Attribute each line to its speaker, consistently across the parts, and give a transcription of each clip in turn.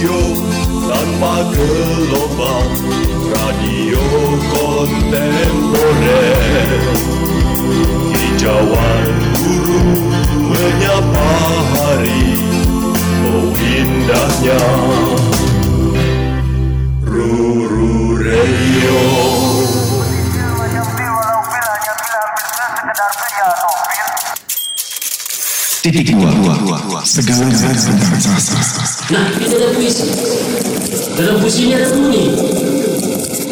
Speaker 1: radio tanpa gelombang radio kontemporer. Hijauan guru menyapa hari oh indahnya. Ruru Radio
Speaker 2: Titik dua, dua, dua, segala zat rasa.
Speaker 3: Nah, itu ada puisi. Dalam puisi ini ada bunyi.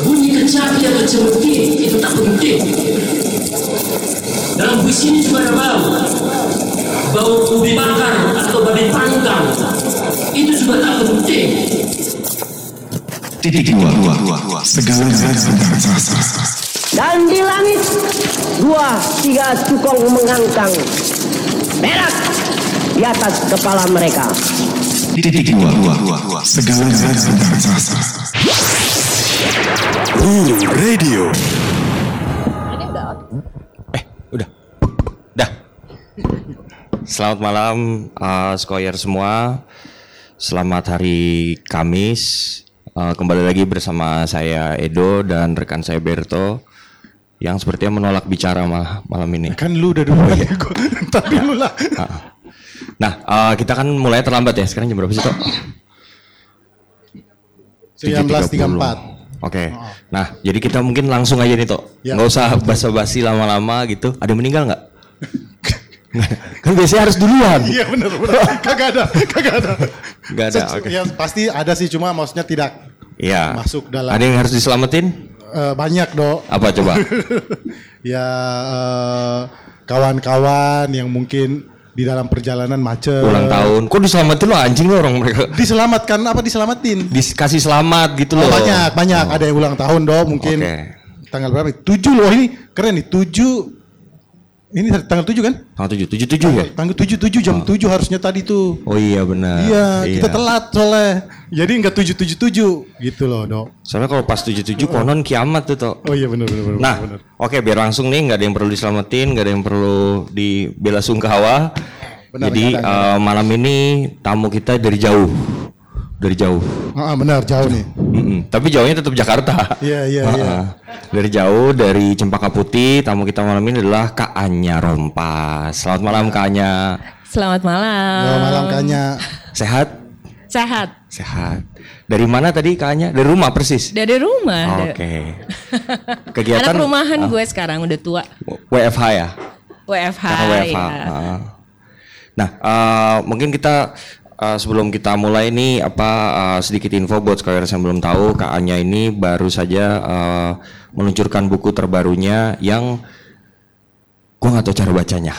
Speaker 3: Bunyi kecapi atau cemeti itu tak penting. Dalam puisi ini juga ada bau. Bau ubi bakar atau babi panggang. Itu juga tak penting.
Speaker 2: Titik dua, dua, dua, segala zat rasa.
Speaker 4: Dan di langit dua tiga cukong mengangkang berak di atas kepala mereka.
Speaker 2: Titik dua, dua, dua, segala rasa.
Speaker 1: Ruru Radio
Speaker 5: Udah. Dah. Selamat malam uh, Skoyer semua. Selamat hari Kamis. Uh, kembali lagi bersama saya Edo dan rekan saya Berto yang sepertinya menolak bicara ma- malam ini.
Speaker 6: Kan lu udah dulu ya. Tapi lu lah.
Speaker 5: Nah, uh, kita kan mulai terlambat ya. Sekarang jam berapa sih, Tok?
Speaker 6: 1934.
Speaker 5: Oke. Nah, jadi kita mungkin langsung aja nih, Tok.
Speaker 6: Ya.
Speaker 5: Nggak usah basa-basi lama-lama gitu. Ada yang meninggal nggak? kan biasanya harus duluan.
Speaker 6: Iya benar benar. Kagak ada, kagak ada.
Speaker 5: Nggak ada, oke.
Speaker 6: Ya pasti ada sih cuma maksudnya tidak
Speaker 5: Iya.
Speaker 6: Masuk dalam-
Speaker 5: Ada yang harus diselamatin?
Speaker 6: Eh, banyak dok.
Speaker 5: Apa coba?
Speaker 6: ya eh, kawan-kawan yang mungkin di dalam perjalanan macet.
Speaker 5: Ulang tahun. Kok diselamatin lo anjing lo orang mereka?
Speaker 6: Diselamatkan apa diselamatin?
Speaker 5: Dikasih selamat gitu
Speaker 6: Oh,
Speaker 5: loh.
Speaker 6: banyak banyak ada yang ulang tahun dok mungkin
Speaker 5: Oke.
Speaker 6: tanggal berapa? Tujuh loh ini keren nih tujuh. Ini tanggal tujuh kan?
Speaker 5: Tanggal tujuh, tujuh tujuh ya?
Speaker 6: Tanggal tujuh tujuh jam tujuh harusnya tadi tuh.
Speaker 5: Oh iya benar.
Speaker 6: Iya, kita telat soalnya. Jadi enggak tujuh tujuh tujuh gitu loh, dok.
Speaker 5: Soalnya kalau pas tujuh tujuh konon kiamat tuh toh.
Speaker 6: Oh iya benar benar benar.
Speaker 5: Nah, oke biar langsung nih nggak ada yang perlu diselamatin, nggak ada yang perlu dibela sungkawa.
Speaker 6: Benar,
Speaker 5: Jadi eh, malam ini tamu kita dari jauh, dari jauh.
Speaker 6: Ah, benar jauh nih.
Speaker 5: Mm-mm. Tapi jauhnya tetap Jakarta.
Speaker 6: Iya, iya,
Speaker 5: Ah,
Speaker 6: iya.
Speaker 5: ah. Dari jauh dari Cempaka Putih, tamu kita malam ini adalah Kak Anya Rompas. Selamat malam Kak Anya.
Speaker 7: Selamat malam.
Speaker 6: Selamat malam Kanya.
Speaker 5: Sehat?
Speaker 7: Sehat.
Speaker 5: Sehat. Dari mana tadi Kak Anya? Dari rumah persis.
Speaker 7: Dari rumah.
Speaker 5: Oke. Kegiatan
Speaker 7: Anak rumahan
Speaker 5: ah,
Speaker 7: gue sekarang udah tua.
Speaker 5: WFH ya?
Speaker 7: WFH.
Speaker 5: Karena WFH.
Speaker 7: ya.
Speaker 5: ah. Nah, eh, mungkin kita eh, sebelum kita mulai ini apa eh, sedikit info buat scholars yang belum tahu, Kak Anya ini baru saja eh, meluncurkan buku terbarunya yang gua nggak tahu cara bacanya.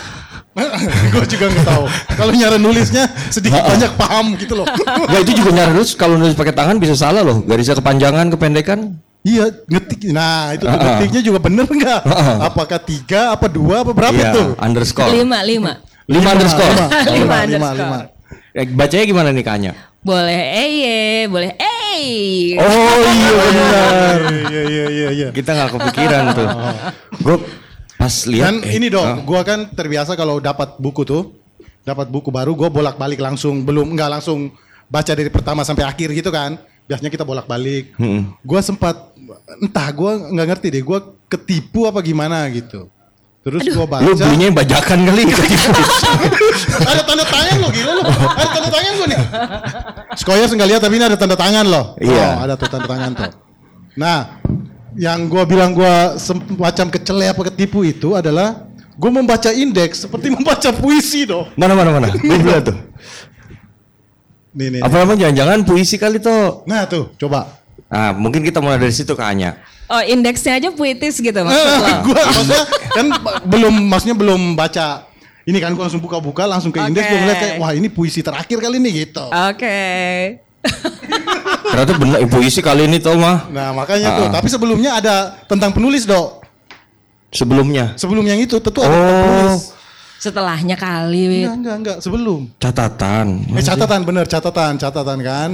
Speaker 6: gue juga nggak tahu. Kalau nyara nulisnya sedikit banyak paham gitu loh.
Speaker 5: Nggak itu juga nyari nulis kalau nulis pakai tangan bisa salah loh. Garisnya kepanjangan, kependekan.
Speaker 6: iya, ngetik. Nah, itu
Speaker 5: ah.
Speaker 6: ngetiknya juga bener nggak? Apakah tiga, apa dua, apa berapa
Speaker 5: Iya,
Speaker 6: tuh?
Speaker 5: underscore.
Speaker 7: Lima, lima.
Speaker 5: Lima underscore.
Speaker 6: Lima,
Speaker 7: Lima
Speaker 6: lima, lima,
Speaker 7: underscore.
Speaker 6: lima.
Speaker 5: Eh, bacanya gimana nih Kak Anya?
Speaker 7: Boleh eh boleh eh.
Speaker 5: Oh iya benar.
Speaker 6: Iya, iya, iya, iya.
Speaker 5: Kita nggak kepikiran tuh. Gue pas lihat.
Speaker 6: Dan
Speaker 5: eh,
Speaker 6: ini dong,
Speaker 5: ah.
Speaker 6: gua kan terbiasa kalau dapat buku tuh, dapat buku baru, gua bolak-balik langsung, belum nggak langsung baca dari pertama sampai akhir gitu kan. Biasanya kita bolak-balik. Gua sempat, entah gua nggak ngerti deh, gua ketipu apa gimana gitu. Terus gua baca,
Speaker 5: Lu belinya yang bajakan kali
Speaker 6: ada tanda tangan lo gila lo, ada tanda tangan gua nih. Skoyers nggak lihat tapi ini ada tanda tangan loh.
Speaker 5: Iya.
Speaker 6: Oh, ada tuh tanda tangan tuh. Nah, yang gua bilang gua semacam kecele apa ketipu itu adalah gua membaca indeks seperti membaca puisi dong.
Speaker 5: mana mana mana? Gue belum tuh.
Speaker 6: Nih, nih,
Speaker 5: Apa namanya jangan-jangan puisi kali tuh.
Speaker 6: Nah tuh, coba.
Speaker 5: Nah, mungkin kita mulai dari situ Kak Anya.
Speaker 7: Oh indeksnya aja puitis gitu maksud lo.
Speaker 6: gua maksudnya kan belum maksudnya belum baca ini kan gua langsung buka-buka langsung ke indeks
Speaker 7: Oke.
Speaker 6: gua ngeliat kayak wah ini puisi terakhir kali ini gitu.
Speaker 7: Oke.
Speaker 5: Ternyata bener eh, puisi kali ini tuh mah.
Speaker 6: Nah, makanya tuh,
Speaker 5: Ah.
Speaker 6: tapi sebelumnya ada tentang penulis, Dok.
Speaker 5: Sebelumnya.
Speaker 6: Sebelum yang itu tentu ada tentang
Speaker 5: Oh,
Speaker 6: penulis.
Speaker 7: Setelahnya kali.
Speaker 6: Enggak, enggak, enggak, sebelum.
Speaker 5: catatan.
Speaker 6: Eh catatan bener, catatan, catatan kan.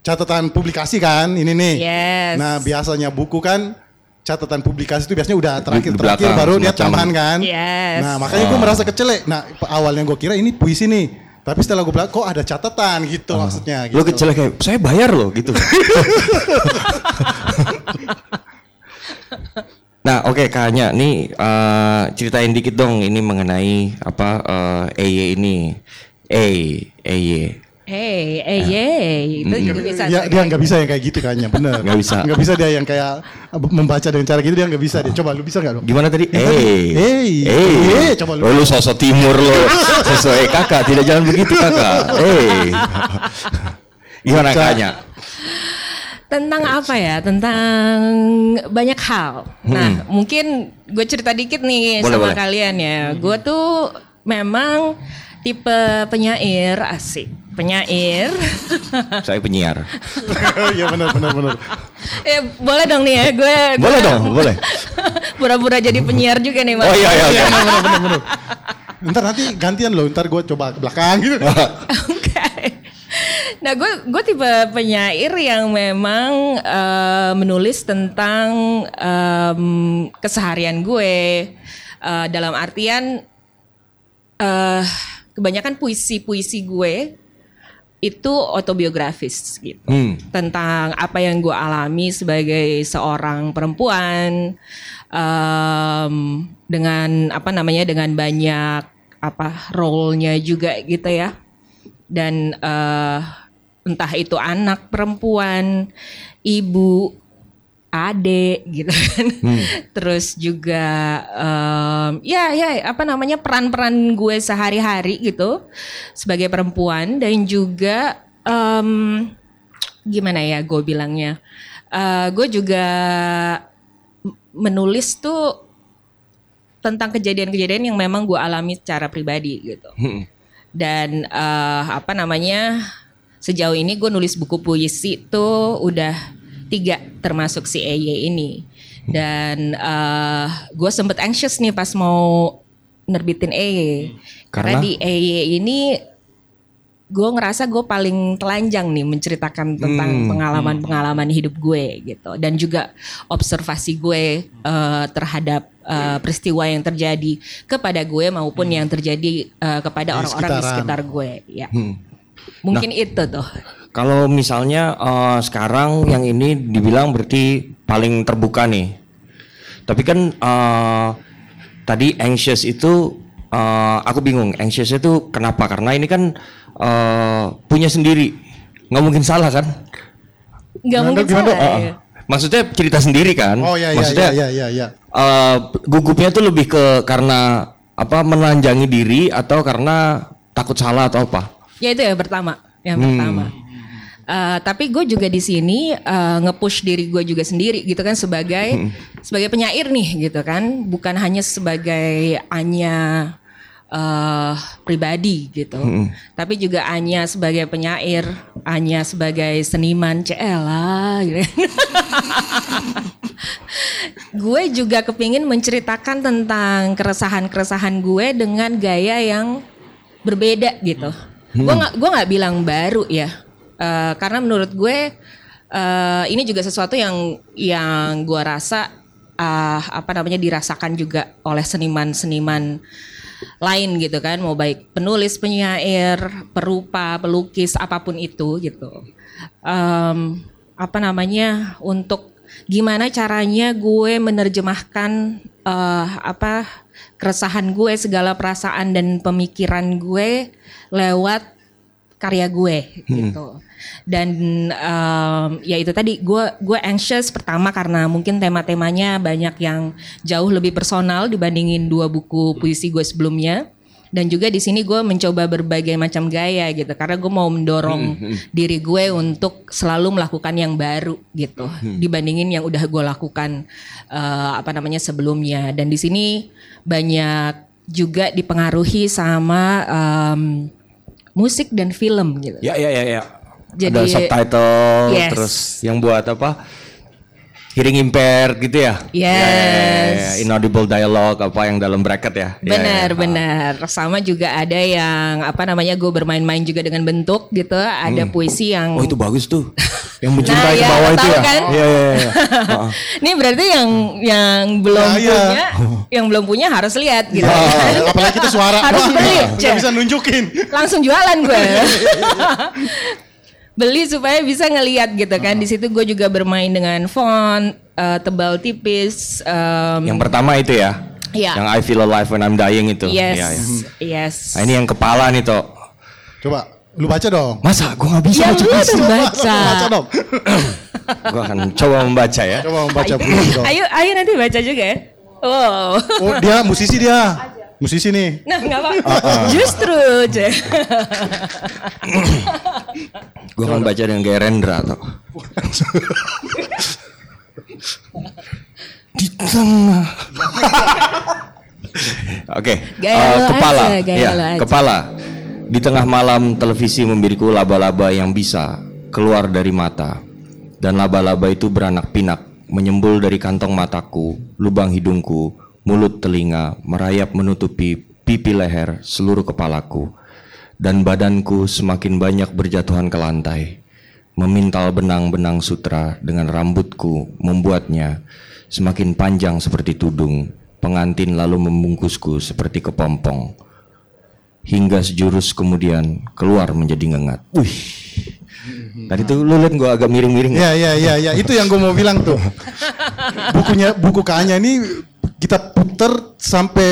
Speaker 6: Catatan publikasi kan, ini nih.
Speaker 7: Yes.
Speaker 6: Nah, biasanya buku kan catatan publikasi itu biasanya udah terakhir terakhir
Speaker 5: belakang,
Speaker 6: baru dia tambahan kan.
Speaker 7: Yes.
Speaker 6: Nah, makanya gue merasa kecelek. Nah, awalnya gue kira ini puisi nih. Tapi setelah gue bilang kok ada catatan gitu maksudnya. Gitu.
Speaker 5: Lo kecil kayak saya bayar loh gitu. nah oke kayaknya nih eh, ceritain dikit dong ini mengenai apa eh, EY ini. E, EY.
Speaker 7: Hey, eh, yay. Itu bisa.
Speaker 6: Ya, dia nggak bisa yang kayak gitu kayaknya, bener.
Speaker 5: Nggak bisa.
Speaker 6: Nggak bisa dia yang kayak membaca dengan cara gitu dia nggak bisa. Dia coba lu bisa nggak dong?
Speaker 5: Gimana tadi?
Speaker 6: Ya,
Speaker 5: Eh,
Speaker 6: eh,
Speaker 5: eh,
Speaker 6: eh, coba lu.
Speaker 5: Oh, lu sosok timur lo, sosok eh kakak, tidak jangan begitu kakak. Eh, gimana kakaknya?
Speaker 7: Tentang apa ya? Tentang banyak hal. Nah, mungkin gue cerita dikit nih
Speaker 5: Boleh,
Speaker 7: sama
Speaker 5: boleh.
Speaker 7: kalian ya. Gue tuh memang tipe penyair asik. Penyair.
Speaker 5: Saya penyiar.
Speaker 6: Iya benar benar benar.
Speaker 7: eh, boleh dong nih ya gue.
Speaker 5: Boleh dong, boleh.
Speaker 7: Pura-pura jadi penyiar juga nih, Mas.
Speaker 5: Oh iya iya.
Speaker 6: Iya benar benar benar. Ntar nanti gantian loh, ntar gue coba ke belakang gitu.
Speaker 7: Oke. Nah, gue gue tipe penyair yang memang eh, menulis tentang keseharian gue Eh, dalam artian eh kebanyakan puisi-puisi gue itu autobiografis gitu
Speaker 5: Hmm.
Speaker 7: tentang apa yang gue alami sebagai seorang perempuan em, dengan apa namanya dengan banyak apa role-nya juga gitu ya dan eh, entah itu anak perempuan ibu adek gitu kan. Terus juga em, ya ya apa namanya peran-peran gue sehari-hari gitu sebagai perempuan. Dan juga em, gimana ya gue bilangnya Eh, gue juga menulis tuh tentang kejadian-kejadian yang memang gue alami secara pribadi gitu. Dan eh, apa namanya sejauh ini gue nulis buku puisi tuh udah tiga termasuk si EY ini. Dan eh, gue sempet anxious nih pas mau nerbitin EY
Speaker 5: Karena?
Speaker 7: karena? di EY ini gue ngerasa gue paling telanjang nih menceritakan tentang pengalaman-pengalaman hidup gue gitu. Dan juga observasi gue eh, terhadap eh, peristiwa yang terjadi kepada gue maupun yang terjadi eh, kepada orang-orang di
Speaker 6: sekitaran.
Speaker 7: sekitar gue ya. Mungkin itu tuh
Speaker 5: Kalau misalnya eh, sekarang yang ini dibilang berarti paling terbuka nih. Tapi kan eh, tadi anxious itu eh, aku bingung. Anxious itu kenapa? Karena ini kan eh, punya sendiri. nggak mungkin salah kan?
Speaker 7: nggak mungkin
Speaker 6: gimana?
Speaker 7: salah
Speaker 6: Ah, ah.
Speaker 7: ya.
Speaker 5: Maksudnya cerita sendiri kan?
Speaker 6: Oh iya iya
Speaker 5: Maksudnya
Speaker 6: iya iya iya.
Speaker 5: eh, gugupnya tuh lebih ke karena apa menelanjangi diri atau karena takut salah atau apa?
Speaker 7: Ya itu yang pertama, yang pertama. Eh, tapi gue juga di sini eh, nge-push diri gue juga sendiri gitu kan sebagai sebagai penyair nih gitu kan, bukan hanya sebagai Anya eh, pribadi gitu, tapi juga Anya sebagai penyair, Anya sebagai seniman CL lah. Gitu. gue juga kepingin menceritakan tentang keresahan-keresahan gue dengan gaya yang berbeda gitu. Gue nggak gue nggak bilang baru ya, Eh, karena menurut gue eh, ini juga sesuatu yang yang gue rasa ah, apa namanya dirasakan juga oleh seniman-seniman lain gitu kan, mau baik penulis, penyair, perupa, pelukis, apa pun itu gitu. Em, apa namanya untuk gimana caranya gue menerjemahkan eh, apa keresahan gue segala perasaan dan pemikiran gue lewat karya gue gitu. Dan em, ya itu tadi gue gue anxious pertama karena mungkin tema-temanya banyak yang jauh lebih personal dibandingin dua buku puisi gue sebelumnya. Dan juga di sini gue mencoba berbagai macam gaya gitu. Karena gue mau mendorong diri gue untuk selalu melakukan yang baru gitu. Dibandingin yang udah gue lakukan eh, apa namanya sebelumnya. Dan di sini banyak juga dipengaruhi sama em, musik dan film gitu
Speaker 5: Ya ya ya ya.
Speaker 7: Jadi-
Speaker 5: Ada subtitle
Speaker 7: Yes.
Speaker 5: terus yang buat apa? Hearing impaired gitu ya?
Speaker 7: Yes.
Speaker 5: Ya, ya, ya, ya. Inaudible dialogue apa yang dalam bracket ya? Ya,
Speaker 7: Benar,
Speaker 5: ya.
Speaker 7: benar. Sama juga ada yang apa namanya gue bermain-main juga dengan bentuk gitu. Ada puisi yang
Speaker 5: Oh itu bagus tuh. Yang mencintai
Speaker 7: Nah,
Speaker 5: ke
Speaker 7: ya,
Speaker 5: bawah itu
Speaker 7: tahu
Speaker 5: ya?
Speaker 7: kan?
Speaker 5: Iya iya iya. Heeh.
Speaker 7: Ini berarti yang yang belum
Speaker 6: Ya, iya.
Speaker 7: punya, yang belum punya harus lihat gitu.
Speaker 6: Ah, apalagi kita suara.
Speaker 7: Harus beli,
Speaker 6: nggak
Speaker 7: Cek.
Speaker 6: bisa nunjukin.
Speaker 7: Langsung jualan gue. Beli supaya bisa ngelihat gitu kan. Di situ gue juga bermain dengan font eh, tebal tipis. em,
Speaker 5: Yang pertama itu ya?
Speaker 7: Iya.
Speaker 5: Yang I feel alive when I'm dying itu.
Speaker 7: yes,
Speaker 5: Iya, iya.
Speaker 7: yes.
Speaker 5: Nah ini yang kepala nih toh.
Speaker 6: Coba, lu baca dong.
Speaker 5: Masa gue nggak bisa
Speaker 7: Ya
Speaker 5: baca
Speaker 7: lu tuh
Speaker 6: Baca
Speaker 7: baca.
Speaker 6: dong.
Speaker 5: Gue akan coba membaca ya.
Speaker 6: Coba membaca puisi dong.
Speaker 7: Ayo, ayo nanti baca juga ya. Wow.
Speaker 6: Oh, dia musisi dia. Musisi nih.
Speaker 7: Nah, nggak apa.
Speaker 6: Ah,
Speaker 7: Justru, Cek.
Speaker 5: Gue akan baca dengan gaya Rendra toh. Di tengah. Oke,
Speaker 7: Gaya
Speaker 5: eh,
Speaker 7: lo
Speaker 5: kepala,
Speaker 7: aja,
Speaker 5: ya,
Speaker 7: aja.
Speaker 5: kepala. Di tengah malam televisi memberiku laba-laba yang bisa keluar dari mata, dan laba-laba itu beranak pinak, menyembul dari kantong mataku, lubang hidungku, mulut telinga, merayap menutupi pipi leher seluruh kepalaku, dan badanku semakin banyak berjatuhan ke lantai, memintal benang-benang sutra dengan rambutku, membuatnya semakin panjang seperti tudung. Pengantin lalu membungkusku seperti kepompong. Hingga sejurus kemudian keluar menjadi ngengat. Wih. Tadi tuh lu liat gue agak miring-miring.
Speaker 6: Iya, iya, iya, iya. Itu yang gue mau bilang tuh. Bukunya, buku Kanya ini kita puter sampai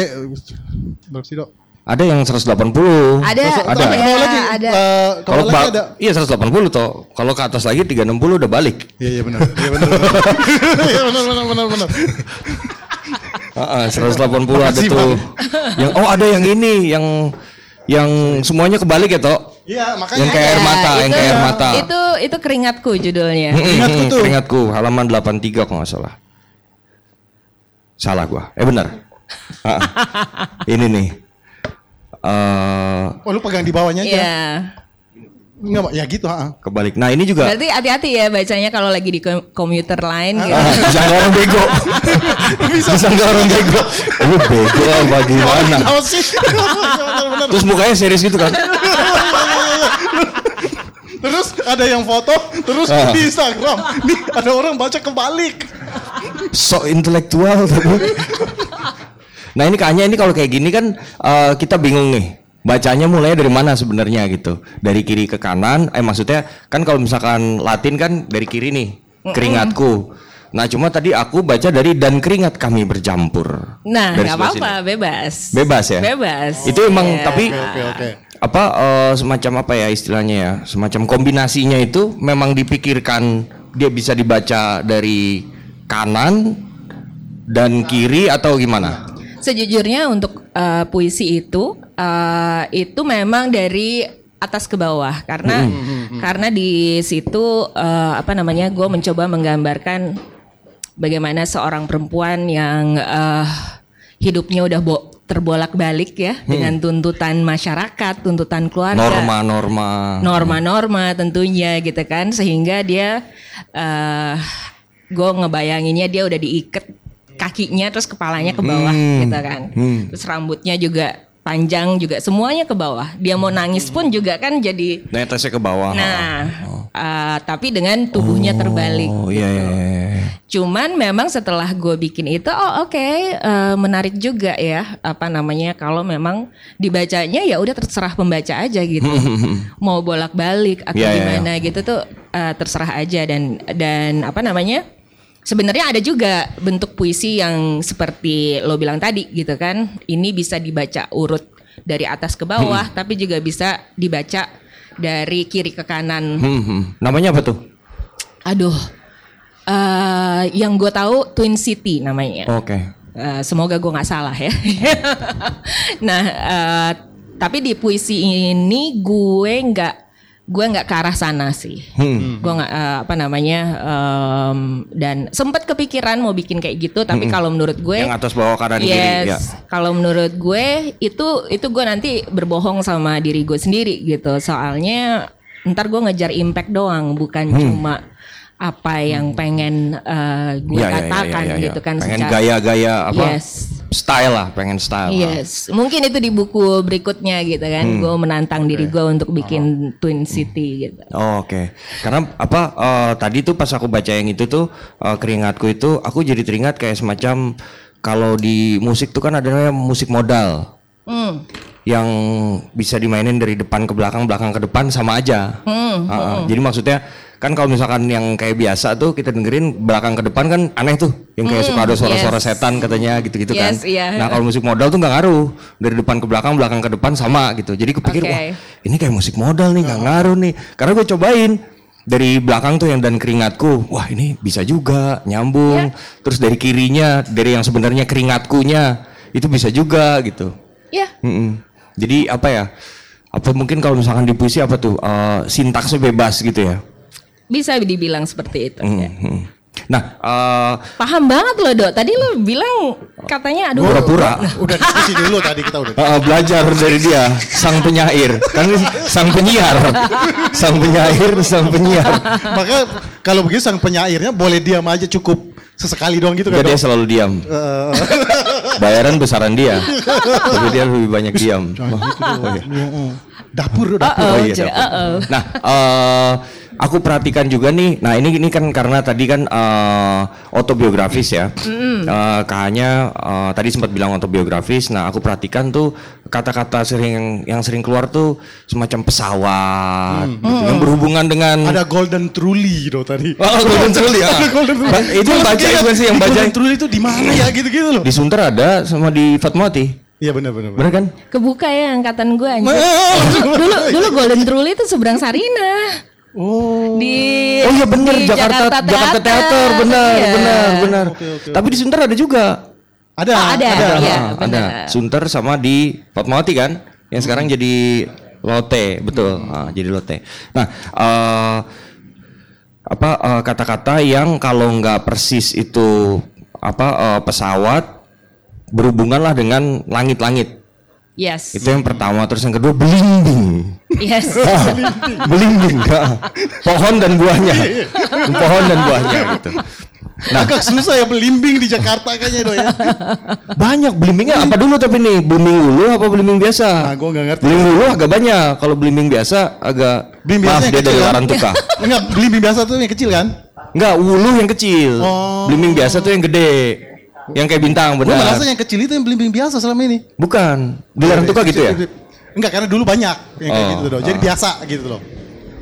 Speaker 6: berapa sih dok?
Speaker 5: Ada yang 180.
Speaker 7: Ada,
Speaker 5: Ada.
Speaker 7: ada,
Speaker 6: Ke bawah lagi,
Speaker 7: ada.
Speaker 6: eh, ke
Speaker 5: Kalau
Speaker 6: bawah lagi
Speaker 5: ba-
Speaker 6: ada.
Speaker 5: Iya 180 toh. Kalau ke atas lagi 360 udah balik.
Speaker 6: Iya, iya benar. Iya benar. benar. Iya benar, benar, benar, benar.
Speaker 5: Heeh, 180 ada
Speaker 6: Makasih,
Speaker 5: tuh.
Speaker 6: Bang.
Speaker 5: Yang oh ada yang ini yang yang semuanya kebalik ya toh.
Speaker 6: Iya, makanya.
Speaker 5: Yang kayak air
Speaker 7: Ada,
Speaker 5: mata, yang
Speaker 7: itu-
Speaker 5: kayak air mata.
Speaker 7: Itu itu keringatku judulnya.
Speaker 6: Ingatku tuh.
Speaker 5: Keringatku halaman 83 kalau nggak salah. Salah gua. Eh benar. Ah, ini nih. eh
Speaker 6: Oh, lu pegang di bawahnya aja.
Speaker 7: Iya.
Speaker 6: Enggak, ya gitu, ha.
Speaker 5: kebalik. Nah, ini juga
Speaker 7: Berarti hati-hati ya bacanya kalau lagi di kom- komuter lain gitu.
Speaker 5: Ah, bisa nggak orang bego. bisa nggak orang bego. Lu bego apa gimana? Terus mukanya serius gitu kan?
Speaker 6: Terus ada yang foto, terus
Speaker 5: Ah.
Speaker 6: di Instagram. Nih, ada orang baca kebalik.
Speaker 5: so intelektual tapi. nah ini kayaknya ini kalau kayak gini kan eh, kita bingung nih bacanya mulai dari mana sebenarnya gitu dari kiri ke kanan eh maksudnya kan kalau misalkan Latin kan dari kiri nih keringatku nah cuma tadi aku baca dari dan keringat kami bercampur
Speaker 7: Nah, nggak apa-apa, bebas.
Speaker 5: bebas ya
Speaker 7: Bebas.
Speaker 5: itu emang
Speaker 7: Iya.
Speaker 5: tapi
Speaker 6: Oke, oke.
Speaker 5: Apa eh, semacam apa ya istilahnya ya semacam kombinasinya itu memang dipikirkan dia bisa dibaca dari kanan dan kiri atau gimana?
Speaker 7: Sejujurnya untuk eh, puisi itu eh, itu memang dari atas ke bawah karena karena di situ eh, apa namanya gue mencoba menggambarkan bagaimana seorang perempuan yang eh, hidupnya udah bo- terbolak-balik ya dengan tuntutan masyarakat, tuntutan keluarga.
Speaker 5: Norma-norma.
Speaker 7: norma-norma tentunya gitu kan sehingga dia eh gue ngebayanginnya dia udah diikat kakinya terus kepalanya ke bawah gitu kan terus rambutnya juga panjang juga semuanya ke bawah dia mau nangis pun juga kan jadi
Speaker 5: Netesnya ke bawah.
Speaker 7: nah eh, tapi dengan tubuhnya terbalik
Speaker 5: Oh iya iya. iya.
Speaker 7: Cuman memang setelah gue bikin itu, oh oke, eh, menarik juga ya, apa namanya kalau memang dibacanya ya udah terserah pembaca aja gitu, mau bolak balik atau
Speaker 5: iya,
Speaker 7: gimana gitu tuh eh, terserah aja dan dan apa namanya, sebenarnya ada juga bentuk puisi yang seperti lo bilang tadi gitu kan, ini bisa dibaca urut dari atas ke bawah, tapi juga bisa dibaca dari kiri ke kanan.
Speaker 5: Hmm, hmm. Namanya apa tuh?
Speaker 7: Aduh, eh yang gue tahu Twin City namanya.
Speaker 5: Oke.
Speaker 7: Eh, semoga gue nggak salah ya. nah, eh, tapi di puisi ini gue nggak gue nggak ke arah sana sih. Gue nggak eh, apa namanya em, dan sempat kepikiran mau bikin kayak gitu, tapi kalau menurut gue
Speaker 5: Yang atas bawah kanan kiri ya.
Speaker 7: Yes, kalau menurut gue itu itu gue nanti berbohong sama diri gue sendiri gitu. Soalnya ntar gue ngejar impact doang, bukan
Speaker 5: Hmm.
Speaker 7: cuma apa yang pengen eh, gue
Speaker 5: Iya, iya, iya,
Speaker 7: katakan
Speaker 5: iya, iya.
Speaker 7: gitu kan
Speaker 5: Pengen gaya-gaya apa?
Speaker 7: Yes.
Speaker 5: Style lah, pengen style.
Speaker 7: Yes, mungkin itu di buku berikutnya gitu kan.
Speaker 5: Hmm.
Speaker 7: Gue menantang diri gue untuk bikin Twin City gitu.
Speaker 5: Oh, Oke, karena apa eh, tadi tuh pas aku baca yang itu tuh eh, keringatku itu aku jadi teringat kayak semacam kalau di musik tuh kan ada namanya musik modal
Speaker 7: Hmm.
Speaker 5: yang bisa dimainin dari depan ke belakang, belakang ke depan sama aja.
Speaker 7: Hmm,
Speaker 5: Ah, ah. Jadi maksudnya kan kalau misalkan yang kayak biasa tuh kita dengerin belakang ke depan kan aneh tuh, yang kayak suka ada suara-suara
Speaker 7: Hmm, yes.
Speaker 5: setan katanya gitu-gitu kan.
Speaker 7: Yes, iya.
Speaker 5: Nah kalau musik modal tuh nggak ngaruh dari depan ke belakang, belakang ke depan sama gitu. Jadi kepikir
Speaker 7: Oke.
Speaker 5: wah ini kayak musik modal nih nggak ngaruh nih karena gue cobain dari belakang tuh yang dan keringatku wah ini bisa juga nyambung terus dari kirinya dari yang sebenarnya keringatkunya itu bisa juga gitu
Speaker 7: Ya,
Speaker 5: Mm-mm. jadi apa ya apa mungkin kalau misalkan di puisi apa tuh eh, sintaksnya bebas gitu ya
Speaker 7: bisa dibilang seperti itu. ya.
Speaker 5: Mm-mm. nah eh,
Speaker 7: Paham banget loh dok. Tadi lo bilang katanya aduh.
Speaker 5: pura-pura
Speaker 6: Udah diskusi dulu tadi kita udah.
Speaker 5: Eh, belajar dari dia sang penyair kan sang penyiar sang penyair sang penyiar
Speaker 6: Maka kalau begitu sang penyairnya boleh diam aja cukup sesekali doang gitu kan.
Speaker 5: Dia selalu diam.
Speaker 6: Eh,
Speaker 5: Bayaran besaran dia. Tapi dia lebih banyak diam. Oh, iya.
Speaker 6: Dapur dapur.
Speaker 5: Oh, iya,
Speaker 7: Cek,
Speaker 5: dapur.
Speaker 7: uh-oh.
Speaker 5: Nah, eh, aku perhatikan juga nih. Nah, ini ini kan karena tadi kan eh, autobiografis ya. Eh, Kayaknya eh, tadi sempat bilang autobiografis. Nah, aku perhatikan tuh kata-kata sering yang sering keluar tuh semacam pesawat gitu, yang berhubungan dengan
Speaker 6: Ada golden truly gitu tadi.
Speaker 5: Oh, Golden Truly ya.
Speaker 6: Ada golden truly.
Speaker 5: Ba- Itu yang baca bukan sih yang baca.
Speaker 6: Golden truly itu di mana ya gitu-gitu loh.
Speaker 5: Di Sunter ada sama di Fatmawati.
Speaker 6: Iya benar benar. benar.
Speaker 5: Kan?
Speaker 7: Kebuka ya angkatan gue anjir. dulu, dulu dulu Golden Truly itu seberang Sarina.
Speaker 6: Oh.
Speaker 7: Di
Speaker 5: Oh iya bener
Speaker 7: di
Speaker 5: Jakarta Jakarta Theater benar
Speaker 7: Iya.
Speaker 5: benar benar.
Speaker 6: Oke, oke,
Speaker 5: Tapi di Sunter ada juga.
Speaker 6: Ada,
Speaker 7: Oh, ada.
Speaker 6: ada.
Speaker 7: Iya,
Speaker 5: Ah, ada.
Speaker 7: benar.
Speaker 5: Sunter sama di Fatmawati kan? Yang sekarang jadi Lotte, betul. Ah, jadi Lotte. Nah, eh, apa eh, kata-kata yang kalau nggak persis itu apa eh, pesawat berhubungan lah dengan langit-langit.
Speaker 7: Yes.
Speaker 5: Itu yang pertama, terus yang kedua belimbing.
Speaker 7: Yes.
Speaker 5: belimbing, ah. pohon dan buahnya, pohon dan buahnya gitu.
Speaker 6: Nah, agak susah ya belimbing di Jakarta kayaknya do ya.
Speaker 5: Banyak belimbingnya apa dulu tapi nih belimbing ulu apa belimbing biasa?
Speaker 6: Nah, gua nggak ngerti.
Speaker 5: Belimbing ulu agak banyak. Kalau belimbing biasa agak
Speaker 6: Belimbing
Speaker 5: maaf
Speaker 6: biasa yang
Speaker 5: dia dari
Speaker 6: kecil, kan?
Speaker 5: Larantuka.
Speaker 6: Enggak, belimbing biasa tuh yang kecil kan?
Speaker 5: Enggak, ulu yang kecil.
Speaker 6: Oh.
Speaker 5: Belimbing biasa tuh yang gede. Yang kayak bintang
Speaker 6: Gue
Speaker 5: benar.
Speaker 6: merasa yang kecil itu yang belimbing biasa selama ini.
Speaker 5: Bukan. Di Larantuka gitu ya?
Speaker 6: Enggak, karena dulu banyak yang kayak
Speaker 5: Oh,
Speaker 6: gitu loh. Jadi biasa gitu loh.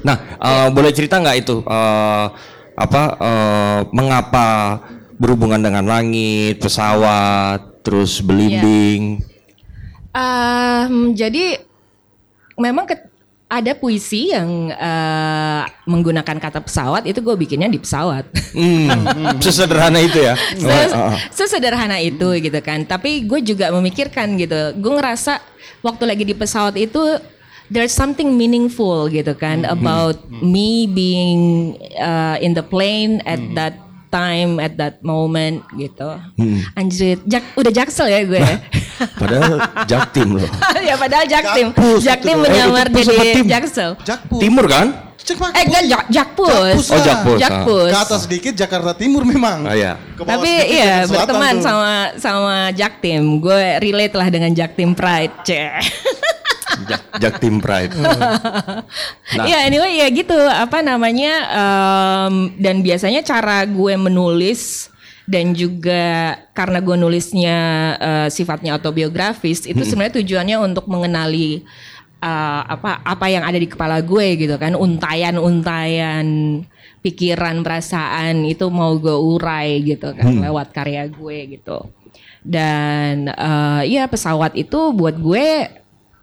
Speaker 5: Nah, eh, boleh cerita nggak itu eh, apa eh, mengapa berhubungan dengan langit, pesawat, terus belimbing?
Speaker 7: Em, jadi memang ke- ada puisi yang eh, menggunakan kata pesawat itu gue bikinnya di pesawat.
Speaker 5: Hmm, sesederhana itu ya.
Speaker 7: Se-
Speaker 5: Oh, oh.
Speaker 7: Sesederhana itu gitu kan. Tapi gue juga memikirkan gitu. Gue ngerasa waktu lagi di pesawat itu there's something meaningful gitu kan about me being uh, in the plane at that time at that moment gitu. Anjir, jak, udah jaksel ya gue.
Speaker 5: Padahal jaktim loh.
Speaker 7: ya padahal jaktim.
Speaker 6: Jakpus
Speaker 7: Jaktim menyamar
Speaker 5: Eh, pesawat
Speaker 7: jadi
Speaker 5: tim.
Speaker 7: jaksel.
Speaker 6: Jakpus.
Speaker 5: Timur kan?
Speaker 6: Cepat.
Speaker 7: Eh enggak jak, jakpus.
Speaker 6: Jakpus
Speaker 5: Oh,
Speaker 6: lah.
Speaker 5: Jakpus.
Speaker 7: Jakpus.
Speaker 6: Ke atas sedikit Jakarta Timur memang.
Speaker 5: Ah, iya.
Speaker 7: Tapi iya berteman
Speaker 6: tuh.
Speaker 7: sama sama Jaktim. Gue relate lah dengan Jaktim Pride. Ceh.
Speaker 5: Jak, jaktim pride. Nah.
Speaker 7: Iya anyway ya gitu. Apa namanya em, dan biasanya cara gue menulis dan juga karena gue nulisnya eh, sifatnya autobiografis itu sebenarnya tujuannya untuk mengenali eh, apa apa yang ada di kepala gue gitu kan. Untayan-untayan pikiran perasaan itu mau gue urai gitu kan lewat karya gue gitu. Dan eh, ya pesawat itu buat gue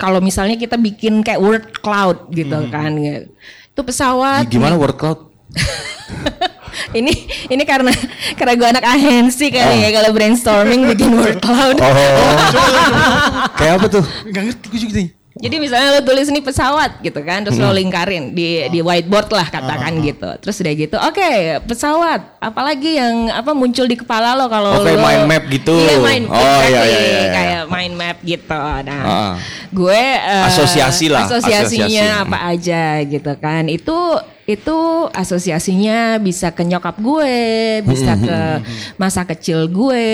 Speaker 7: kalau misalnya kita bikin kayak word cloud gitu kan itu pesawat
Speaker 5: Gimana word cloud?
Speaker 7: ini ini karena karena gue anak ahensi kali ya kalau brainstorming bikin word cloud
Speaker 5: Oh. Kayak apa tuh?
Speaker 6: Enggak ngerti gue juga nih.
Speaker 7: Jadi misalnya lo tulis nih pesawat gitu kan terus lo lingkarin di di whiteboard lah katakan gitu terus udah gitu oke pesawat apalagi yang apa muncul di kepala lo kalau
Speaker 5: Oh, kayak
Speaker 7: lo-
Speaker 5: mind map gitu.
Speaker 7: iya mind
Speaker 5: Oh,
Speaker 7: exactly,
Speaker 5: iya, iya, iya, iya.
Speaker 7: kayak mind map gitu nah
Speaker 5: Ah.
Speaker 7: gue eh,
Speaker 5: Asosiasi lah,
Speaker 7: asosiasinya
Speaker 5: asosiasi.
Speaker 7: apa aja gitu kan itu itu asosiasinya bisa ke nyokap gue, bisa ke masa kecil gue.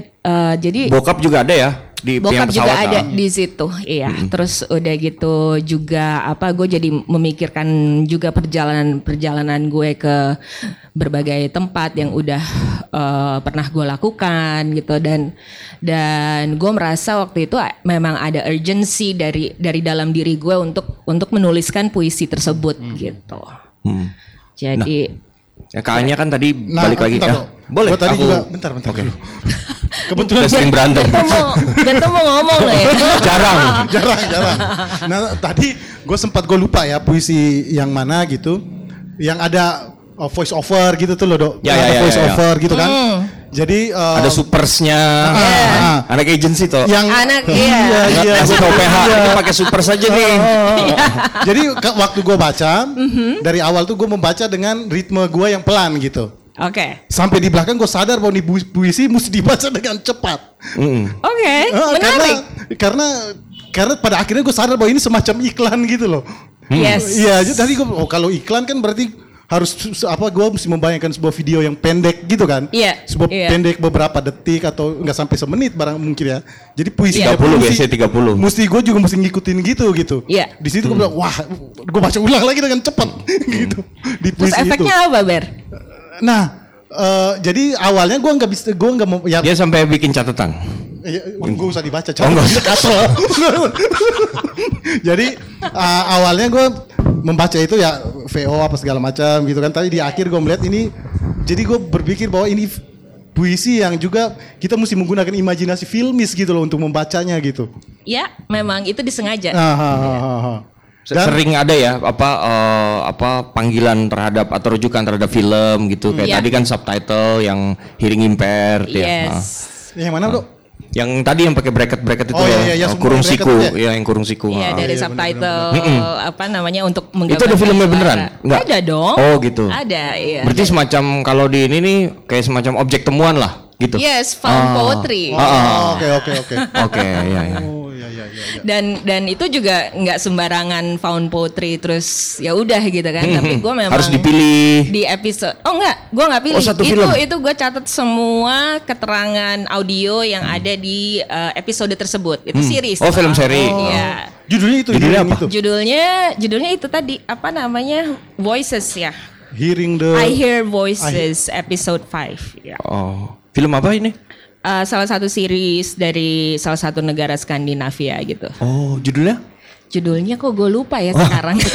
Speaker 7: Eh, jadi
Speaker 5: Bokap juga ada ya di
Speaker 7: Bokap juga
Speaker 5: pesawat,
Speaker 7: ada
Speaker 5: ah.
Speaker 7: di situ, iya. Terus udah gitu juga apa gue jadi memikirkan juga perjalanan perjalanan gue ke berbagai tempat yang udah eh, pernah gue lakukan gitu dan dan gue merasa waktu itu memang ada urgency dari dari dalam diri gue untuk untuk menuliskan puisi tersebut gitu.
Speaker 5: Hmm.
Speaker 7: Jadi
Speaker 5: Ya, Kayaknya kan tadi
Speaker 6: Nah,
Speaker 5: balik lagi.
Speaker 6: bentar,
Speaker 5: Ah,
Speaker 6: Dok.
Speaker 5: boleh.
Speaker 6: Gua tadi
Speaker 5: aku-
Speaker 6: juga bentar bentar
Speaker 5: Oke.
Speaker 6: dulu. Kebetulan
Speaker 5: sering berantem.
Speaker 7: kita mau ngomong loh ya.
Speaker 5: Jarang.
Speaker 6: jarang jarang. Nah tadi gue sempat gue lupa ya puisi yang mana gitu, yang ada uh, voice over gitu tuh loh dok.
Speaker 5: Ya,
Speaker 6: ada
Speaker 5: ya, ya,
Speaker 6: voice
Speaker 5: ya, ya.
Speaker 6: over gitu kan. Jadi uh,
Speaker 5: Ada supersnya.
Speaker 6: ah,
Speaker 5: Anak agency tuh.
Speaker 6: yang
Speaker 7: Anak,
Speaker 6: iya
Speaker 7: iya.
Speaker 6: iya.
Speaker 5: Ngasih tau PH
Speaker 6: Iya.
Speaker 5: ini pakai super saja nih.
Speaker 6: Jadi ke- waktu gue baca
Speaker 7: Mhm.
Speaker 6: dari awal tuh gue membaca dengan ritme gue yang pelan gitu.
Speaker 7: Oke.
Speaker 6: Sampai di belakang gue sadar bahwa ini pu- puisi mesti dibaca dengan cepat.
Speaker 7: Oke,
Speaker 6: Ah, karena
Speaker 7: menarik.
Speaker 6: karena karena pada akhirnya gue sadar bahwa ini semacam iklan gitu loh.
Speaker 7: Yes.
Speaker 6: Iya, jadi tadi gue oh kalau iklan kan berarti harus apa gue mesti membayangkan sebuah video yang pendek gitu kan.
Speaker 7: Iya,
Speaker 6: Sebuah
Speaker 7: iya.
Speaker 6: pendek beberapa detik atau enggak sampai semenit barang mungkin ya. Jadi puisi
Speaker 7: Iya.
Speaker 5: 30
Speaker 6: mesti-
Speaker 5: biasanya 30.
Speaker 6: Mesti gue juga mesti ngikutin gitu gitu.
Speaker 7: Iya.
Speaker 6: Di situ gue bilang wah, gue baca ulang lagi dengan cepat gitu di
Speaker 7: Terus
Speaker 6: puisi itu.
Speaker 7: efeknya apa, Ber?
Speaker 6: Nah, eh, jadi awalnya gue nggak bisa gue nggak mau ya
Speaker 5: Dia sampai bikin catatan.
Speaker 6: Ya, gue usah dibaca
Speaker 5: Oh, nggak usah.
Speaker 6: Kasro. Jadi uh, awalnya gue membaca itu ya VO apa segala macam gitu kan. Tapi di akhir gue melihat ini, jadi gue berpikir bahwa ini puisi yang juga kita mesti menggunakan imajinasi filmis gitu loh untuk membacanya gitu.
Speaker 7: Ya, memang itu disengaja.
Speaker 6: Ah, ah, ah, ah, ah. Dan-
Speaker 5: Sering ada ya apa eh, apa panggilan terhadap atau rujukan terhadap film gitu. Kayak
Speaker 7: Iya.
Speaker 5: tadi kan subtitle yang hearing impaired ya.
Speaker 7: Yes.
Speaker 6: yang mana bro?
Speaker 5: Yang tadi yang pakai bracket-bracket itu
Speaker 6: Oh, iya,
Speaker 5: ya,
Speaker 6: iya, yang semua
Speaker 5: kurung
Speaker 6: bracket
Speaker 5: siku,
Speaker 6: ya.
Speaker 5: ya yang kurung siku.
Speaker 7: Iya,
Speaker 5: ah.
Speaker 7: dari
Speaker 6: iya,
Speaker 7: subtitle apa namanya untuk
Speaker 5: Itu ada
Speaker 7: menggambarkan
Speaker 5: filmnya
Speaker 7: suara.
Speaker 5: beneran? Nggak?
Speaker 7: Ada dong.
Speaker 5: Oh, gitu.
Speaker 7: Ada, iya.
Speaker 5: Berarti semacam kalau di ini nih kayak semacam objek temuan lah gitu.
Speaker 7: Yes, found
Speaker 5: Ah.
Speaker 7: poetry.
Speaker 5: Ah, ah.
Speaker 6: Oh, Oke oke oke.
Speaker 5: Oke, ya ya.
Speaker 6: Oh iya iya iya.
Speaker 7: Dan dan itu juga nggak sembarangan found poetry terus ya udah gitu kan. Tapi gue memang
Speaker 5: Harus dipilih.
Speaker 7: di episode. Oh enggak, gue nggak pilih.
Speaker 5: Oh, satu
Speaker 7: itu
Speaker 5: film?
Speaker 7: itu gue catat semua keterangan audio yang ada di uh, episode tersebut. Itu series.
Speaker 5: Oh, film seri.
Speaker 7: Iya.
Speaker 6: Judulnya itu
Speaker 5: Judulnya
Speaker 6: hearing
Speaker 5: apa?
Speaker 6: itu.
Speaker 7: Judulnya judulnya itu tadi apa namanya? Voices ya.
Speaker 6: Hearing the
Speaker 7: I Hear Voices episode 5 ya.
Speaker 5: Oh, film apa ini?
Speaker 7: Uh, salah satu series dari salah satu negara Skandinavia gitu.
Speaker 5: Oh, judulnya?
Speaker 7: Judulnya kok gue lupa ya sekarang.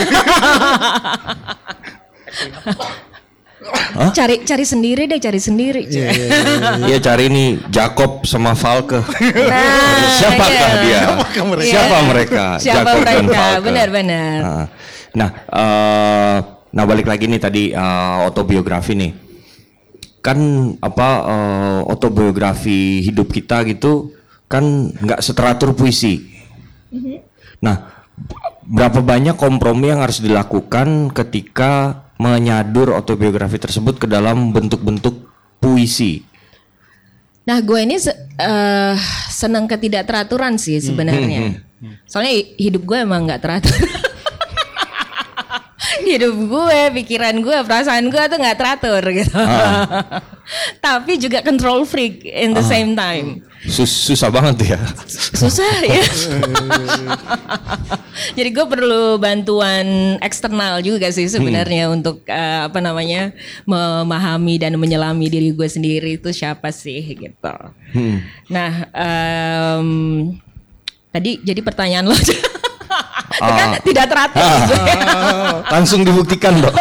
Speaker 7: cari cari sendiri deh, cari sendiri.
Speaker 6: Iya, iya,
Speaker 5: Iya cari nih Jacob sama Falke.
Speaker 7: Nah,
Speaker 5: Siapakah
Speaker 7: iya.
Speaker 5: dia?
Speaker 6: Siapakah mereka?
Speaker 5: Siapa mereka?
Speaker 7: Siapa
Speaker 5: Jacob dan
Speaker 7: mereka?
Speaker 5: Falke.
Speaker 7: Benar-benar.
Speaker 5: Nah, Nah, eh, nah balik lagi nih tadi eh, autobiografi nih. Kan apa eh, autobiografi hidup kita gitu kan nggak seteratur puisi. Nah, berapa banyak kompromi yang harus dilakukan ketika menyadur autobiografi tersebut ke dalam bentuk-bentuk puisi?
Speaker 7: Nah, gue ini se- eh, senang ketidakteraturan sih sebenarnya. Soalnya hi- hidup gue emang nggak teratur. hidup gue, pikiran gue, perasaan gue tuh nggak teratur gitu. Tapi juga control freak in the same time.
Speaker 5: Sus- susah banget ya.
Speaker 7: Susah ya. Jadi gue perlu bantuan eksternal juga sih sebenarnya untuk eh, apa namanya memahami dan menyelami diri gue sendiri itu siapa sih gitu. Nah em, tadi jadi pertanyaan lo. Kan tidak teratur. gue.
Speaker 5: Langsung dibuktikan, Dok.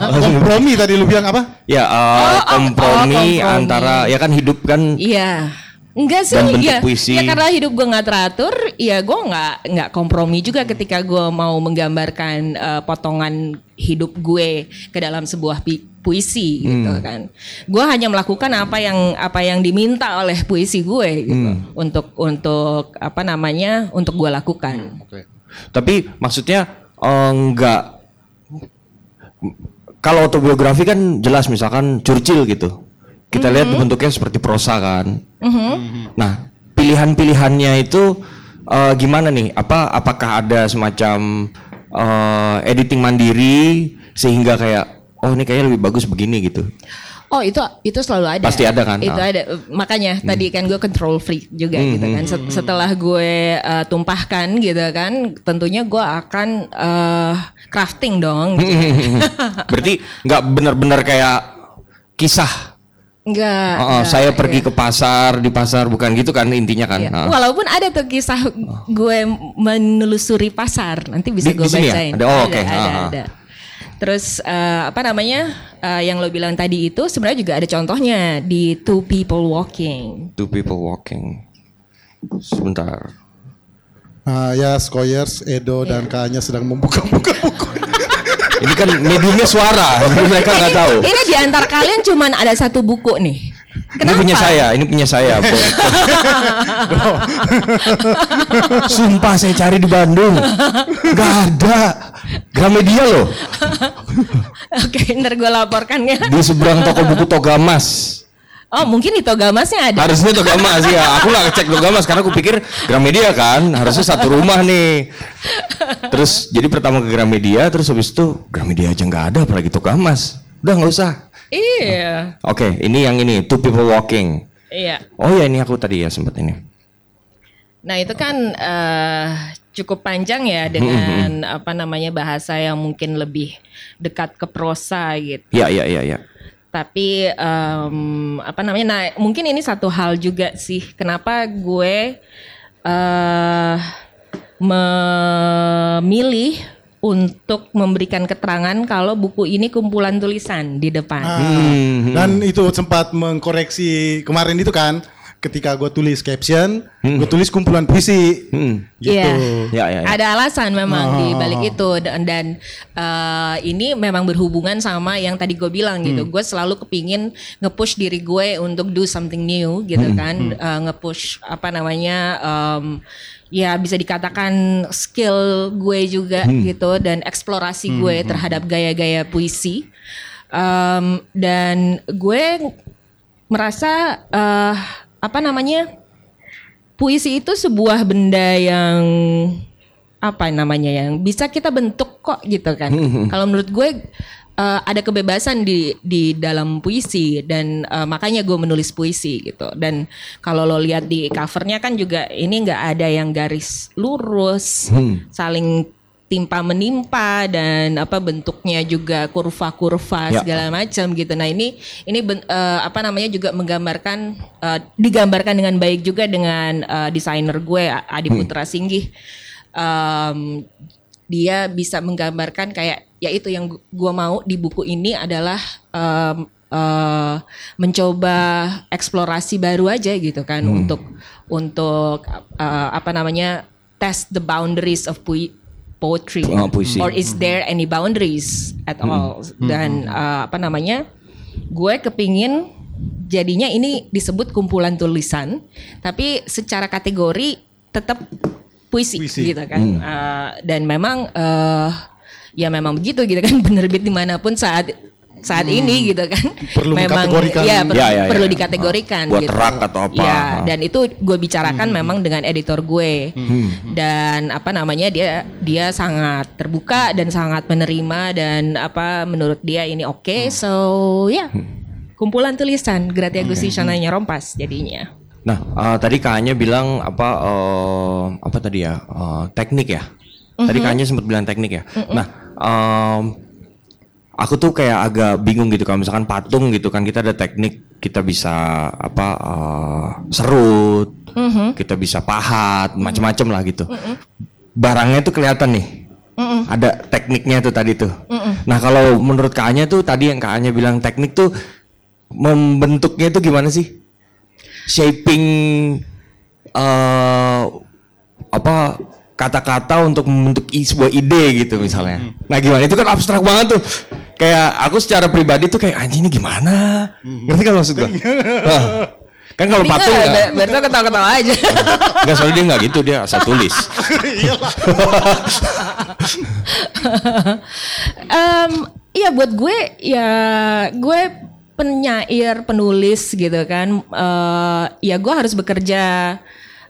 Speaker 5: Langsung
Speaker 6: kompromi tadi lu bilang apa?
Speaker 5: Ya, eh,
Speaker 7: Oh, oh,
Speaker 5: kompromi,
Speaker 7: kompromi.
Speaker 5: antara ya kan hidup kan
Speaker 7: Iya. Enggak sih,
Speaker 5: Dan bentuk
Speaker 7: ya,
Speaker 5: puisi.
Speaker 7: ya karena hidup gue nggak teratur, ya gue nggak nggak kompromi juga ketika gue mau menggambarkan eh, potongan hidup gue ke dalam sebuah pi- puisi gitu
Speaker 5: Hmm.
Speaker 7: kan. Gue hanya melakukan apa yang apa yang diminta oleh puisi gue gitu
Speaker 5: Hmm.
Speaker 7: untuk untuk apa namanya untuk gue lakukan.
Speaker 5: Tapi maksudnya eh, enggak kalau autobiografi kan jelas misalkan Churchill gitu. Kita lihat bentuknya seperti prosa kan. Nah, pilihan-pilihannya itu eh, gimana nih? Apa apakah ada semacam eh, editing mandiri sehingga kayak oh ini kayaknya lebih bagus begini gitu.
Speaker 7: Oh itu itu selalu ada.
Speaker 5: Pasti ada kan?
Speaker 7: Itu
Speaker 5: Ah.
Speaker 7: ada. Makanya tadi kan gue control freak juga gitu kan. Set- Setelah gue uh, tumpahkan gitu kan, tentunya gue akan uh, crafting dong. Gitu.
Speaker 5: Berarti nggak benar-benar kayak kisah.
Speaker 7: Enggak.
Speaker 5: Oh, oh,
Speaker 7: enggak,
Speaker 5: saya pergi
Speaker 7: iya.
Speaker 5: ke pasar di pasar bukan gitu kan intinya kan.
Speaker 7: Iya.
Speaker 5: Ah.
Speaker 7: Walaupun ada tuh kisah gue menelusuri pasar, nanti bisa
Speaker 5: Di-
Speaker 7: gue
Speaker 5: ya?
Speaker 7: bacain.
Speaker 5: Ada? Oh, oke.
Speaker 7: Ada,
Speaker 5: Ah, ah.
Speaker 7: ada. Terus eh, apa namanya eh, yang lo bilang tadi itu sebenarnya juga ada contohnya di Two People Walking.
Speaker 5: Two people walking. Sebentar.
Speaker 6: Nah, ya Skoyers, Edo dan
Speaker 7: Iya.
Speaker 6: Kanya sedang membuka-buka buku.
Speaker 5: Ini kan mediumnya suara, mereka nggak tahu.
Speaker 7: Ini di antar kalian cuman ada satu buku nih.
Speaker 5: Ini punya saya, ini punya saya. Sumpah saya cari di Bandung, nggak ada. Gramedia loh,
Speaker 7: Oke, ntar gue laporkan ya.
Speaker 5: di seberang toko buku Togamas.
Speaker 7: Oh, mungkin di Togamasnya ada.
Speaker 5: Harusnya Togamas ya. Aku nggak ngecek Togamas karena aku pikir Gramedia kan, harusnya satu rumah nih. Terus jadi pertama ke Gramedia, terus habis itu Gramedia aja nggak ada, apalagi Togamas. Udah nggak usah.
Speaker 7: Iya.
Speaker 5: Oke, ini yang ini Two People Walking.
Speaker 7: Iya.
Speaker 5: Oh ya ini aku tadi ya sempat ini.
Speaker 7: Nah itu kan eh, cukup panjang ya dengan apa namanya bahasa yang mungkin lebih dekat ke prosa gitu.
Speaker 5: Ya ya ya ya.
Speaker 7: Tapi em, apa namanya? Nah mungkin ini satu hal juga sih. Kenapa gue eh memilih untuk memberikan keterangan kalau buku ini kumpulan tulisan di depan.
Speaker 5: Hmm.
Speaker 6: Dan itu sempat mengkoreksi kemarin itu kan, ketika gue tulis caption, gue tulis kumpulan puisi.
Speaker 5: Hmm.
Speaker 6: Gitu.
Speaker 7: Iya.
Speaker 5: Ya ya ya.
Speaker 7: Ada alasan memang
Speaker 6: Oh.
Speaker 7: di balik itu dan, dan eh, ini memang berhubungan sama yang tadi gue bilang gitu. Gue selalu kepingin nge-push diri gue untuk do something new gitu kan, Eh, nge-push apa namanya em, ya bisa dikatakan skill gue juga gitu dan eksplorasi gue terhadap gaya-gaya puisi. Em, dan gue merasa eh, apa namanya puisi itu sebuah benda yang apa namanya yang bisa kita bentuk kok gitu kan. Kalau menurut gue eh, ada kebebasan di di dalam puisi dan eh, makanya gue menulis puisi gitu. Dan kalau lo lihat di covernya kan juga ini nggak ada yang garis lurus, saling timpa menimpa dan apa bentuknya juga kurva-kurva
Speaker 5: Ya.
Speaker 7: segala macam gitu. Nah ini ini ben- eh, apa namanya juga menggambarkan eh, digambarkan dengan baik juga dengan eh, desainer gue Adi Putra Singgih. Em, dia bisa menggambarkan kayak ya itu yang gu- gua mau di buku ini adalah em, eh, mencoba eksplorasi baru aja gitu kan untuk untuk eh, apa namanya test the boundaries of pui- poetry.
Speaker 5: Puisi.
Speaker 7: or is there any boundaries at all? Dan eh, apa namanya gue kepingin jadinya ini disebut kumpulan tulisan tapi secara kategori tetap puisi,
Speaker 6: Puisi.
Speaker 7: gitu kan Eh, dan memang eh ya memang begitu gitu kan penerbit di mana pun saat saat ini gitu kan
Speaker 6: Perlu
Speaker 7: memang
Speaker 6: mengkategorikan.
Speaker 7: ya, per-
Speaker 5: Ya, ya, ya.
Speaker 7: perlu dikategorikan
Speaker 5: Buat
Speaker 7: gitu.
Speaker 5: rak atau apa.
Speaker 7: ya
Speaker 5: Ah.
Speaker 7: dan itu gue bicarakan memang dengan editor gue
Speaker 5: Hmm.
Speaker 7: dan apa namanya dia dia sangat terbuka dan sangat menerima dan apa menurut dia ini oke so ya kumpulan tulisan Gratia Gusti Shananya Rompas jadinya
Speaker 5: Nah, eh, tadi Kanya bilang apa eh, apa tadi ya? Eh, teknik ya. Tadi Kanya sempat bilang teknik ya. Nah, em, aku tuh kayak agak bingung gitu kalau misalkan patung gitu kan kita ada teknik kita bisa apa eh, serut, kita bisa pahat, macam-macam lah gitu. Barangnya tuh kelihatan nih. Ada tekniknya tuh tadi tuh. Nah, kalau menurut Kanya tuh tadi yang Kanya bilang teknik tuh membentuknya tuh gimana sih? Shaping eh apa kata-kata untuk membentuk sebuah ide gitu misalnya. Nah gimana itu kan abstrak banget tuh. Kayak aku secara pribadi tuh kayak anjing ini gimana? Ngerti kan maksud gua? Hah. kan kalau patung enggak,
Speaker 7: Berarti ketawa-ketawa aja
Speaker 5: enggak soalnya dia enggak gitu dia asal tulis.
Speaker 7: Em, Iya buat gue ya gue penyair penulis gitu kan Eh, ya gue harus bekerja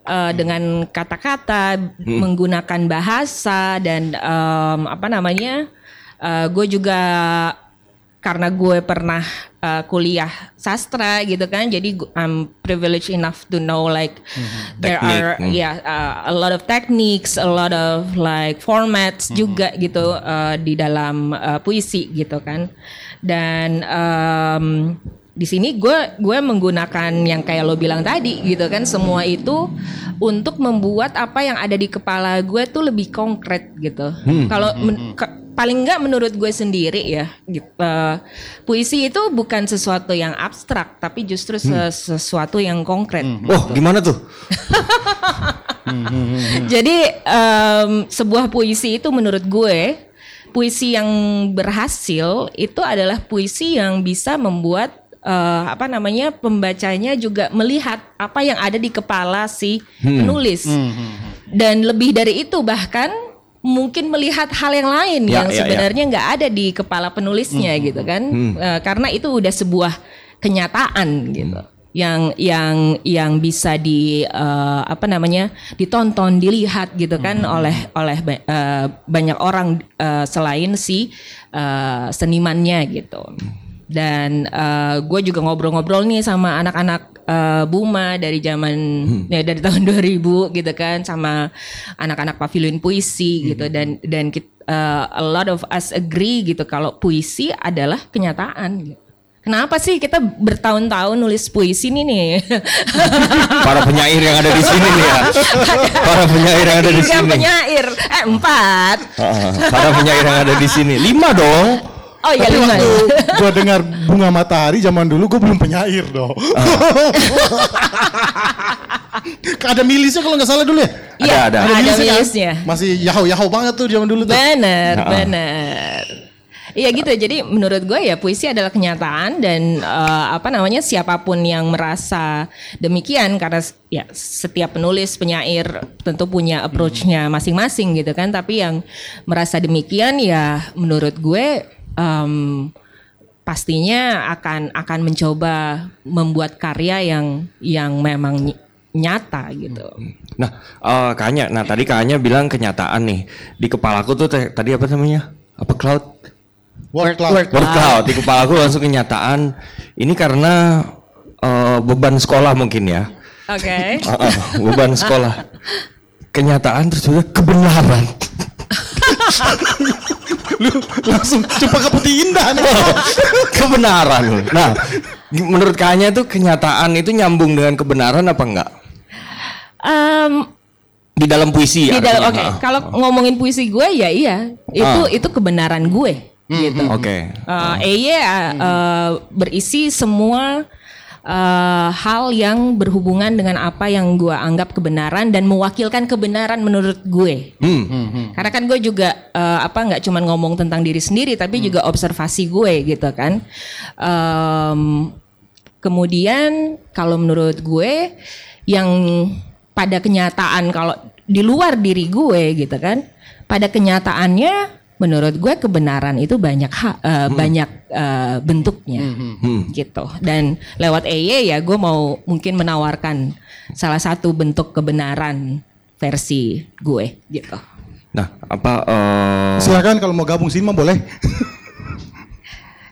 Speaker 7: eh, dengan kata-kata menggunakan bahasa dan em, apa namanya gue juga karena gue pernah uh, kuliah sastra gitu kan jadi I'm privileged enough to know like there
Speaker 5: Teknik,
Speaker 7: are
Speaker 5: hmm.
Speaker 7: yeah uh, a lot of techniques a lot of like formats juga gitu uh, di dalam uh, puisi gitu kan dan um, di sini gue gue menggunakan yang kayak lo bilang tadi gitu kan. Semua itu untuk membuat apa yang ada di kepala gue tuh lebih konkret gitu. Kalau men- ke- paling enggak menurut gue sendiri ya gitu, eh, puisi itu bukan sesuatu yang abstrak tapi justru se- sesuatu yang konkret
Speaker 5: Oh, gimana tuh?
Speaker 7: jadi em, sebuah puisi itu menurut gue puisi yang berhasil itu adalah puisi yang bisa membuat eh, apa namanya pembacanya juga melihat apa yang ada di kepala si penulis. Dan lebih dari itu bahkan mungkin melihat hal yang lain
Speaker 5: Ya,
Speaker 7: yang
Speaker 5: ya, ya.
Speaker 7: sebenarnya nggak ada di kepala penulisnya gitu kan. Eh, karena itu udah sebuah kenyataan gitu yang yang yang bisa di eh, apa namanya ditonton dilihat gitu kan oleh oleh ba- eh, banyak orang eh, selain si eh, senimannya gitu. Dan gue juga ngobrol-ngobrol nih sama anak-anak eh, Buma dari zaman ya dari tahun 2000 gitu kan sama anak-anak pavilion puisi gitu. Dan dan kit- eh, a lot of us agree gitu kalau puisi adalah kenyataan gitu. Kenapa sih kita bertahun-tahun nulis puisi ini nih?
Speaker 5: Para penyair yang ada di sini nih ya. Para penyair yang ada di
Speaker 7: Tiga
Speaker 5: sini.
Speaker 7: penyair, eh empat.
Speaker 5: Ah, Para penyair yang ada di sini. Lima dong.
Speaker 7: Oh iya lima.
Speaker 6: waktu gue dengar bunga matahari zaman dulu gue belum penyair dong. ada milisnya kalau nggak salah dulu ya.
Speaker 7: Iya,
Speaker 5: ada.
Speaker 7: ada
Speaker 6: milisnya kan? Masih yahoo yahoo banget tuh zaman dulu tuh.
Speaker 7: Bener, bener. Iya gitu. Jadi menurut gue ya puisi adalah kenyataan dan eh, apa namanya siapa pun yang merasa demikian karena ya setiap penulis penyair tentu punya approach-nya masing-masing gitu kan. Tapi yang merasa demikian ya menurut gue em, pastinya akan akan mencoba membuat karya yang yang memang ny- nyata gitu.
Speaker 5: Nah, eh Kanya, nah tadi Kanya bilang kenyataan nih. Di kepalaku tuh tadi apa namanya? Apa cloud?
Speaker 6: Word cloud.
Speaker 5: Word cloud. Di kepalaku langsung kenyataan. Ini karena eh, beban sekolah mungkin ya.
Speaker 7: Oke.
Speaker 5: Ah, ah, beban sekolah. Kenyataan terus juga kebenaran.
Speaker 6: Lu langsung coba ke peti indah nih.
Speaker 5: kebenaran. Nah, menurut Kanya tuh kenyataan itu nyambung dengan kebenaran apa enggak?
Speaker 7: Em,
Speaker 5: Di dalam puisi
Speaker 7: di dalam oke
Speaker 5: Ah,
Speaker 7: kalau ngomongin puisi gue ya iya itu itu kebenaran gue gitu.
Speaker 5: Oke.
Speaker 7: Eh, EY eh, berisi semua eh, hal yang berhubungan dengan apa yang gue anggap kebenaran dan mewakilkan kebenaran menurut gue.
Speaker 5: Hmm.
Speaker 7: karena kan gue juga eh, apa nggak cuma ngomong tentang diri sendiri tapi juga observasi gue gitu kan. Em, kemudian kalau menurut gue yang pada kenyataan kalau di luar diri gue gitu kan pada kenyataannya menurut gue kebenaran itu banyak ha- eh, banyak eh, bentuknya. Gitu. Dan lewat EY ya gue mau mungkin menawarkan salah satu bentuk kebenaran versi gue gitu.
Speaker 5: Nah, apa eh,
Speaker 6: Silakan kalau mau gabung sini mah boleh.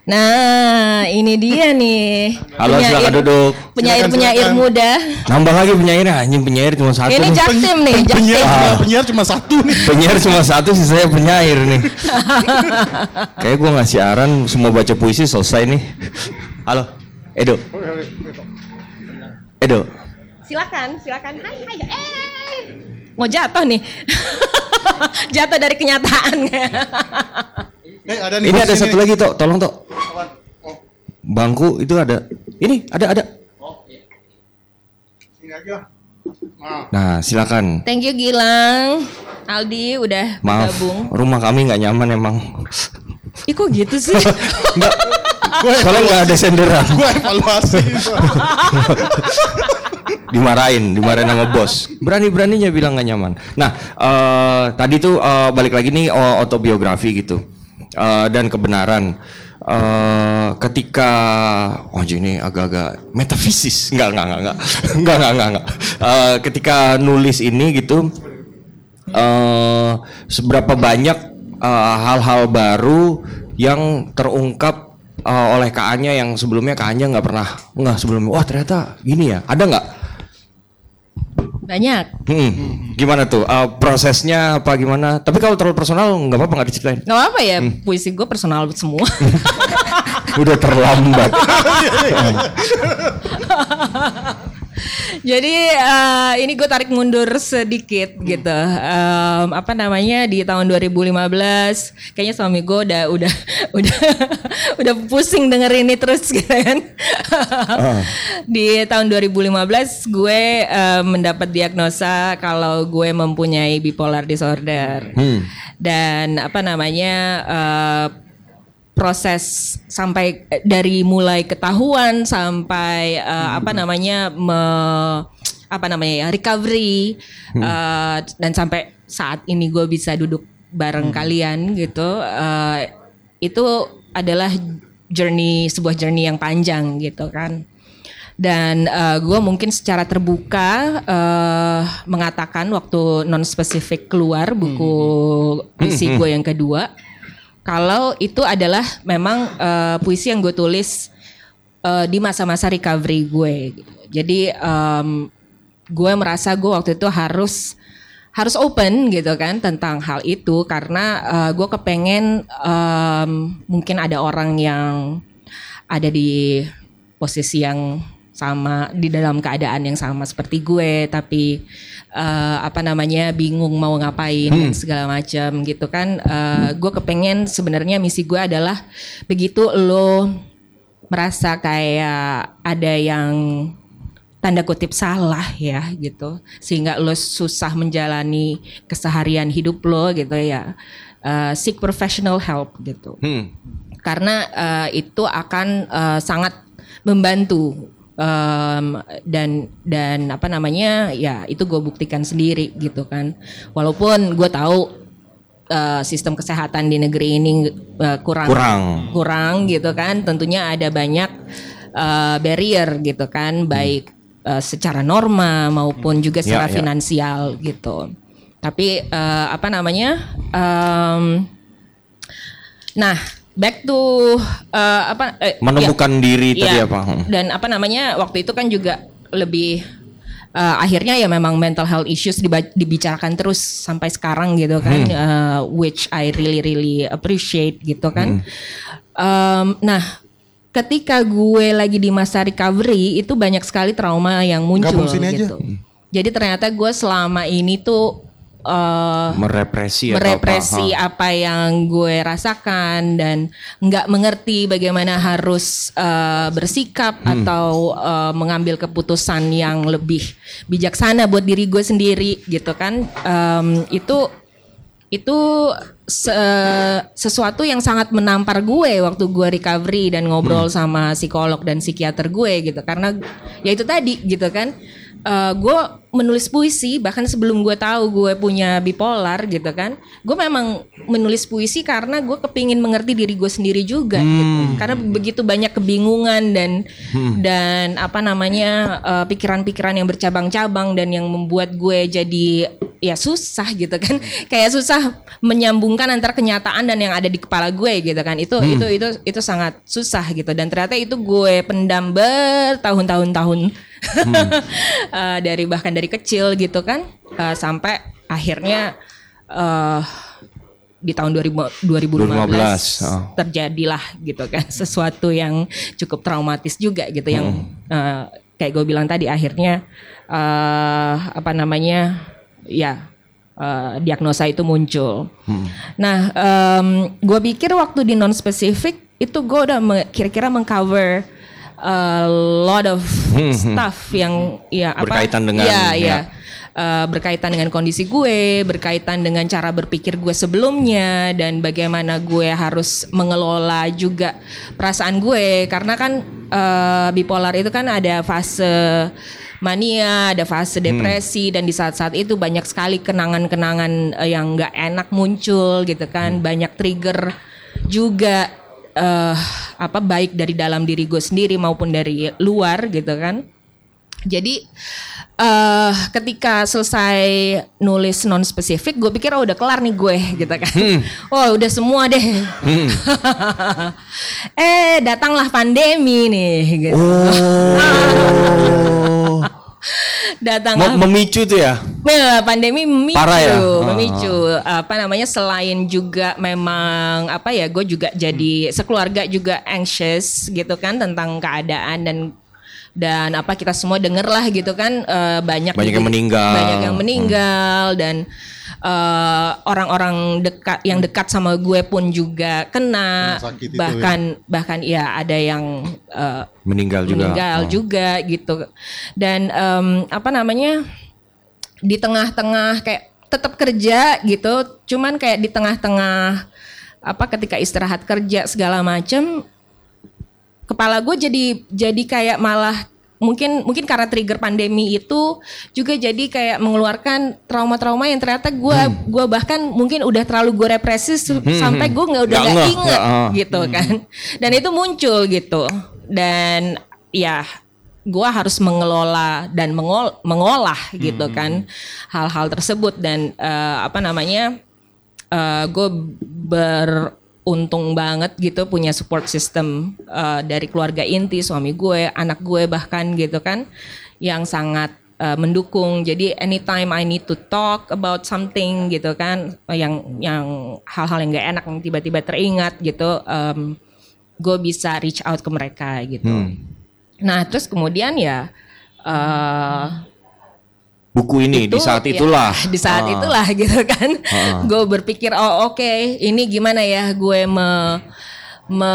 Speaker 7: Nah, ini dia nih.
Speaker 5: Halo, silakan duduk.
Speaker 7: Penyair-penyair
Speaker 6: Silakan,
Speaker 7: muda.
Speaker 5: nambah lagi penyairnya anjing penyair cuma satu.
Speaker 7: Ini. Jaktim nih, Jaktim.
Speaker 6: cuma, penyiar cuma satu nih.
Speaker 5: Penyair cuma satu sih saya penyair nih. Kayak gua nggak siaran semua baca puisi selesai nih. Halo, Edo. Edo.
Speaker 7: Silakan, silakan. Hai, hai. Eh. Mau jatuh nih. jatuh dari kenyataan.
Speaker 6: Eh, ada nih.
Speaker 5: Ini ada satu lagi tok, tolong tok. Bangku itu ada. Ini ada ada.
Speaker 6: Sini aja. Nah,
Speaker 5: Nah, silakan.
Speaker 7: Thank you Gilang. Aldi udah
Speaker 5: Maaf,
Speaker 7: gabung.
Speaker 5: rumah kami nggak nyaman emang.
Speaker 7: Ih kok gitu sih?
Speaker 5: Enggak. Soalnya nggak ada senderan.
Speaker 6: gue evaluasi.
Speaker 5: Dimarahin, dimarahin sama bos. Berani-beraninya bilang gak nyaman. Nah, eh, tadi tuh eh, balik lagi nih oh, autobiografi gitu Eh, dan kebenaran. Eh, ketika oh ini agak-agak metafisis, enggak enggak enggak enggak enggak enggak. enggak. Eh, ketika nulis ini gitu, eh seberapa banyak hal-hal baru yang terungkap eh, oleh Kak-nya yang sebelumnya Kak-nya nggak pernah nggak sebelumnya. Wah ternyata gini ya. Ada nggak?
Speaker 7: Banyak.
Speaker 5: Hmm, gimana tuh Eh, prosesnya apa gimana? Tapi kalau terlalu personal nggak apa-apa nggak diceritain.
Speaker 7: Gak apa ya,
Speaker 5: Hmm.
Speaker 7: puisi gue personal semua.
Speaker 5: Udah terlambat.
Speaker 7: Jadi eh, ini gue tarik mundur sedikit gitu. Em, apa namanya di tahun 2015 kayaknya suami gue udah udah udah udah pusing denger ini terus gitu kan. Di tahun 2015 gue eh, mendapat diagnosa kalau gue mempunyai bipolar disorder. Dan apa namanya eh, proses sampai eh, dari mulai ketahuan sampai eh, apa namanya me, apa namanya ya recovery eh, dan sampai saat ini gue bisa duduk bareng kalian gitu eh, itu adalah journey sebuah journey yang panjang gitu kan. Dan gue mungkin secara terbuka eh, mengatakan waktu non spesifik keluar buku puisi gue yang kedua kalau itu adalah memang eh, puisi yang gue tulis eh, di masa-masa recovery gue. Jadi em, gue merasa gue waktu itu harus harus open gitu kan tentang hal itu karena eh, gue kepengen em, mungkin ada orang yang ada di posisi yang sama di dalam keadaan yang sama seperti gue tapi eh, apa namanya bingung mau ngapain dan segala macam gitu kan. Eh, gue kepengen sebenarnya misi gue adalah begitu lo merasa kayak ada yang tanda kutip salah ya gitu. Sehingga lo susah menjalani keseharian hidup lo gitu ya. Eh, seek professional help gitu.
Speaker 5: Hmm.
Speaker 7: karena eh, itu akan eh, sangat membantu Em, dan dan apa namanya ya itu gue buktikan sendiri gitu kan. Walaupun gue tahu eh, sistem kesehatan di negeri ini eh, kurang
Speaker 5: Kurang.
Speaker 7: kurang gitu kan. Tentunya ada banyak eh, barrier gitu kan baik eh, secara norma maupun juga secara
Speaker 5: Ya, ya.
Speaker 7: finansial gitu. Tapi eh, apa namanya em, nah back to eh, apa eh,
Speaker 5: Menemukan diri tadi
Speaker 7: Iya.
Speaker 5: apa? Hmm.
Speaker 7: Dan apa namanya waktu itu kan juga lebih eh, akhirnya ya memang mental health issues dibicarakan terus sampai sekarang gitu kan,
Speaker 5: Hmm.
Speaker 7: eh, which I really really appreciate gitu kan.
Speaker 5: Hmm.
Speaker 7: Em, nah, ketika gue lagi di masa recovery itu banyak sekali trauma yang muncul
Speaker 6: Gabung sini aja.
Speaker 7: gitu. Jadi ternyata gue selama ini tuh eh,
Speaker 5: Merepresi atau
Speaker 7: merepresi
Speaker 5: apa?
Speaker 7: Apa yang gue rasakan dan nggak mengerti bagaimana harus eh, bersikap
Speaker 5: Hmm.
Speaker 7: atau eh, mengambil keputusan yang lebih bijaksana buat diri gue sendiri gitu kan Em, itu itu se- sesuatu yang sangat menampar gue waktu gue recovery dan ngobrol sama psikolog dan psikiater gue gitu karena ya itu tadi gitu kan Eh, gue menulis puisi bahkan sebelum gue tahu gue punya bipolar gitu kan gue memang menulis puisi karena gue kepingin mengerti diri gue sendiri juga gitu. Karena begitu banyak kebingungan dan dan apa namanya eh, pikiran-pikiran yang bercabang-cabang dan yang membuat gue jadi ya susah gitu kan. Kayak susah menyambungkan antara kenyataan dan yang ada di kepala gue gitu kan. Itu itu itu itu sangat susah gitu. Dan ternyata itu gue pendam bertahun-tahun tahun Eh, dari bahkan dari kecil gitu kan Eh, sampai akhirnya eh di tahun 2000, 2015
Speaker 5: 2015, oh.
Speaker 7: terjadilah gitu kan sesuatu yang cukup traumatis juga gitu yang eh, kayak gue bilang tadi akhirnya eh apa namanya ya eh, diagnosa itu muncul. Nah, gue pikir waktu di non spesifik itu gue udah kira-kira mengcover a lot of stuff yang ya apa?
Speaker 5: Berkaitan dengan-
Speaker 7: ya,
Speaker 5: ya.
Speaker 7: ya. Eh, berkaitan dengan kondisi gue, berkaitan dengan cara berpikir gue sebelumnya dan bagaimana gue harus mengelola juga perasaan gue. Karena kan eh, bipolar itu kan ada fase mania, ada fase depresi dan di saat-saat itu banyak sekali kenangan-kenangan eh, yang nggak enak muncul gitu kan, banyak trigger juga eh apa baik dari dalam diri gue sendiri maupun dari luar gitu kan Jadi eh ketika selesai nulis non spesifik, gue pikir oh udah kelar nih gue gitu kan. Oh udah semua deh. eh datanglah pandemi nih. Gitu.
Speaker 5: Oh.
Speaker 7: Datanglah
Speaker 5: Mem- memicu tuh ya.
Speaker 7: Pandemi memicu,
Speaker 5: Parah ya?
Speaker 7: memicu. Apa namanya selain juga memang apa ya, gue juga jadi sekeluarga juga anxious gitu kan tentang keadaan dan dan apa kita semua denger lah gitu kan eh, banyak
Speaker 5: Banyak yang meninggal.
Speaker 7: banyak yang meninggal dan eh, orang-orang dekat yang dekat sama gue pun juga kena
Speaker 6: itu ya.
Speaker 7: bahkan bahkan ya ada yang eh,
Speaker 5: Meninggal juga.
Speaker 7: meninggal
Speaker 5: Oh.
Speaker 7: juga gitu dan em, apa namanya di tengah-tengah kayak tetap kerja gitu cuman kayak di tengah-tengah apa ketika istirahat kerja segala macem kepala gue jadi jadi kayak malah mungkin mungkin karena trigger pandemi itu juga jadi kayak mengeluarkan trauma-trauma yang ternyata gue
Speaker 5: Hmm.
Speaker 7: gua bahkan mungkin udah terlalu gue represi su- sampai gue nggak udah
Speaker 5: Nggak
Speaker 7: inget
Speaker 5: nggak, ah.
Speaker 7: gitu kan. Dan itu muncul gitu. Dan ya gue harus mengelola dan mengol- mengolah gitu kan hal-hal tersebut. Dan eh, apa namanya gue beruntung banget gitu punya support system eh, dari keluarga inti suami gue anak gue bahkan gitu kan yang sangat eh, mendukung. Jadi anytime I need to talk about something gitu kan yang yang hal-hal yang gak enak yang tiba-tiba teringat gitu em, gue bisa reach out ke mereka gitu. Nah terus kemudian ya eh,
Speaker 5: Buku ini di
Speaker 7: itu,
Speaker 5: saat
Speaker 7: ya,
Speaker 5: itulah.
Speaker 7: di saat
Speaker 5: Ah.
Speaker 7: itulah gitu kan gue berpikir oh oke ini gimana ya gue me me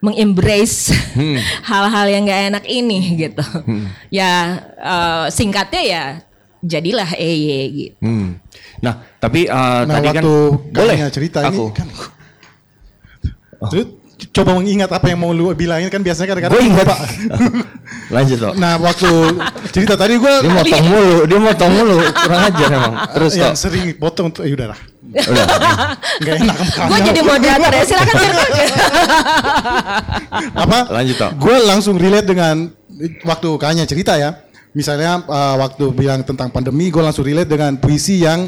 Speaker 7: mengembrace
Speaker 5: Hmm.
Speaker 7: hal-hal yang gak enak ini gitu ya eh, singkatnya ya jadilah EY gitu
Speaker 5: Hmm. Nah, tapi uh,
Speaker 6: Nah
Speaker 5: tadi kan boleh
Speaker 6: cerita
Speaker 5: aku.
Speaker 6: ini kan Terus coba mengingat apa yang mau lu bilangin kan biasanya kadang-kadang
Speaker 5: Gue ingat. Lanjut loh.
Speaker 6: Nah waktu cerita tadi gue
Speaker 5: Dia motong mulu, dia motong mulu, kurang ajar emang. Terus
Speaker 6: yang
Speaker 5: toh.
Speaker 6: sering potong tuh, ya udah lah.
Speaker 5: Udah.
Speaker 6: Nggak enak
Speaker 7: gue jadi moderator ya silakan
Speaker 6: apa?
Speaker 5: Lanjut, Tok.
Speaker 6: Gue langsung relate dengan waktu Kanya cerita ya. Misalnya uh, waktu bilang tentang pandemi, gue langsung relate dengan puisi yang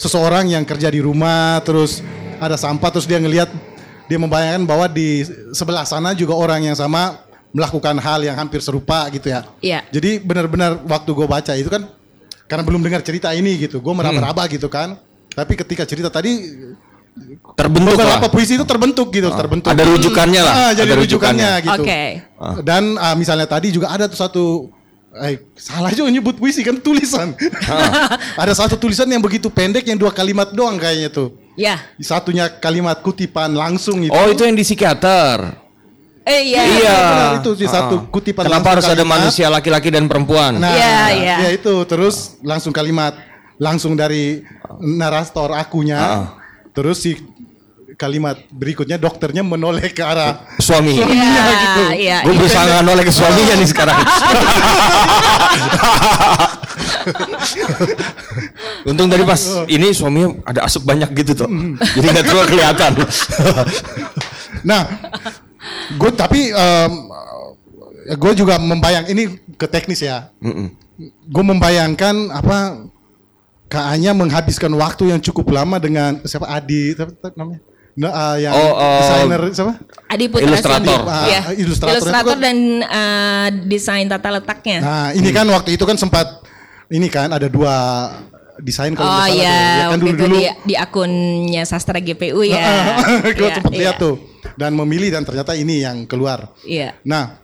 Speaker 6: seseorang yang kerja di rumah, terus ada sampah, terus dia ngelihat, dia membayangkan bahwa di sebelah sana juga orang yang sama melakukan hal yang hampir serupa gitu ya.
Speaker 7: Iya.
Speaker 6: Jadi benar-benar waktu gue baca itu kan, karena belum dengar cerita ini gitu, gue meraba-raba gitu kan. Tapi ketika cerita tadi
Speaker 5: Terbentuk lah.
Speaker 6: beberapa puisi itu terbentuk gitu, terbentuk.
Speaker 5: Ada rujukannya lah,
Speaker 6: Ah, jadi
Speaker 5: ada
Speaker 6: rujukannya,
Speaker 5: rujukannya.
Speaker 6: gitu.
Speaker 7: Oke.
Speaker 6: Dan ah, misalnya tadi juga ada tuh satu eh salah juga nyebut puisi kan tulisan. ada satu tulisan yang begitu pendek yang dua kalimat doang kayaknya tuh.
Speaker 7: Ya
Speaker 6: Satunya kalimat kutipan langsung itu.
Speaker 5: Oh, itu yang di psikiater.
Speaker 7: eh iya
Speaker 5: Iya.
Speaker 6: benar, itu di satu
Speaker 5: Ah.
Speaker 6: kutipan
Speaker 5: Kenapa
Speaker 6: langsung
Speaker 5: harus ada
Speaker 6: kalimat.
Speaker 5: manusia laki-laki dan perempuan?
Speaker 6: Nah,
Speaker 7: Iya, iya.
Speaker 6: ya itu terus langsung kalimat langsung dari narator akunya.
Speaker 5: Ah.
Speaker 6: Terus si kalimat berikutnya dokternya menoleh ke arah
Speaker 5: Suami.
Speaker 6: suaminya
Speaker 7: Iya,
Speaker 6: gitu.
Speaker 7: iya,
Speaker 5: Gue
Speaker 7: iya.
Speaker 5: berusaha nggak noleh ke suaminya nih sekarang. Untung tadi pas ini suaminya ada asap banyak gitu tuh. Jadi nggak terlalu kelihatan.
Speaker 6: Nah, gue tapi gue juga membayang ini ke teknis ya. Gue membayangkan apa kayaknya menghabiskan waktu yang cukup lama dengan siapa Adi siapa namanya? Nah, ah, yang
Speaker 5: Oh, oh.
Speaker 6: desainer siapa?
Speaker 7: Adi Putra
Speaker 5: Ilustrator.
Speaker 7: Sindi.
Speaker 6: Ah,
Speaker 7: Iya.
Speaker 6: ilustrator.
Speaker 7: Ilustrator
Speaker 6: Itu kan-
Speaker 7: dan eh, desain tata letaknya.
Speaker 6: Nah, ini kan waktu itu kan sempat ini kan ada dua desain kalau
Speaker 7: oh iya,
Speaker 6: Ya kan
Speaker 7: waktu
Speaker 6: dulu-dulu
Speaker 7: itu di, di akunnya Sastra GPU ya.
Speaker 6: gue
Speaker 7: Iya,
Speaker 6: sempat
Speaker 7: iya.
Speaker 6: lihat tuh dan memilih dan ternyata ini yang keluar.
Speaker 7: Iya.
Speaker 6: Nah,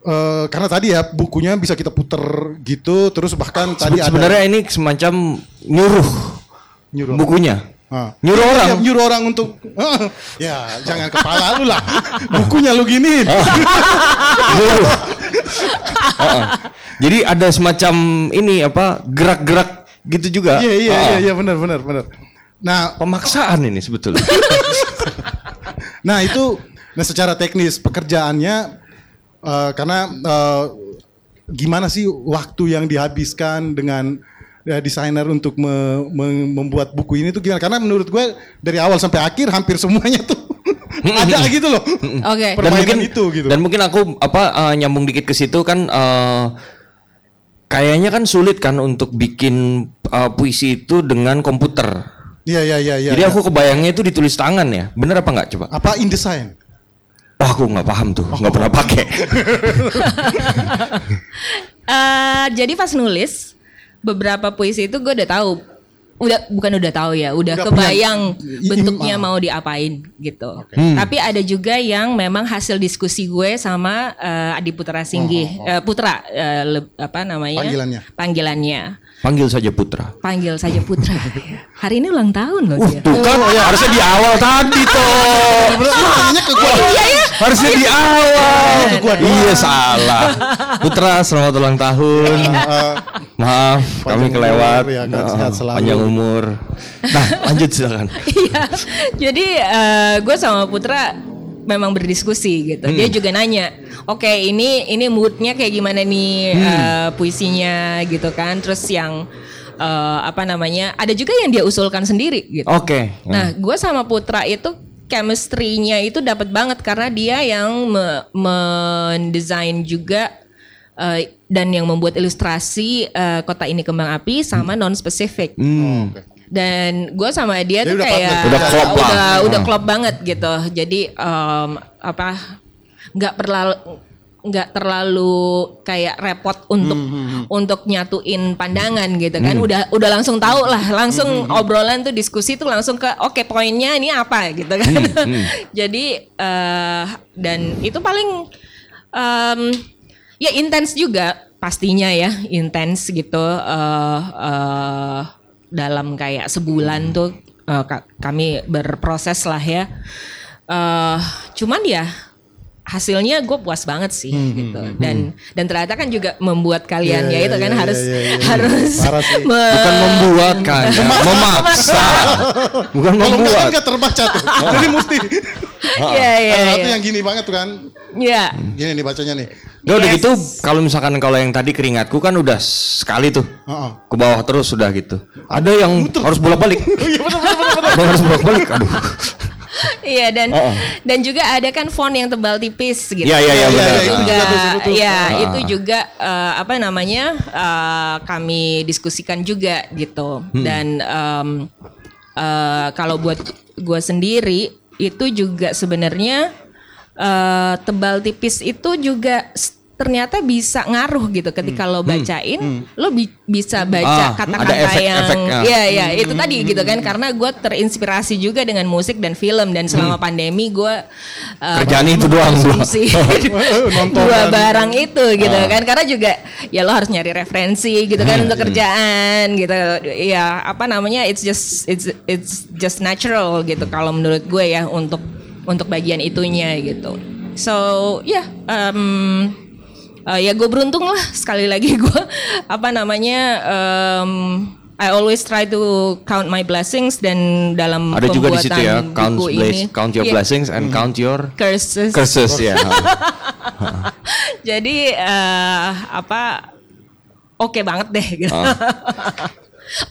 Speaker 6: eh, karena tadi ya bukunya bisa kita puter gitu, terus bahkan tadi ada
Speaker 5: Sebenarnya ini semacam nyuruh
Speaker 6: nyuruh
Speaker 5: bukunya.
Speaker 6: Ah.
Speaker 5: Nyuruh orang.
Speaker 6: Ya, nyuruh orang untuk ya jangan kepala lu lah. Bukunya lu gini.
Speaker 5: Nyuruh. Heeh. Jadi ada semacam ini apa gerak-gerak gitu juga.
Speaker 6: Iya iya
Speaker 5: Ah.
Speaker 6: iya iya benar benar benar. Nah,
Speaker 5: Pemaksaan ini sebetulnya.
Speaker 6: Nah itu, nah secara teknis pekerjaannya eh, karena eh, gimana sih waktu yang dihabiskan dengan ya, desainer untuk me- me- membuat buku ini tuh gimana? Karena menurut gue dari awal sampai akhir hampir semuanya tuh Ada gitu loh.
Speaker 7: Oke.
Speaker 5: dan
Speaker 6: Permainan
Speaker 5: mungkin
Speaker 6: itu gitu.
Speaker 5: dan mungkin aku apa eh, nyambung dikit ke situ kan eh, kayaknya kan sulit kan untuk bikin eh, puisi itu dengan komputer.
Speaker 6: Iya iya iya iya.
Speaker 5: Jadi
Speaker 6: iya.
Speaker 5: aku kebayangnya itu ditulis tangan ya. Bener apa nggak coba?
Speaker 6: apa InDesign?
Speaker 5: Oh, aku nggak paham tuh, nggak pernah pakai.
Speaker 7: Eh, jadi pas nulis beberapa puisi itu gue udah tahu udah bukan udah tahu ya udah,
Speaker 6: Udah
Speaker 7: kebayang
Speaker 6: punya
Speaker 7: bentuknya mau diapain gitu tapi ada juga yang memang hasil diskusi gue sama eh, Adi Putra Singgi Eh, Putra eh, le- apa namanya
Speaker 6: Panggilannya.
Speaker 7: panggilannya
Speaker 5: Panggil saja Putra.
Speaker 7: panggil saja Putra hari ini ulang tahun loh dia
Speaker 5: Tuh kan harusnya di awal tadi toh.
Speaker 6: Nanyanya ke gua.
Speaker 5: Harusnya di awal. Iya salah. Putra selamat ulang tahun.
Speaker 6: Eh,
Speaker 5: Maaf, kami kelewat.
Speaker 6: ya kan,
Speaker 5: Oh,
Speaker 6: sehat selalu.
Speaker 5: Panjang umur. Nah, lanjut silakan.
Speaker 7: Iya, jadi eh, gue sama Putra memang berdiskusi gitu. Dia juga nanya, oke ini ini moodnya kayak gimana nih eh, puisinya gitu kan. Terus yang eh, apa namanya? Ada juga yang dia usulkan sendiri gitu.
Speaker 5: Oke.
Speaker 7: Nah, gue sama Putra itu chemistry-nya itu dapat banget karena dia yang me- mendesain juga eh, dan yang membuat ilustrasi eh, kota ini kembang api sama non spesifik.
Speaker 5: Hmm.
Speaker 7: Dan gue sama dia
Speaker 6: Jadi
Speaker 7: tuh
Speaker 6: udah
Speaker 7: kayak
Speaker 6: partner.
Speaker 5: Udah klop lah.
Speaker 7: udah, udah
Speaker 5: Hmm.
Speaker 7: klop banget gitu. Jadi em, apa nggak terlalu nggak terlalu kayak repot untuk untuk nyatuin pandangan gitu kan. Udah udah langsung tahu lah. Langsung obrolan tuh diskusi tuh langsung ke oke poinnya ini apa? gitu kan. Jadi eh, dan itu paling em, ya intens juga pastinya ya intens gitu. Eh, eh, dalam kayak sebulan tuh eh, ka- kami berproses lah ya. Eh cuman ya hasilnya gue puas banget sih gitu dan dan ternyata kan juga membuat kalian
Speaker 6: Iya,
Speaker 7: ya
Speaker 6: iya,
Speaker 7: itu kan
Speaker 6: iya,
Speaker 7: harus
Speaker 6: iya, iya, iya.
Speaker 7: harus
Speaker 6: Parah sih.
Speaker 7: me-
Speaker 5: Bukan membuat kan, ya. memaksa. Bukan
Speaker 6: kan
Speaker 5: membuat.
Speaker 6: nggak terbaca tuh. Jadi mesti.
Speaker 7: Iya iya
Speaker 6: Ada
Speaker 7: iya.
Speaker 6: tuh yang gini banget tuh kan.
Speaker 7: Iya.
Speaker 6: Gini nih bacanya nih.
Speaker 5: Ya udah
Speaker 7: Yes.
Speaker 5: gitu, kalau misalkan kalau yang tadi keringatku kan udah sekali tuh.
Speaker 6: Heeh.
Speaker 5: Ke bawah terus sudah gitu. Ada yang harus bolak-balik. Yang harus bolak-balik. Aduh.
Speaker 7: Iya dan
Speaker 5: Oh, oh.
Speaker 7: dan juga ada kan font yang tebal tipis gitu.
Speaker 5: Iya, iya, iya, benar.
Speaker 6: iya, itu juga.
Speaker 7: Iya,
Speaker 5: Ah.
Speaker 7: itu juga eh, apa namanya eh, kami diskusikan juga gitu.
Speaker 5: Hmm.
Speaker 7: Dan em, eh, kalau buat gue sendiri itu juga sebenarnya eh, tebal tipis itu juga ternyata bisa ngaruh gitu ketika lo bacain, lo bi- bisa
Speaker 5: Hmm. Ah,
Speaker 7: baca
Speaker 5: ada
Speaker 7: kata-kata
Speaker 5: efek-
Speaker 7: yang
Speaker 5: efeknya.
Speaker 7: Iya iya itu tadi gitu kan karena gue terinspirasi juga dengan musik dan film dan selama pandemi gue uh,
Speaker 5: Kerjaan itu doang,
Speaker 7: dua
Speaker 6: dan-
Speaker 7: barang itu gitu kan karena juga ya lo harus nyari referensi gitu kan untuk kerjaan gitu. Ya apa namanya it's just it's it's just natural gitu kalau menurut gue ya untuk untuk bagian itunya gitu. So ya um, Uh, ya gue beruntung lah sekali lagi gue apa namanya um, I always try to count my blessings dan dalam
Speaker 5: Ada juga di situ ya, count, bless-
Speaker 7: ini
Speaker 5: count your
Speaker 7: Iya,
Speaker 5: blessings and count your
Speaker 7: curses.
Speaker 5: curses ya.
Speaker 7: Jadi eh, apa oke banget deh gitu.
Speaker 5: Ah.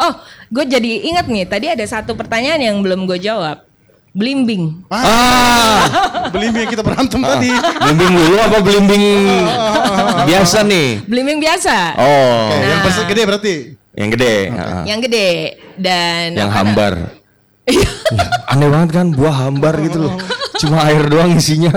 Speaker 7: oh, gue jadi ingat nih tadi ada satu pertanyaan yang belum gue jawab. Blimbing.
Speaker 5: ah,
Speaker 6: Belimbing yang kita berantem tadi.
Speaker 5: blimbing dulu apa blimbing biasa nih?
Speaker 7: Blimbing biasa.
Speaker 5: Oh,
Speaker 6: yang
Speaker 7: Nah.
Speaker 6: besar gede berarti.
Speaker 5: yang gede. ah.
Speaker 7: Yang gede dan
Speaker 5: yang hambar. Ya, aneh banget kan buah hambar gitu loh. Cuma air doang isinya.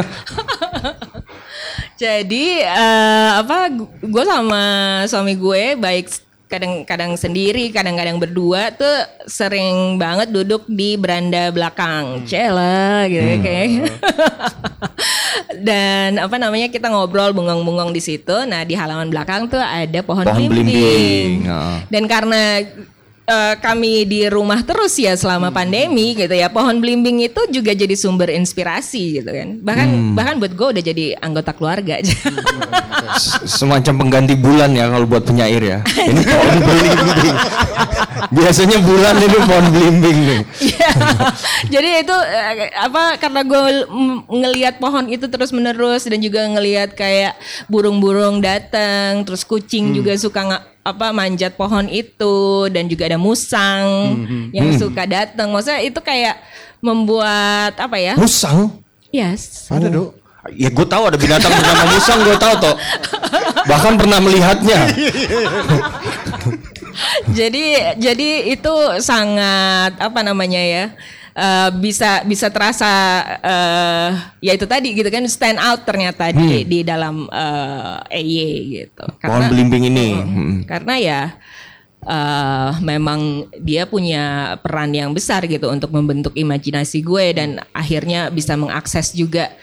Speaker 7: Jadi eh, apa gue sama suami gue baik kadang-kadang sendiri, kadang-kadang berdua tuh sering banget duduk di beranda belakang. Cela gitu
Speaker 5: Hmm.
Speaker 7: kayak. Dan apa namanya kita ngobrol bengong-bengong di situ. Nah, di halaman belakang tuh ada pohon,
Speaker 5: Pohon
Speaker 7: belimbing. Dan karena eh, kami di rumah terus ya selama
Speaker 5: Hmm.
Speaker 7: pandemi gitu ya. Pohon belimbing itu juga jadi sumber inspirasi gitu kan. Bahkan
Speaker 5: Hmm.
Speaker 7: bahkan buat gue udah jadi anggota keluarga
Speaker 5: Semacam pengganti bulan ya kalau buat penyair ya. Ini pohon belimbing. Biasanya bulan ini pohon belimbing nih.
Speaker 7: Iya. Jadi itu eh, apa karena gue ngelihat pohon itu terus menerus dan juga ngelihat kayak burung-burung datang, terus kucing juga suka nggak apa manjat pohon itu dan juga ada musang yang suka datang. Maksudnya itu kayak membuat apa ya?
Speaker 5: Musang?
Speaker 7: Yes.
Speaker 6: Ada dok.
Speaker 5: Ya gue tahu ada binatang bernama musang gue tahu toh. Bahkan pernah melihatnya.
Speaker 7: jadi jadi itu sangat apa namanya ya? Eh, bisa bisa terasa eh ya itu tadi gitu kan stand out ternyata di di dalam eh EY gitu.
Speaker 5: Pohon belimbing ini.
Speaker 7: Mm,
Speaker 5: Mm.
Speaker 7: karena ya eh memang dia punya peran yang besar gitu untuk membentuk imajinasi gue dan akhirnya bisa mengakses juga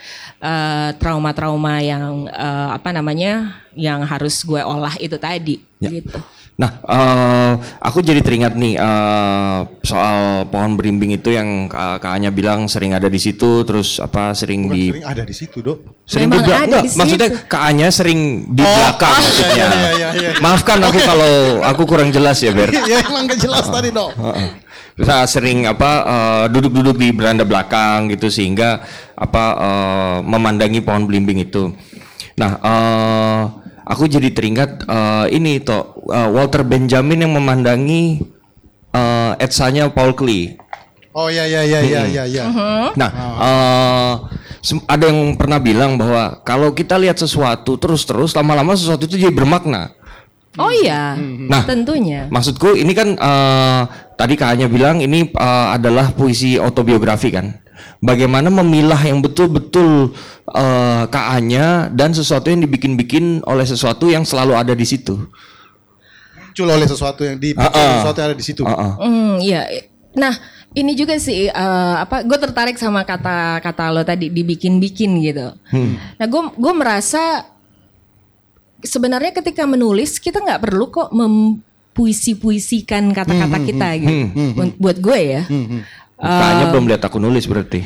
Speaker 7: trauma-trauma yang eh, apa namanya yang harus gue olah itu tadi gitu.
Speaker 5: Nah, eh, aku jadi teringat nih eh, soal pohon berimbing itu yang Kak Kak Anya bilang sering ada di situ, terus apa sering
Speaker 6: Bukan
Speaker 5: di
Speaker 6: sering ada di situ dok.
Speaker 5: sering
Speaker 7: Memang
Speaker 5: di belakang.
Speaker 7: ada
Speaker 5: Enggak,
Speaker 7: di
Speaker 5: maksudnya
Speaker 7: situ.
Speaker 5: Kak Anya sering di
Speaker 6: Oh,
Speaker 5: belakang
Speaker 6: iya,
Speaker 5: maksudnya.
Speaker 6: iya, iya, iya, iya.
Speaker 5: Maafkan aku kalau aku kurang jelas ya, Ber.
Speaker 6: ya emang gak jelas tadi dok.
Speaker 5: Heeh. Terus ah, sering apa eh, duduk-duduk di beranda belakang gitu sehingga apa eh, memandangi pohon belimbing itu. Nah, eh, aku jadi teringat eh, ini toh eh, Walter Benjamin yang memandangi eh, etsanya Paul Klee.
Speaker 6: Oh ya ya ya ya ya ya.
Speaker 5: Nah, eh, sem- ada yang pernah bilang bahwa kalau kita lihat sesuatu terus-terus lama-lama sesuatu itu jadi bermakna.
Speaker 7: Oh iya,
Speaker 5: Nah,
Speaker 7: tentunya.
Speaker 5: Maksudku ini kan eh, tadi Kak Anya bilang ini eh, adalah puisi autobiografi kan. Bagaimana memilah yang betul-betul eh, Kak Anya dan sesuatu yang dibikin-bikin oleh sesuatu yang selalu ada di situ.
Speaker 6: Muncul oleh sesuatu yang di
Speaker 5: Ah, ah.
Speaker 6: sesuatu yang ada di situ.
Speaker 5: Ah, ah.
Speaker 7: Hmm, iya. Nah, ini juga sih eh, apa? Gue tertarik sama kata-kata lo tadi dibikin-bikin gitu. Nah, gue gue merasa sebenarnya ketika menulis kita nggak perlu kok mempuisi-puisikan kata-kata kita gitu. Bu- Buat gue ya.
Speaker 5: Kak Anya belum lihat aku nulis berarti.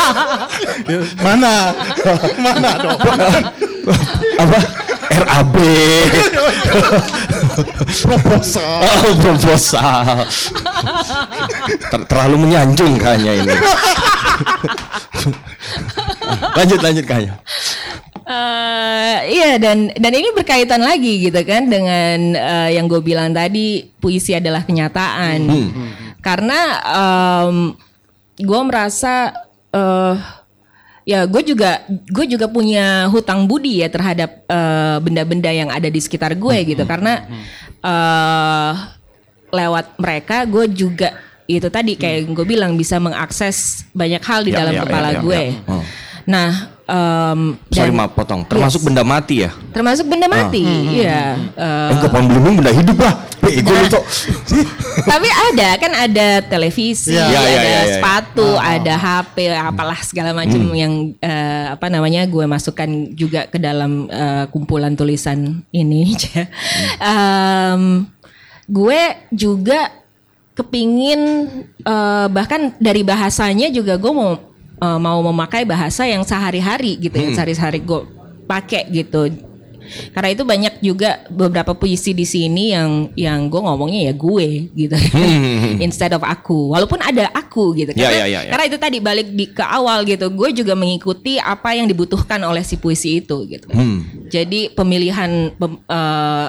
Speaker 6: Mana? Mana dok?
Speaker 5: apa? RAB.
Speaker 6: Proposal.
Speaker 5: Oh, proposal. Ter- terlalu menyanjung kayaknya ini. lanjut lanjut kayaknya.
Speaker 7: Eh, iya dan dan ini berkaitan lagi gitu kan dengan eh, yang gue bilang tadi puisi adalah kenyataan karena gue merasa eh ya gue juga gue juga punya hutang budi ya terhadap eh, benda-benda yang ada di sekitar gue gitu karena eh lewat mereka gue juga itu tadi kayak gue bilang bisa mengakses banyak hal di
Speaker 5: Ya,
Speaker 7: dalam
Speaker 5: ya,
Speaker 7: kepala
Speaker 5: ya, ya,
Speaker 7: gue.
Speaker 5: ya. Oh.
Speaker 7: Nah, em,
Speaker 5: Sorry maaf potong. Termasuk
Speaker 7: Yes.
Speaker 5: benda mati ya?
Speaker 7: termasuk benda mati, iya. Eh,
Speaker 5: Enggak pohon belimbing benda hidup lah. Tok.
Speaker 7: tapi ada kan ada televisi,
Speaker 6: Iya.
Speaker 5: Iya,
Speaker 7: ada
Speaker 5: iya, iya, iya.
Speaker 7: sepatu, ada HP, apalah segala macam yang eh, apa namanya gue masukkan juga ke dalam eh, kumpulan tulisan ini. Em, gue juga kepingin eh, bahkan dari bahasanya juga gue mau eh, mau memakai bahasa yang sehari-hari gitu, yang sehari-hari gue pakai gitu. Karena itu banyak juga beberapa puisi di sini yang yang gue ngomongnya ya gue gitu. Instead of aku. Walaupun ada aku gitu.
Speaker 5: Ya,
Speaker 7: karena,
Speaker 5: ya, ya, ya.
Speaker 7: karena itu tadi balik di ke awal gitu. Gue juga mengikuti apa yang dibutuhkan oleh si puisi itu gitu.
Speaker 5: Hmm.
Speaker 7: jadi pemilihan pem- eh,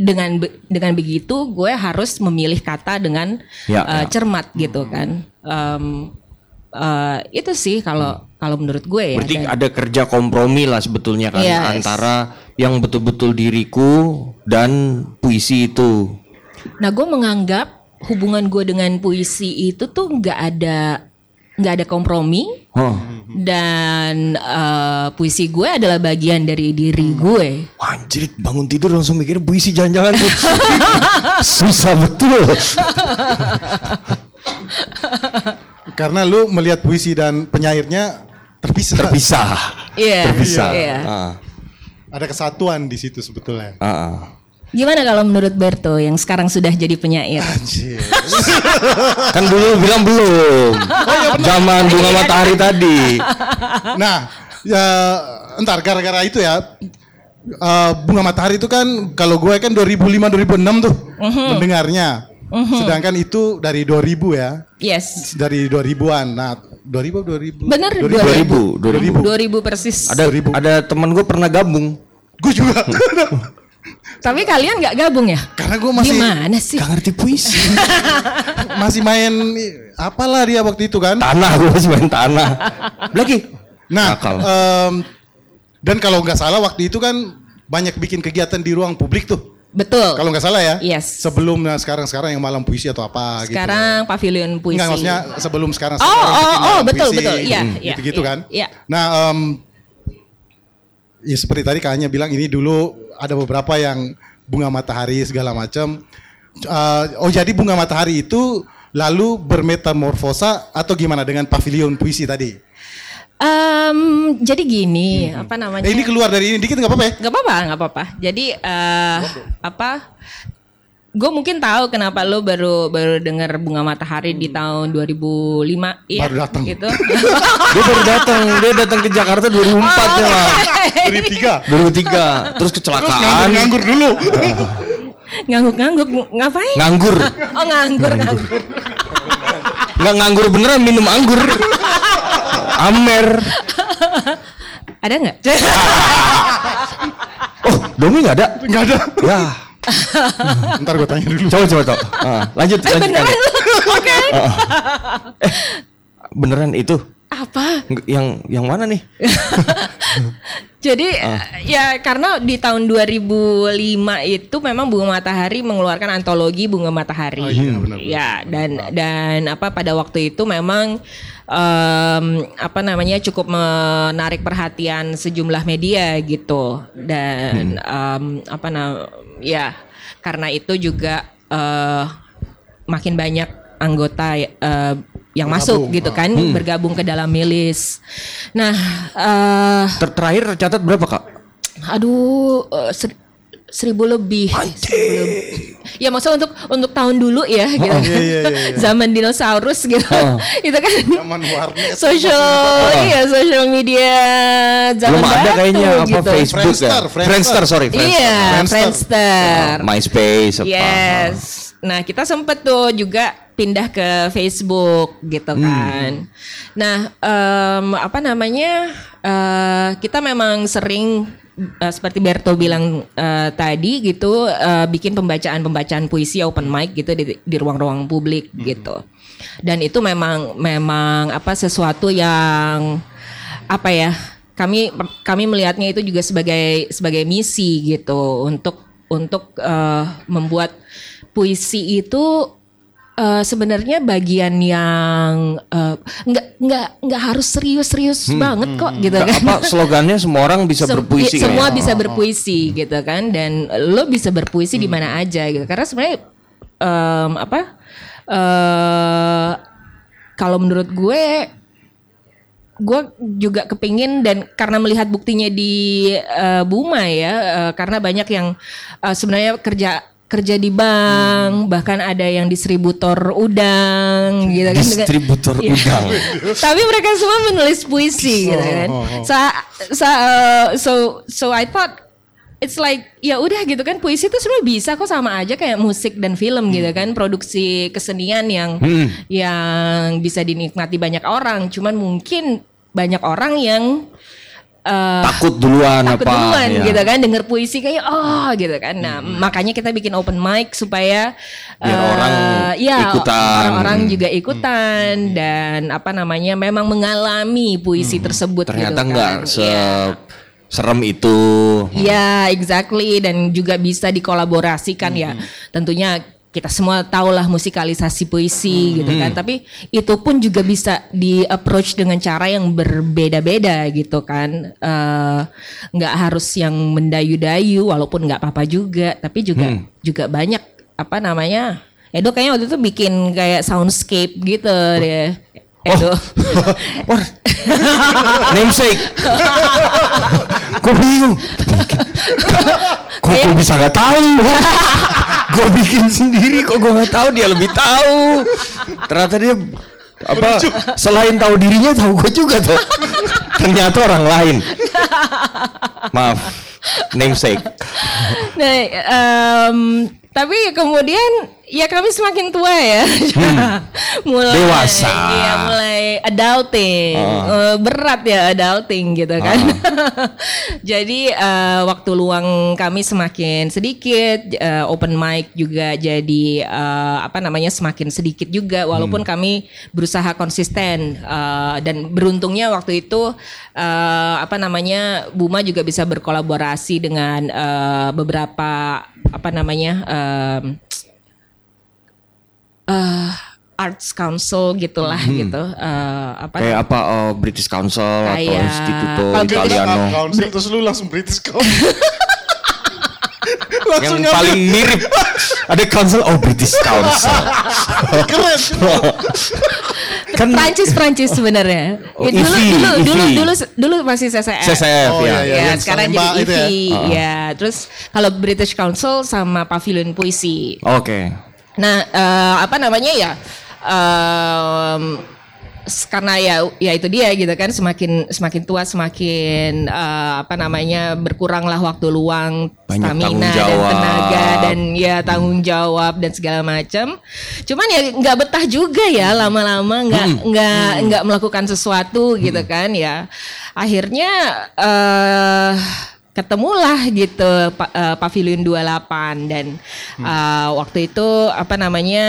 Speaker 7: dengan dengan begitu gue harus memilih kata dengan
Speaker 5: Ya,
Speaker 7: eh,
Speaker 5: ya.
Speaker 7: cermat gitu kan. Em, eh, itu sih kalau kalau menurut gue ya
Speaker 5: Berarti
Speaker 7: dan-
Speaker 5: ada kerja kompromi lah sebetulnya kan
Speaker 7: Yes.
Speaker 5: antara yang betul-betul diriku dan puisi itu.
Speaker 7: Nah, gue menganggap hubungan gue dengan puisi itu tuh nggak ada nggak ada kompromi
Speaker 5: Oh.
Speaker 7: dan eh, puisi gue adalah bagian dari diri gue.
Speaker 5: Wah, Anjir, bangun tidur langsung mikir puisi jangan-jangan. Susah betul.
Speaker 6: Karena lu melihat puisi dan penyairnya terpisah.
Speaker 5: Terpisah.
Speaker 7: Iya.
Speaker 5: Terpisah.
Speaker 7: iya.
Speaker 5: Ah,
Speaker 6: Ada kesatuan di situ sebetulnya.
Speaker 5: ah, ah.
Speaker 7: Gimana kalau menurut Berto yang sekarang sudah jadi penyair?
Speaker 6: Anjir.
Speaker 5: Kan dulu bilang belum. Zaman bunga matahari tadi.
Speaker 6: Nah, ya entar gara-gara itu ya. eh, bunga matahari itu kan kalau gue kan 2005 2006 tuh mendengarnya. Sedangkan itu dari 2000 ya.
Speaker 7: Yes.
Speaker 6: Dari 2000-an. Nah, 2000 2000.
Speaker 7: Bener
Speaker 5: 2000, 2000.
Speaker 7: 2000 persis.
Speaker 5: Ada ada teman gue pernah gabung.
Speaker 6: Gue juga.
Speaker 7: Tapi kalian nggak gabung ya?
Speaker 6: Karena gue masih
Speaker 7: Gimana sih?
Speaker 5: Gak ngerti puisi.
Speaker 6: masih main apalah dia waktu itu kan.
Speaker 5: tanah gue masih main tanah. Lagi.
Speaker 6: Nah,
Speaker 5: Nakal.
Speaker 6: em, dan kalau nggak salah waktu itu kan banyak bikin kegiatan di ruang publik tuh.
Speaker 7: Betul.
Speaker 6: Kalau nggak salah ya.
Speaker 7: Yes.
Speaker 6: Sebelum nah, sekarang-sekarang yang malam puisi atau apa gitu.
Speaker 7: Sekarang pavilion puisi.
Speaker 6: Enggak maksudnya sebelum sekarang
Speaker 7: Oh,
Speaker 6: sekarang
Speaker 7: oh, oh,
Speaker 6: malam
Speaker 7: betul,
Speaker 6: puisi.
Speaker 7: betul. Iya,
Speaker 6: Hmm,
Speaker 7: iya,
Speaker 6: Gitu-gitu
Speaker 7: iya,
Speaker 6: kan.
Speaker 7: iya.
Speaker 6: Nah, em, ya seperti tadi Kak Anya bilang ini dulu ada beberapa yang bunga matahari segala macam. Eh, oh jadi bunga matahari itu lalu bermetamorfosa atau gimana dengan pavilion puisi tadi?
Speaker 7: Em, jadi gini, apa namanya?
Speaker 6: Eh, ini keluar dari ini dikit nggak apa-apa ya?
Speaker 7: Gak apa-apa, gak apa-apa. Jadi eh apa? Gue mungkin tahu kenapa lo baru baru dengar bunga matahari di tahun 2005 ya.
Speaker 6: Baru datang.
Speaker 7: Gitu.
Speaker 5: Dia baru datang, dia datang ke Jakarta 2004 ya lah.
Speaker 6: Dari tiga.
Speaker 5: 2003, terus kecelakaan,
Speaker 6: Nganggur dulu.
Speaker 7: Ngangguk-ngangguk ngapain?
Speaker 5: nganggur.
Speaker 7: Oh nganggur nganggur.
Speaker 5: Nggak nganggur beneran minum anggur. Amer.
Speaker 7: Ada nggak?
Speaker 5: Oh, Domi nggak ada?
Speaker 6: Nggak ada.
Speaker 5: Ya,
Speaker 6: Ntar gue tanya dulu.
Speaker 5: coba coba coba. Ah, lanjut
Speaker 7: Eh,
Speaker 5: lanjut.
Speaker 7: beneran
Speaker 5: lanjut.
Speaker 7: lu? Oke.
Speaker 5: Beneran itu?
Speaker 7: Apa?
Speaker 5: Yang yang mana nih?
Speaker 7: Jadi
Speaker 5: Ah.
Speaker 7: ya karena di tahun 2005 itu memang Bunga Matahari mengeluarkan antologi Bunga Matahari.
Speaker 6: Oh iya, benar, benar.
Speaker 7: Ya dan dan apa pada waktu itu memang em, apa namanya cukup menarik perhatian sejumlah media gitu dan em, apa nam ya karena itu juga eh, makin banyak anggota eh, yang masuk
Speaker 6: Bergabung.
Speaker 7: gitu kan bergabung ke dalam milis. Nah, eh
Speaker 5: Ter terakhir tercatat berapa kak?
Speaker 7: Aduh, ser- seribu lebih. Seribu lebih. Ya maksudnya untuk untuk tahun dulu ya, gitu.
Speaker 6: iya, iya, iya.
Speaker 7: Zaman dinosaurus gitu.
Speaker 5: Oh.
Speaker 7: itu kan
Speaker 6: Zaman warnet.
Speaker 7: social, iya social media zaman
Speaker 5: Belum ada
Speaker 7: batu
Speaker 5: kayaknya apa
Speaker 7: gitu.
Speaker 5: Facebook
Speaker 6: Friendster,
Speaker 5: ya?
Speaker 6: Friendster.
Speaker 5: Friendster, sorry, Friendster.
Speaker 7: Iya,
Speaker 6: Friendster.
Speaker 7: Friendster.
Speaker 5: MySpace apa?
Speaker 7: Yes. Nah, kita sempet tuh juga pindah ke Facebook gitu
Speaker 5: Hmm.
Speaker 7: kan. Nah, em, apa namanya? eh, kita memang sering eh, seperti Berto bilang eh, tadi gitu eh, bikin pembacaan-pembacaan puisi open mic gitu di di ruang-ruang publik gitu. Dan itu memang memang apa sesuatu yang apa ya? Kami kami melihatnya itu juga sebagai sebagai misi gitu untuk untuk eh, membuat puisi itu eh, sebenarnya bagian yang eh, nggak nggak nggak harus serius-serius banget kok gitu
Speaker 5: Nggak,
Speaker 7: kan.
Speaker 5: apa slogannya semua orang bisa
Speaker 7: Sem-
Speaker 5: berpuisi
Speaker 7: iya, semua bisa berpuisi gitu kan. Dan lo bisa berpuisi di mana aja gitu. Karena sebenarnya em, apa eh kalau menurut gue gue juga kepingin dan karena melihat buktinya di eh, Buma ya eh, karena banyak yang eh, sebenarnya kerja kerja di bank bahkan ada yang distributor udang gitu kan.
Speaker 5: Distributor
Speaker 7: Iya.
Speaker 5: udang.
Speaker 7: tapi mereka semua menulis puisi gitu kan. so, so, uh, so so I thought it's like ya udah gitu kan puisi itu sebenarnya bisa kok sama aja kayak musik dan film gitu kan. Produksi kesenian yang yang bisa dinikmati banyak orang. Cuman mungkin banyak orang yang uh,
Speaker 5: Takut duluan
Speaker 7: takut
Speaker 5: apa?
Speaker 7: duluan
Speaker 5: ya.
Speaker 7: gitu kan denger puisi kayak oh gitu kan nah makanya kita bikin open mic supaya
Speaker 5: Hmm. Biar
Speaker 7: eh,
Speaker 5: orang
Speaker 7: ya
Speaker 5: ikutan.
Speaker 7: orang-orang
Speaker 5: Hmm.
Speaker 7: juga ikutan dan apa namanya memang mengalami puisi tersebut
Speaker 5: Hmm. Ternyata
Speaker 7: gitu
Speaker 5: nggak
Speaker 7: kan.
Speaker 5: se
Speaker 7: Iya.
Speaker 5: serem itu.
Speaker 7: Ya, exactly dan juga bisa dikolaborasikan ya.
Speaker 5: Hmm.
Speaker 7: Tentunya kita semua tahulah musikalisasi puisi gitu
Speaker 5: Hmm.
Speaker 7: kan. Tapi itu pun juga bisa di approach dengan cara yang berbeda-beda gitu kan. Eh, nggak harus yang mendayu-dayu walaupun nggak apa-apa juga. Tapi juga
Speaker 5: Hmm.
Speaker 7: juga banyak apa namanya? Edo kayaknya waktu itu bikin kayak soundscape gitu deh. Edo.
Speaker 5: Wah, namesake. Gue bingung. Kok gue bisa nggak tahu? gue bikin sendiri kok gue nggak tahu dia lebih tahu. Ternyata dia apa? Selain tahu dirinya tahu gue juga tuh. Ternyata orang lain. Maaf, namesake.
Speaker 7: Nah, em, tapi kemudian ya kami semakin tua ya, mulai
Speaker 5: Hmm. Dewasa.
Speaker 7: iya, mulai adulting,
Speaker 5: Ah.
Speaker 7: Eh, berat ya adulting gitu kan. jadi eh, waktu luang kami semakin sedikit, eh, open mic juga jadi eh, apa namanya semakin sedikit juga, walaupun
Speaker 5: Hmm.
Speaker 7: kami berusaha konsisten eh, dan beruntungnya waktu itu eh, apa namanya Buma juga bisa berkolaborasi dengan eh, beberapa apa namanya em, eh, Arts Council gitulah gitu Eh, apa
Speaker 5: Kayak apa oh, British Council atau
Speaker 7: Kayak-
Speaker 5: Instituto
Speaker 7: kalau British
Speaker 5: Italiano
Speaker 6: Council terus lu langsung British Council.
Speaker 5: yang
Speaker 6: langsung ngambil.
Speaker 5: paling mirip ada Council oh British Council
Speaker 6: keren.
Speaker 5: kan
Speaker 7: Prancis Prancis sebenarnya.
Speaker 5: Oh,
Speaker 7: Ya, dulu,
Speaker 5: IFI,
Speaker 7: dulu dulu
Speaker 5: IFI.
Speaker 7: dulu dulu masih CCF.
Speaker 5: CCF
Speaker 6: Oh,
Speaker 5: ya.
Speaker 6: iya,
Speaker 7: Ya,
Speaker 6: yang
Speaker 7: sekarang jadi
Speaker 6: itu ya?
Speaker 7: Ya. terus kalau British Council sama Pavilion Puisi.
Speaker 5: Oke.
Speaker 7: Nah, eh, apa namanya ya? s- karena ya ya itu dia gitu kan semakin semakin tua semakin eh, apa namanya berkuranglah waktu luang
Speaker 5: Banyak
Speaker 7: stamina dan tenaga dan ya tanggung jawab dan segala macam cuman ya nggak betah juga ya lama-lama nggak nggak nggak melakukan sesuatu gitu kan ya. Akhirnya eh ketemulah gitu pa- eh, Pavilion 28 dan eh, waktu itu apa namanya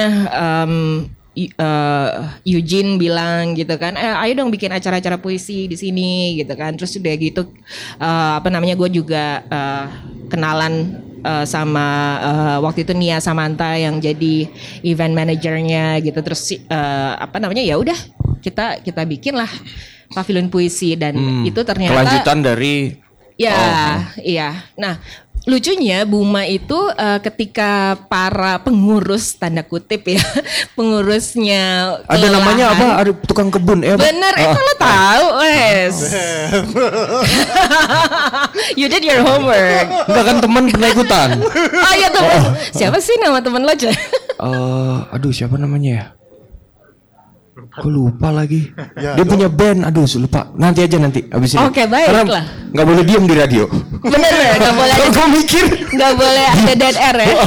Speaker 7: I- eh, Eugene bilang gitu kan, eh, ayo dong bikin acara-acara puisi di sini gitu kan. Terus udah gitu eh, apa namanya gue juga eh, kenalan eh, sama eh, waktu itu Nia Samantha yang jadi event manajernya gitu. Terus eh, apa namanya ya udah kita kita bikin lah pavilion puisi dan itu ternyata
Speaker 5: Kelanjutan dari
Speaker 7: Ya,
Speaker 5: Oh.
Speaker 7: iya. Nah, lucunya Buma itu eh, ketika para pengurus tanda kutip ya, pengurusnya
Speaker 5: ada namanya apa? Ada tukang kebun eh apa?
Speaker 7: Bener, eh
Speaker 5: Ah.
Speaker 7: kalau tahu, wes. you did your homework.
Speaker 5: Enggak kan teman pernah ikutan.
Speaker 7: Oh iya tuh, siapa sih nama teman lo?
Speaker 5: Eh, aduh siapa namanya ya? Gue lupa lagi.
Speaker 6: Ya,
Speaker 5: Dia punya band. Aduh lupa. Nanti aja nanti abis ini.
Speaker 7: Oke, baiklah.
Speaker 5: Karena nggak boleh diem di radio.
Speaker 7: Bener ya, nggak boleh
Speaker 5: Kalau gue mikir.
Speaker 7: nggak boleh ada dead air ya.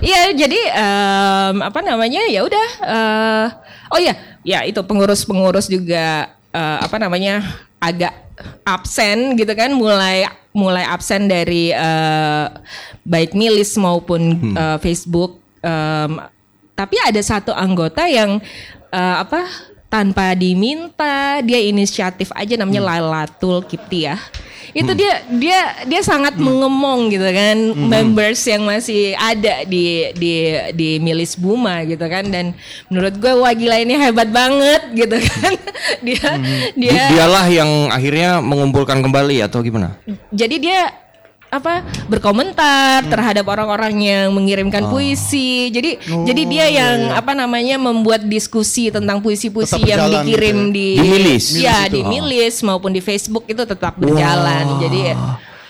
Speaker 7: Iya, jadi em, apa namanya ya udah. eh, oh ya, ya itu pengurus-pengurus juga eh, apa namanya agak absen gitu kan, mulai mulai absen dari eh, baik milis maupun eh, Facebook. Em, tapi ada satu anggota yang eh, apa tanpa diminta dia inisiatif aja namanya Lailatul Kipti ya. Itu dia dia dia sangat mengemong gitu kan members yang masih ada di di di milis Buma gitu kan. Dan menurut gue wah gila ini hebat banget gitu kan. Dia dia
Speaker 5: Di- Dialah yang akhirnya mengumpulkan kembali atau gimana?
Speaker 7: jadi dia apa berkomentar terhadap orang-orang yang mengirimkan
Speaker 5: Oh.
Speaker 7: puisi. Jadi jadi dia yang apa namanya membuat diskusi tentang puisi-puisi yang dikirim
Speaker 6: gitu
Speaker 7: di
Speaker 5: Di Milis?
Speaker 7: Ya, di. Milis maupun di Facebook itu tetap berjalan. Jadi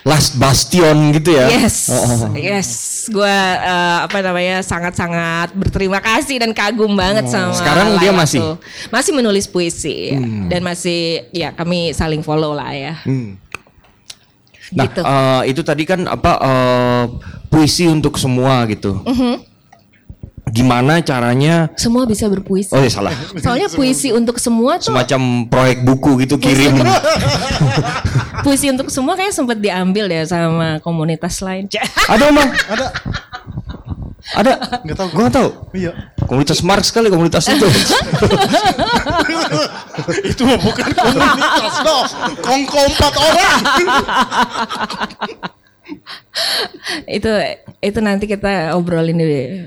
Speaker 5: Last Bastion gitu ya?
Speaker 7: Yes,
Speaker 5: Oh, oh.
Speaker 7: yes, gue apa namanya sangat-sangat berterima kasih dan kagum banget sama.
Speaker 5: Oh. Sekarang dia masih?
Speaker 7: tuh. masih menulis puisi ya. dan masih ya kami saling follow lah ya.
Speaker 5: Hmm. Nah,
Speaker 7: Gitu.
Speaker 5: eh, itu tadi kan apa eh, puisi untuk semua gitu.
Speaker 7: Mm-hmm.
Speaker 5: Gimana caranya?
Speaker 7: Semua bisa berpuisi.
Speaker 5: Oh ya salah.
Speaker 7: Soalnya puisi untuk semua tuh
Speaker 5: Semacam proyek buku gitu kirim.
Speaker 7: puisi untuk semua kayak sempat diambil ya sama komunitas lain.
Speaker 5: Ada emang?
Speaker 6: Ada.
Speaker 5: Ada?
Speaker 6: Nggak tahu.
Speaker 5: Gua nggak tahu.
Speaker 6: Iya.
Speaker 5: Komunitas Marx kali komunitas itu.
Speaker 6: Itu mah bukan komunitas dong. Kongko empat orang.
Speaker 7: itu itu nanti kita obrolin di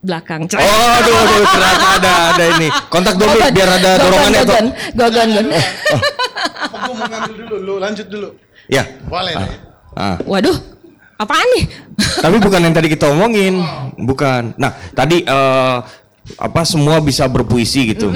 Speaker 7: belakang.
Speaker 5: Oh, aduh, aduh, ternyata ada ada ini. Kontak dulu biar ada dorongannya tuh.
Speaker 7: gogon, gogon, gogon.
Speaker 6: Aku mau ngambil dulu, lu lanjut dulu.
Speaker 5: Ya.
Speaker 6: Boleh nih.
Speaker 5: Ah.
Speaker 7: Waduh, apaan nih?
Speaker 5: Tapi bukan yang tadi kita omongin, bukan. Nah, tadi eh, apa semua bisa berpuisi gitu.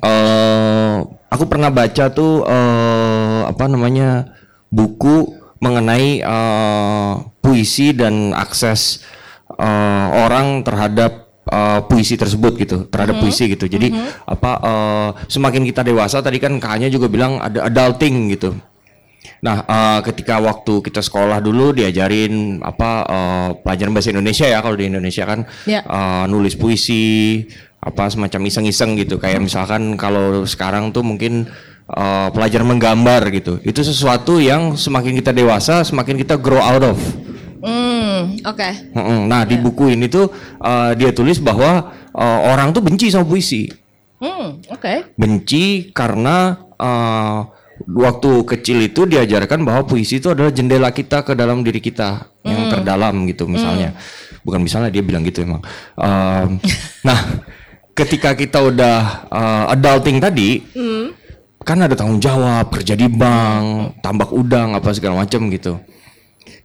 Speaker 5: Eh, aku pernah baca tuh eh, apa namanya buku mengenai eh, puisi dan akses eh, orang terhadap eh, puisi tersebut gitu, terhadap puisi gitu. Jadi apa eh, semakin kita dewasa tadi kan kakaknya juga bilang ada adulting gitu. Nah, eh, ketika waktu kita sekolah dulu diajarin apa eh, pelajaran bahasa Indonesia ya kalau di Indonesia kan
Speaker 7: Ya.
Speaker 5: eh, nulis puisi apa semacam iseng-iseng gitu kayak misalkan kalau sekarang tuh mungkin eh, pelajaran menggambar gitu. Itu sesuatu yang semakin kita dewasa semakin kita grow out of.
Speaker 7: Hmm, oke.
Speaker 5: Mm-mm. Nah, di buku ini tuh eh, dia tulis bahwa eh, orang tuh benci sama puisi.
Speaker 7: Hmm, oke.
Speaker 5: benci karena eh, waktu kecil itu diajarkan bahwa puisi itu adalah jendela kita ke dalam diri kita yang terdalam gitu misalnya. Bukan misalnya dia bilang gitu emang. Em, nah ketika kita udah eh, adulting tadi kan ada tanggung jawab kerja di bank tambak udang apa segala macam gitu.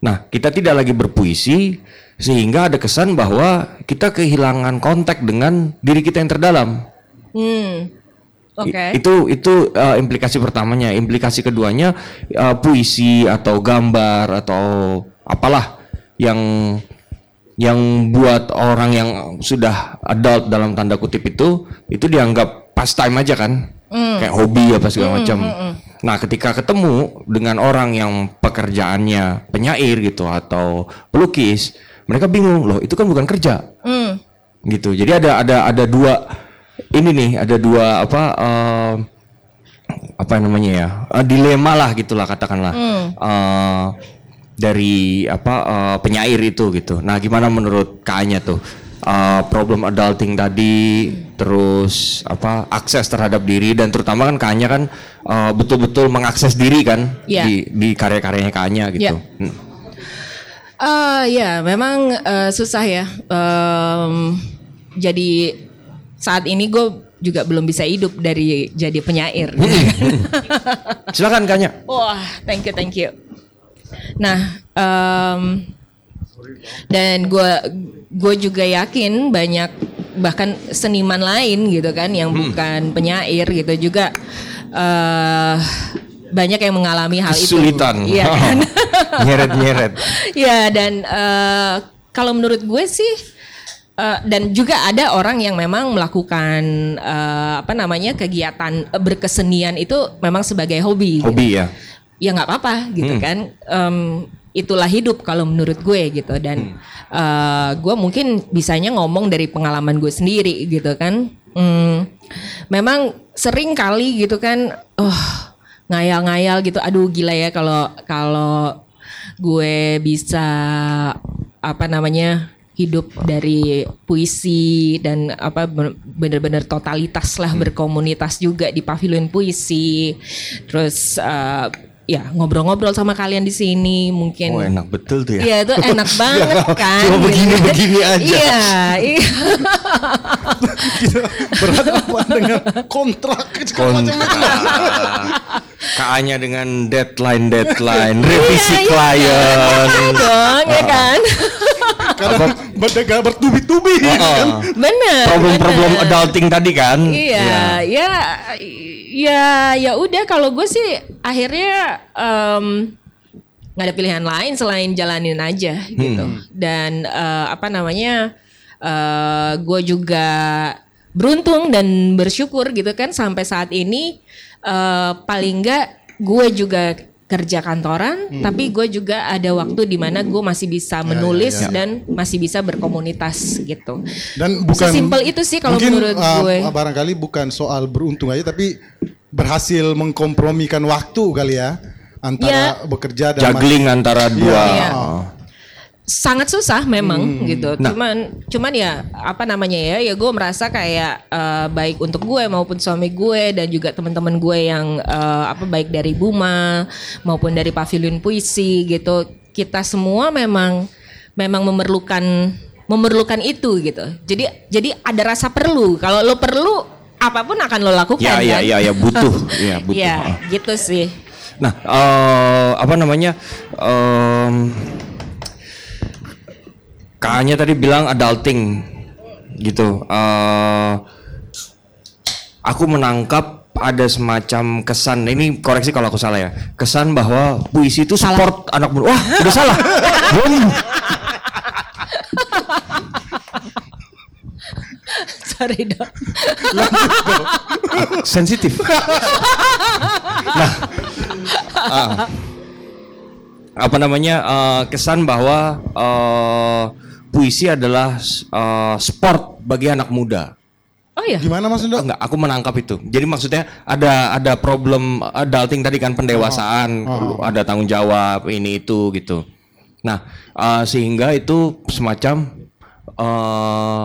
Speaker 5: Nah kita tidak lagi berpuisi sehingga ada kesan bahwa kita kehilangan kontak dengan diri kita yang terdalam.
Speaker 7: Hmm. Oke.
Speaker 5: I- Itu itu uh, implikasi pertamanya. Implikasi keduanya uh, puisi atau gambar atau apalah yang yang buat orang yang sudah adult dalam tanda kutip itu itu dianggap pastime aja kan. Kayak hobi apa segala macam. Nah, ketika ketemu dengan orang yang pekerjaannya penyair gitu atau pelukis, mereka bingung, loh itu kan bukan kerja
Speaker 7: Hmm.
Speaker 5: gitu. Jadi ada ada ada dua ini nih ada dua apa eh, apa namanya ya eh, dilema lah gitulah katakanlah Eh, dari apa eh, penyair itu gitu. Nah gimana menurut kakaknya tuh Eh, problem adulting tadi terus apa akses terhadap diri dan terutama kan kakaknya kan eh, betul-betul mengakses diri kan
Speaker 7: Iya.
Speaker 5: di di karya-karyanya kakaknya gitu.
Speaker 7: Iya.
Speaker 5: Hmm.
Speaker 7: Eh, ya, memang eh, susah ya. Em, jadi saat ini gue juga belum bisa hidup dari jadi penyair.
Speaker 5: Silakan kakaknya.
Speaker 7: Wah, thank you, thank you. Nah, em, dan gue gue juga yakin banyak bahkan seniman lain gitu kan yang bukan penyair gitu juga eh banyak yang mengalami hal itu.
Speaker 5: Kesulitan.
Speaker 7: Iya kan?
Speaker 5: Nyeret-nyeret.
Speaker 7: ya dan eh, kalau menurut gue sih eh, dan juga ada orang yang memang melakukan eh, apa namanya kegiatan eh, berkesenian itu memang sebagai hobi. gitu.
Speaker 5: Hobi ya.
Speaker 7: Ya nggak apa-apa gitu kan. Em, itulah hidup kalau menurut gue gitu dan eh, gue mungkin bisanya ngomong dari pengalaman gue sendiri gitu kan. Hmm, memang sering kali gitu kan. Oh ngayal-ngayal gitu. Aduh gila ya kalau kalau gue bisa apa namanya hidup dari puisi dan apa ben- bener-bener totalitas lah berkomunitas juga di pavilion puisi terus eh, ya ngobrol-ngobrol sama kalian di sini mungkin
Speaker 5: Oh enak betul tuh ya.
Speaker 7: Iya itu enak banget kan.
Speaker 5: Cuma begini-begini aja.
Speaker 7: Iya, iya.
Speaker 6: Berat apa dengan kontrak
Speaker 5: kontrak kakaknya dengan deadline deadline revisi
Speaker 7: Iya, iya.
Speaker 5: klien
Speaker 7: dong, ya kan?
Speaker 6: Karena berdagang bertubi-tubi kan.
Speaker 7: Bener.
Speaker 5: problem-problem adulting tadi kan
Speaker 7: Iya, ya, ya, ya udah kalau gue sih akhirnya em, nggak ada pilihan lain selain jalanin aja gitu. Dan eh, apa namanya, eh, gue juga beruntung dan bersyukur gitu kan sampai saat ini eh, paling nggak gue juga kerja kantoran, tapi gue juga ada waktu di mana gue masih bisa menulis dan masih bisa berkomunitas gitu.
Speaker 6: Dan bukan
Speaker 7: Sesimpel itu sih kalau
Speaker 6: mungkin,
Speaker 7: menurut
Speaker 6: uh,
Speaker 7: gue.
Speaker 6: barangkali bukan soal beruntung aja tapi berhasil mengkompromikan waktu kali ya antara
Speaker 7: Ya.
Speaker 6: bekerja dan
Speaker 5: juggling antara dua
Speaker 7: Iya.
Speaker 5: Oh.
Speaker 7: Sangat susah memang
Speaker 6: Hmm.
Speaker 7: gitu.
Speaker 5: Nah.
Speaker 7: Cuman cuman ya apa namanya ya ya gue merasa kayak eh, baik untuk gue maupun suami gue dan juga teman-teman gue yang eh, apa baik dari Buma maupun dari Pavilion Puisi gitu. Kita semua memang memang memerlukan memerlukan itu gitu. Jadi jadi ada rasa perlu. Kalau lo perlu apa pun akan lo lakukan
Speaker 5: ya ya
Speaker 7: kan?
Speaker 5: ya ya butuh ya butuh
Speaker 7: Ya, gitu sih.
Speaker 5: nah eh, apa namanya em, kakaknya tadi bilang adulting gitu Eh, aku menangkap ada semacam kesan ini koreksi kalau aku salah ya kesan bahwa puisi itu
Speaker 7: Salah.
Speaker 5: support anak muda wah udah salah Belum.
Speaker 7: Sorry dong.
Speaker 5: sensitif. nah, ah, apa namanya eh, kesan bahwa eh, puisi adalah eh, sport bagi anak muda.
Speaker 7: Oh iya.
Speaker 6: Gimana Mas Indo?
Speaker 5: Enggak, aku menangkap itu. Jadi maksudnya ada ada problem adulting tadi kan pendewasaan, ada tanggung jawab ini itu gitu. Nah, eh, sehingga itu semacam eh,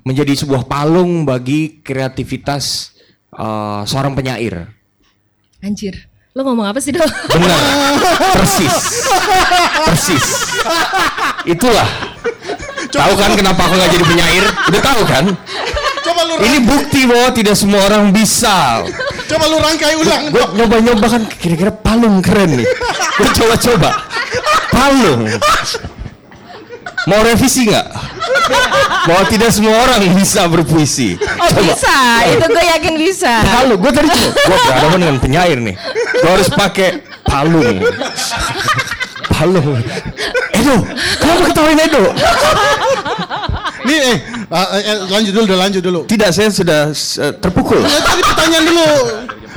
Speaker 5: menjadi sebuah palung bagi kreativitas eh, seorang penyair.
Speaker 7: Anjir. Lo ngomong apa sih, Dok?
Speaker 5: Benar. Persis. Persis. Itulah. Tahu kan kenapa aku nggak jadi penyair? Udah tahu kan?
Speaker 6: Coba lu
Speaker 5: Ini bukti bahwa tidak semua orang bisa.
Speaker 6: coba lu rangkai ulang.
Speaker 5: Gue nyoba-nyoba kan kira-kira palung keren nih. Gue coba-coba. Palung. Mau revisi nggak? Bahwa tidak semua orang bisa berpuisi.
Speaker 7: Oh bisa, itu gue yakin bisa.
Speaker 5: Palung, gue tadi coba. Gue berhadapan dengan penyair nih. Gue harus pakai palung. Palung. Edo, kenapa ketawain Edo?
Speaker 6: Nih eh, ah, eh, eh, lanjut dulu, lanjut dulu.
Speaker 5: Tidak, saya sudah eh, terpukul.
Speaker 6: Ya, tadi pertanyaan dulu.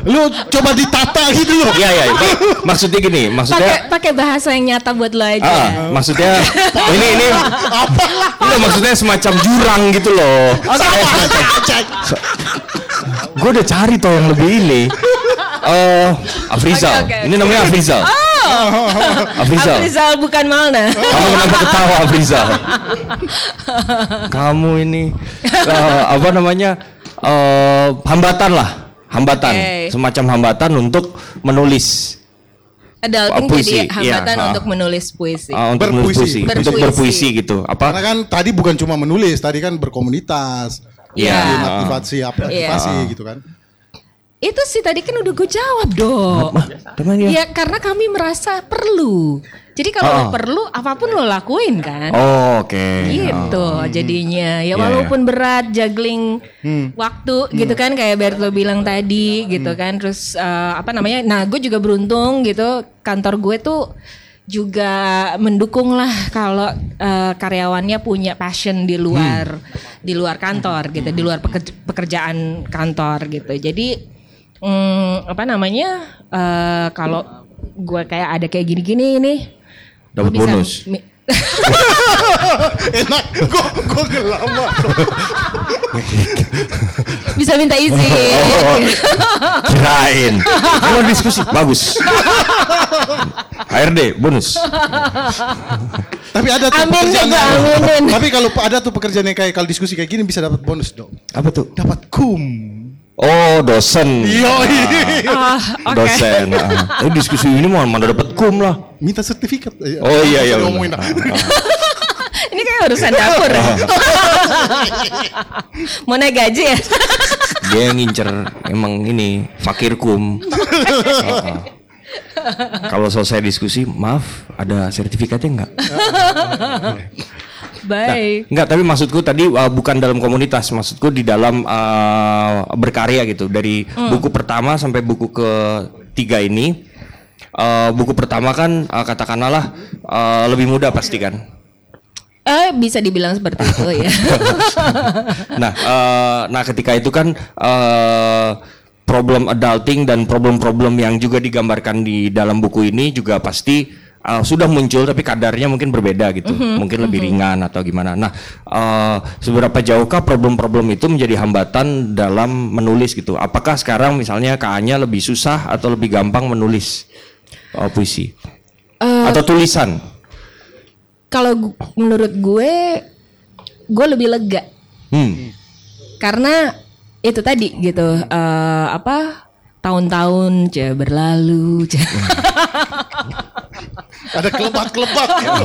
Speaker 6: Lu coba ditata gitu loh.
Speaker 5: Iya, iya. iya. Maksudnya gini, maksudnya
Speaker 7: pakai bahasa yang nyata buat lo aja.
Speaker 5: Ah, maksudnya ini ini Enggak, maksudnya semacam jurang gitu loh. Semacam Gue udah cari toh yang lebih ini. Eh, Afrizal.
Speaker 7: Oke, oke,
Speaker 5: Ini namanya Afrizal.
Speaker 7: Oh,
Speaker 5: Afrizal.
Speaker 7: Afrizal bukan Malna.
Speaker 5: Kamu kenapa ketawa Afrizal? Kamu ini eh, apa namanya? eh, hambatan lah, hambatan,
Speaker 7: Oke.
Speaker 5: semacam hambatan untuk menulis.
Speaker 7: Adulting
Speaker 5: Puisi,
Speaker 7: jadi hambatan
Speaker 5: iya, ah.
Speaker 7: untuk menulis puisi.
Speaker 5: eh, untuk menulis
Speaker 6: Berpuisi.
Speaker 5: puisi, untuk
Speaker 7: Berpuisi.
Speaker 5: berpuisi gitu. Apa?
Speaker 6: Karena kan tadi bukan cuma menulis, tadi kan berkomunitas.
Speaker 5: Iya.
Speaker 6: Jadi motivasi apa
Speaker 7: Iya.
Speaker 6: motivasi gitu kan.
Speaker 7: Itu sih tadi kan udah gue jawab dong.
Speaker 5: Teman ya.
Speaker 7: Ya karena kami merasa perlu. Jadi kalau lo perlu apa pun lo lakuin kan.
Speaker 5: Oh, oke.
Speaker 7: Gitu
Speaker 5: Oh.
Speaker 7: jadinya ya
Speaker 5: Iya,
Speaker 7: walaupun berat juggling
Speaker 5: Hmm.
Speaker 7: waktu gitu kan kayak Bert lo bilang tadi gitu kan terus eh, apa namanya nah gue juga beruntung gitu kantor gue tuh juga mendukung lah kalau eh, karyawannya punya passion di luar
Speaker 5: Hmm.
Speaker 7: di luar kantor gitu di luar pekerj- pekerjaan kantor gitu jadi mm, apa namanya eh, kalau gue kayak ada kayak gini-gini nih
Speaker 5: Dapat bonus.
Speaker 7: mi-
Speaker 6: Enak, gua gua lama.
Speaker 7: bisa minta izin
Speaker 5: Oh, Kirain. Mau diskusi. Bagus. HRD bonus.
Speaker 6: Tapi ada tuh
Speaker 7: Amin deh,
Speaker 6: pekerjaan yang-
Speaker 7: aminin.
Speaker 6: Tapi kalau ada tuh pekerjaan yang kayak kalau diskusi kayak gini bisa dapat bonus dong.
Speaker 5: Apa tuh?
Speaker 6: Dapat kum.
Speaker 5: Oh, dosen.
Speaker 6: Yoi.
Speaker 7: Ah, oke.
Speaker 5: Dosen. ah. Eh, diskusi ini mau mana dapat kum lah.
Speaker 6: Minta sertifikat.
Speaker 5: Oh iya iya.
Speaker 6: Ngomongin.
Speaker 5: Ah, ah.
Speaker 7: Ini kayak urusan dapur. ya. Mau naik gaji ya?
Speaker 5: Dia yang ngincer emang ini fakir kum. Ah, ah. Kalau selesai diskusi, maaf, ada sertifikatnya enggak?
Speaker 7: Baik.
Speaker 5: Enggak, tapi maksudku tadi uh, bukan dalam komunitas, maksudku di dalam uh, berkarya gitu. Dari buku pertama sampai buku ketiga ini, uh, buku pertama kan uh, katakanlah uh, lebih mudah pasti kan.
Speaker 7: Eh bisa dibilang seperti itu ya.
Speaker 5: Nah, uh, nah ketika itu kan uh, problem adulting dan problem-problem yang juga digambarkan di dalam buku ini juga pasti uh, sudah muncul tapi kadarnya mungkin berbeda gitu, mungkin lebih ringan atau gimana. Nah, uh, seberapa jauhkah problem-problem itu menjadi hambatan dalam menulis gitu? Apakah sekarang misalnya KA-nya lebih susah atau lebih gampang menulis uh, puisi atau tulisan?
Speaker 7: Kalau menurut gue, gue lebih lega
Speaker 5: Hmm.
Speaker 7: karena itu tadi gitu eh, apa tahun-tahun berlalu.
Speaker 6: Ada kelebat-kelebat gitu.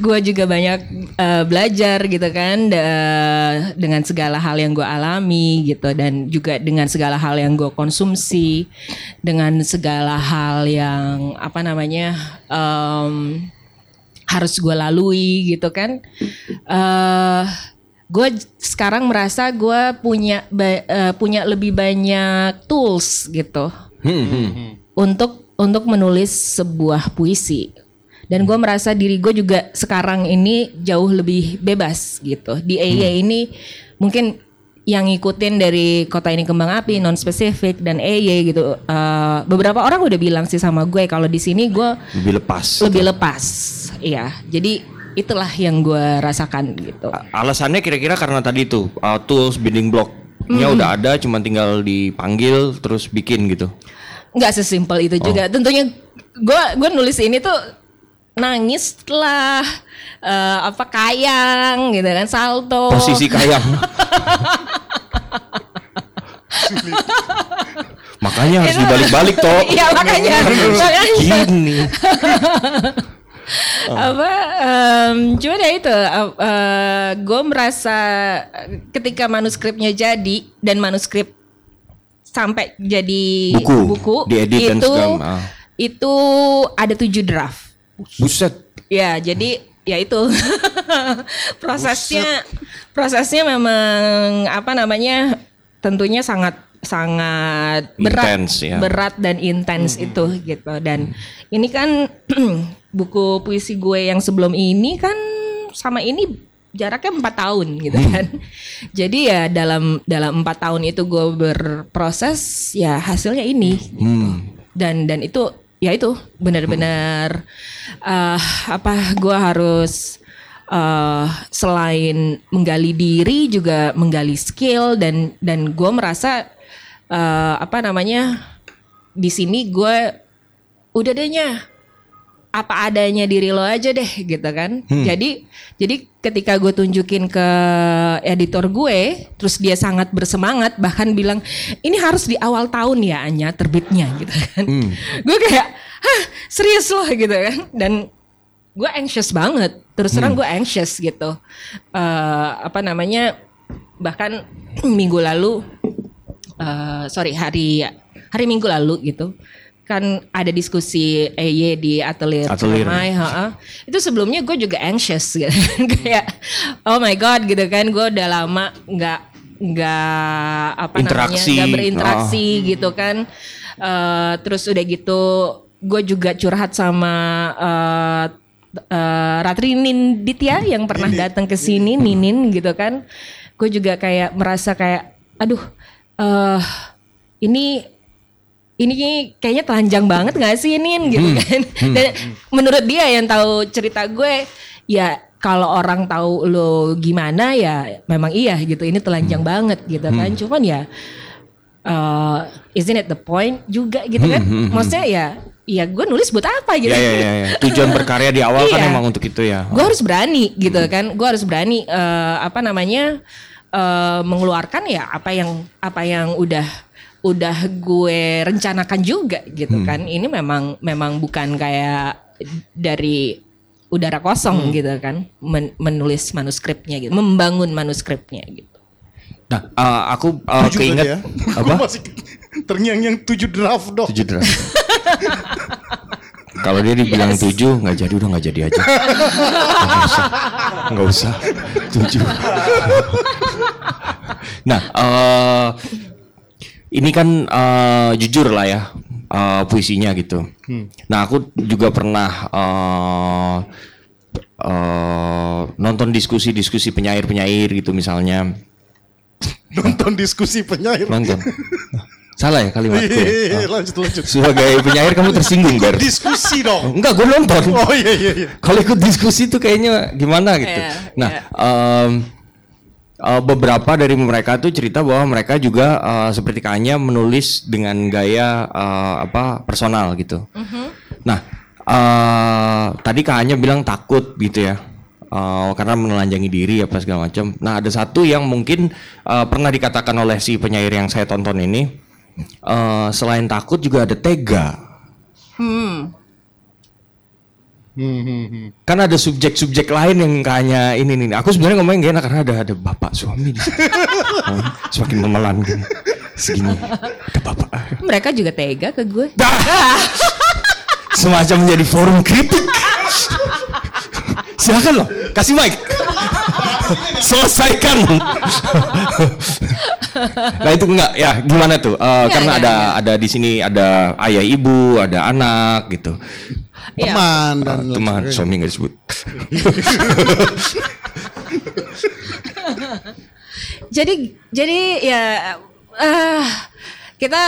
Speaker 7: gue juga banyak eh, belajar gitu kan da- dengan segala hal yang gue alami gitu dan juga dengan segala hal yang gue konsumsi dengan segala hal yang apa namanya em, harus gue lalui gitu kan eh gue sekarang merasa gue punya eh, punya lebih banyak tools gitu
Speaker 5: Hmm, hmm.
Speaker 7: untuk untuk menulis sebuah puisi. Dan gue merasa diri gue juga sekarang ini jauh lebih bebas gitu. Di EY ini mungkin yang ngikutin dari kota ini kembang api non spesifik dan EY gitu eh, beberapa orang udah bilang sih sama gue kalau di sini gue
Speaker 5: Lebih lepas.
Speaker 7: lebih lepas. Iya jadi itulah yang gue rasakan gitu.
Speaker 5: Alasannya kira-kira karena tadi tuh uh, tools building blocknya udah ada, cuma tinggal dipanggil terus bikin gitu.
Speaker 7: Nggak sesimpel itu juga tentunya gue gue nulis ini tuh nangis lah eh, apa kayang gitu kan salto
Speaker 5: Posisi kayang. Makanya harus dibalik-balik toh.
Speaker 7: Iya makanya makanya
Speaker 5: Gini.
Speaker 7: apa em, cuman ya itu gue merasa ketika manuskripnya jadi dan manuskrip sampai jadi
Speaker 5: Buku, diedit dan
Speaker 7: itu
Speaker 5: segala- ah.
Speaker 7: itu ada tujuh draft
Speaker 5: Buset.
Speaker 7: ya jadi ya itu prosesnya prosesnya memang apa namanya tentunya sangat sangat berat
Speaker 5: Intens, ya.
Speaker 7: berat dan intens itu gitu dan ini kan buku puisi gue yang sebelum ini kan sama ini jaraknya empat tahun gitu kan. Jadi ya dalam dalam empat tahun itu gue berproses ya hasilnya ini. Gitu. dan dan itu ya itu benar-benar eh, apa gue harus eh, selain menggali diri juga menggali skill dan dan gue merasa eh, apa namanya di sini gue udah dehnya apa adanya diri lo aja deh gitu kan. Jadi jadi ketika gue tunjukin ke editor gue terus dia sangat bersemangat bahkan bilang ini harus di awal tahun ya Anya terbitnya gitu kan. Gue kayak hah serius loh gitu kan. Dan gue anxious banget. Terus terang gue anxious gitu. Eh, apa namanya bahkan minggu lalu eh, sorry hari hari minggu lalu gitu kan ada diskusi EY di atelier
Speaker 5: Atelier.
Speaker 7: Ciamai, ha-ha. itu sebelumnya gue juga anxious gitu kayak oh my god gitu kan gue udah lama nggak nggak apa
Speaker 5: Interaksi.
Speaker 7: namanya nggak berinteraksi gitu kan Eh, terus udah gitu gue juga curhat sama eh eh, Ratri Ninditya yang pernah datang ke sini Ninin gitu kan gue juga kayak merasa kayak aduh eh ini ini kayaknya telanjang banget gak sih Nin? Gitu kan. Dan menurut dia yang tahu cerita gue ya kalau orang tahu lo gimana ya memang iya gitu. Ini telanjang banget gitu kan. Cuman ya eh isn't it the point juga gitu kan? Maksudnya ya ya gue nulis buat apa gitu?
Speaker 5: Ya ya ya. ya. Tujuan berkarya di awal kan
Speaker 7: Iya.
Speaker 5: emang untuk itu ya.
Speaker 7: gue harus berani gitu kan. Gue harus berani eh, apa namanya eh, mengeluarkan ya apa yang apa yang udah udah gue rencanakan juga gitu kan ini memang memang bukan kayak dari udara kosong gitu kan men- menulis manuskripnya gitu membangun manuskripnya gitu
Speaker 5: Nah, eh, aku uh,
Speaker 6: Tujuh
Speaker 5: keinget
Speaker 6: ya.
Speaker 5: apa?
Speaker 6: Masih terngiang-ngiang tujuh draft dong.
Speaker 5: Tujuh draft. Kalau dia dibilang tujuh nggak jadi udah nggak jadi aja. Nggak usah, nggak usah tujuh. nah, eh ini kan eh, jujur lah ya eh, puisinya gitu. Nah, aku juga pernah eh eh, nonton diskusi-diskusi penyair-penyair gitu misalnya.
Speaker 6: Nonton diskusi penyair.
Speaker 5: Nonton. Salah ya kalimatku. ya?
Speaker 6: Iya, lanjut lanjut.
Speaker 5: Sebagai penyair kamu tersinggung Ber?
Speaker 6: Diskusi dong.
Speaker 5: Enggak, gue nonton.
Speaker 6: Oh iya iya iya.
Speaker 5: Kalau ikut diskusi tuh kayaknya gimana gitu.
Speaker 7: Iya,
Speaker 5: nah,
Speaker 7: iya.
Speaker 5: em, eh, beberapa dari mereka tuh cerita bahwa mereka juga eh, seperti Kanya menulis dengan gaya eh, apa personal gitu.
Speaker 7: Mm-hmm.
Speaker 5: Nah, eh, tadi Kanya bilang takut gitu ya. Eh, karena menelanjangi diri apa segala macam. Nah, ada satu yang mungkin eh, pernah dikatakan oleh si penyair yang saya tonton ini eh, selain takut juga ada tega.
Speaker 6: Hmm, hmm, hmm.
Speaker 5: kan ada subjek-subjek lain yang kayaknya ini nih. Aku sebenarnya ngomongin gak enak karena ada ada bapak suami. Hmm, Semakin memelan gini. Segini. Ada bapak.
Speaker 7: mereka juga tega ke gue
Speaker 5: Semacam menjadi forum kritik. Silakan loh, kasih mic. Selesaikan. nah itu enggak ya gimana tuh? Eh, karena
Speaker 7: enggak,
Speaker 5: ada ada di sini ada ayah ibu, ada anak gitu.
Speaker 7: Iya.
Speaker 6: Teman dan
Speaker 5: Eh,
Speaker 6: lain
Speaker 5: teman suami nggak disebut.
Speaker 7: jadi jadi ya eh kita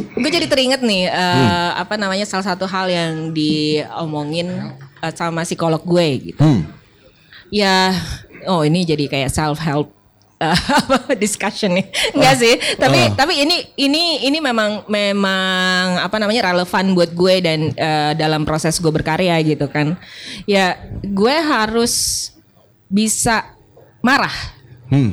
Speaker 7: gue jadi teringat nih eh, apa namanya salah satu hal yang diomongin eh, sama psikolog gue gitu.
Speaker 5: Hmm.
Speaker 7: Ya, oh ini jadi kayak self help discussion nih. Enggak sih, tapi tapi ini ini ini memang memang apa namanya relevan buat gue dan eh, dalam proses gue berkarya gitu kan. Ya, gue harus bisa marah.
Speaker 5: Hmm.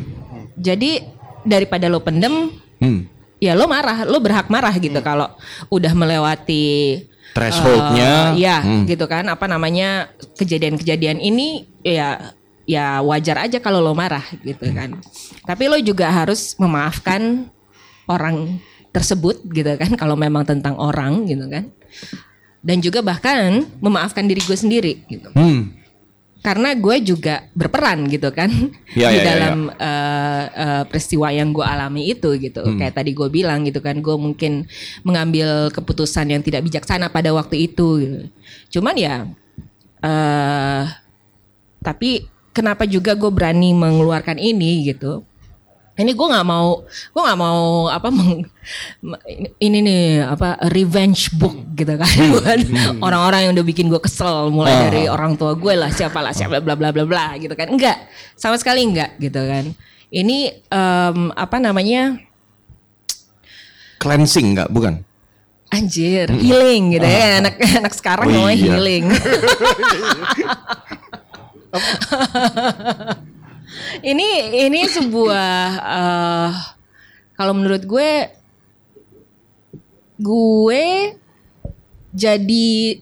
Speaker 7: Jadi daripada lo pendem,
Speaker 5: Hmm.
Speaker 7: ya lo marah, lo berhak marah gitu kalau udah melewati
Speaker 5: Thresholdnya.
Speaker 7: eh, ya
Speaker 5: Hmm.
Speaker 7: gitu kan apa namanya kejadian-kejadian ini ya ya wajar aja kalau lo marah gitu kan. Tapi lo juga harus memaafkan orang tersebut gitu kan kalau memang tentang orang gitu kan. Dan juga bahkan memaafkan diri gue sendiri gitu
Speaker 5: Hmm.
Speaker 7: karena gue juga berperan gitu kan
Speaker 5: Ya,
Speaker 7: di
Speaker 5: ya, ya,
Speaker 7: dalam eh, eh, peristiwa yang gue alami itu gitu
Speaker 5: Hmm.
Speaker 7: kayak tadi gue bilang gitu kan gue mungkin mengambil keputusan yang tidak bijaksana pada waktu itu gitu. cuman ya eh tapi kenapa juga gue berani mengeluarkan ini gitu. Ini gue nggak mau gue nggak mau apa meng- ini nih apa revenge book gitu kan buat orang-orang yang udah bikin gue kesel mulai
Speaker 5: Ah.
Speaker 7: dari orang tua gue lah siapa lah siapa bla bla bla bla gitu kan. Enggak sama sekali enggak gitu kan. Ini em, apa namanya?
Speaker 5: Cleansing nggak? Bukan.
Speaker 7: anjir healing gitu ya anak anak sekarang
Speaker 5: Oh
Speaker 7: namanya
Speaker 5: iya.
Speaker 7: healing ini ini sebuah eh, kalau menurut gue gue jadi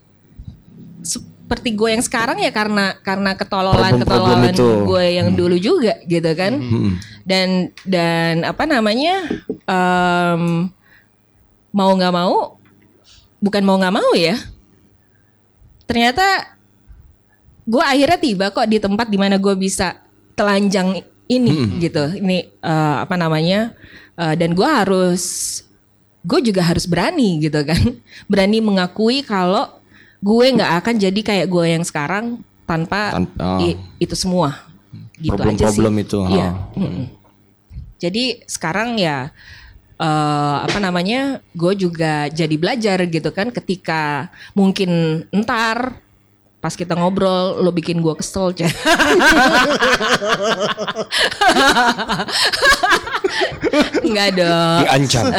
Speaker 7: seperti gue yang sekarang ya karena karena ketololan ketololan
Speaker 5: itu.
Speaker 7: gue yang dulu juga gitu kan. Dan dan apa namanya em, mau nggak mau bukan mau nggak mau ya ternyata gue akhirnya tiba kok di tempat di mana gue bisa telanjang ini gitu ini eh, apa namanya eh, dan gue harus gue juga harus berani gitu kan berani mengakui kalau gue nggak akan jadi kayak gue yang sekarang tanpa
Speaker 5: Tan- oh.
Speaker 7: i- itu semua gitu aja sih
Speaker 5: Problem-problem itu,
Speaker 7: Iya.
Speaker 5: oh.
Speaker 7: Jadi sekarang ya eh, apa namanya gue juga jadi belajar gitu kan ketika mungkin entar pas kita ngobrol lo bikin gue kesel Cah. Enggak dong
Speaker 5: Diancam.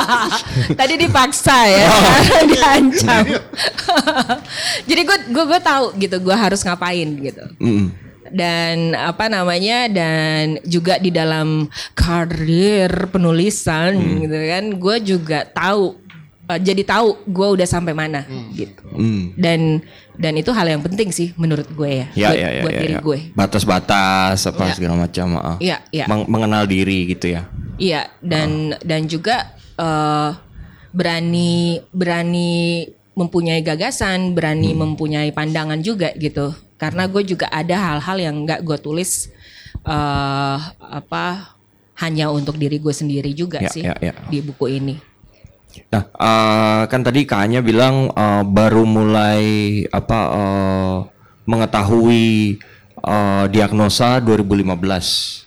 Speaker 7: Tadi dipaksa ya, sekarang diancam. Jadi gue gue gue tahu gitu, gue harus ngapain gitu.
Speaker 5: Mm.
Speaker 7: Dan apa namanya dan juga di dalam karir penulisan gitu kan, gue juga tahu eh, jadi tahu gue udah sampai mana gitu.
Speaker 5: Mm.
Speaker 7: Dan dan itu hal yang penting sih menurut gue ya,
Speaker 5: Ya,
Speaker 7: buat,
Speaker 5: ya, ya,
Speaker 7: buat
Speaker 5: ya,
Speaker 7: diri
Speaker 5: ya.
Speaker 7: gue.
Speaker 5: Batas-batas apa
Speaker 7: Ya.
Speaker 5: segala macam. ah.
Speaker 7: Iya, iya.
Speaker 5: Meng- mengenal diri gitu ya.
Speaker 7: Iya dan dan juga eh, berani berani mempunyai gagasan, berani mempunyai pandangan juga gitu. Karena gue juga ada hal-hal yang nggak gue tulis eh apa hanya untuk diri gue sendiri juga
Speaker 5: Ya,
Speaker 7: sih
Speaker 5: ya, ya.
Speaker 7: di buku ini.
Speaker 5: Nah, eh, kan tadi Kanya bilang eh, baru mulai apa eh, mengetahui eh, diagnosa 2015.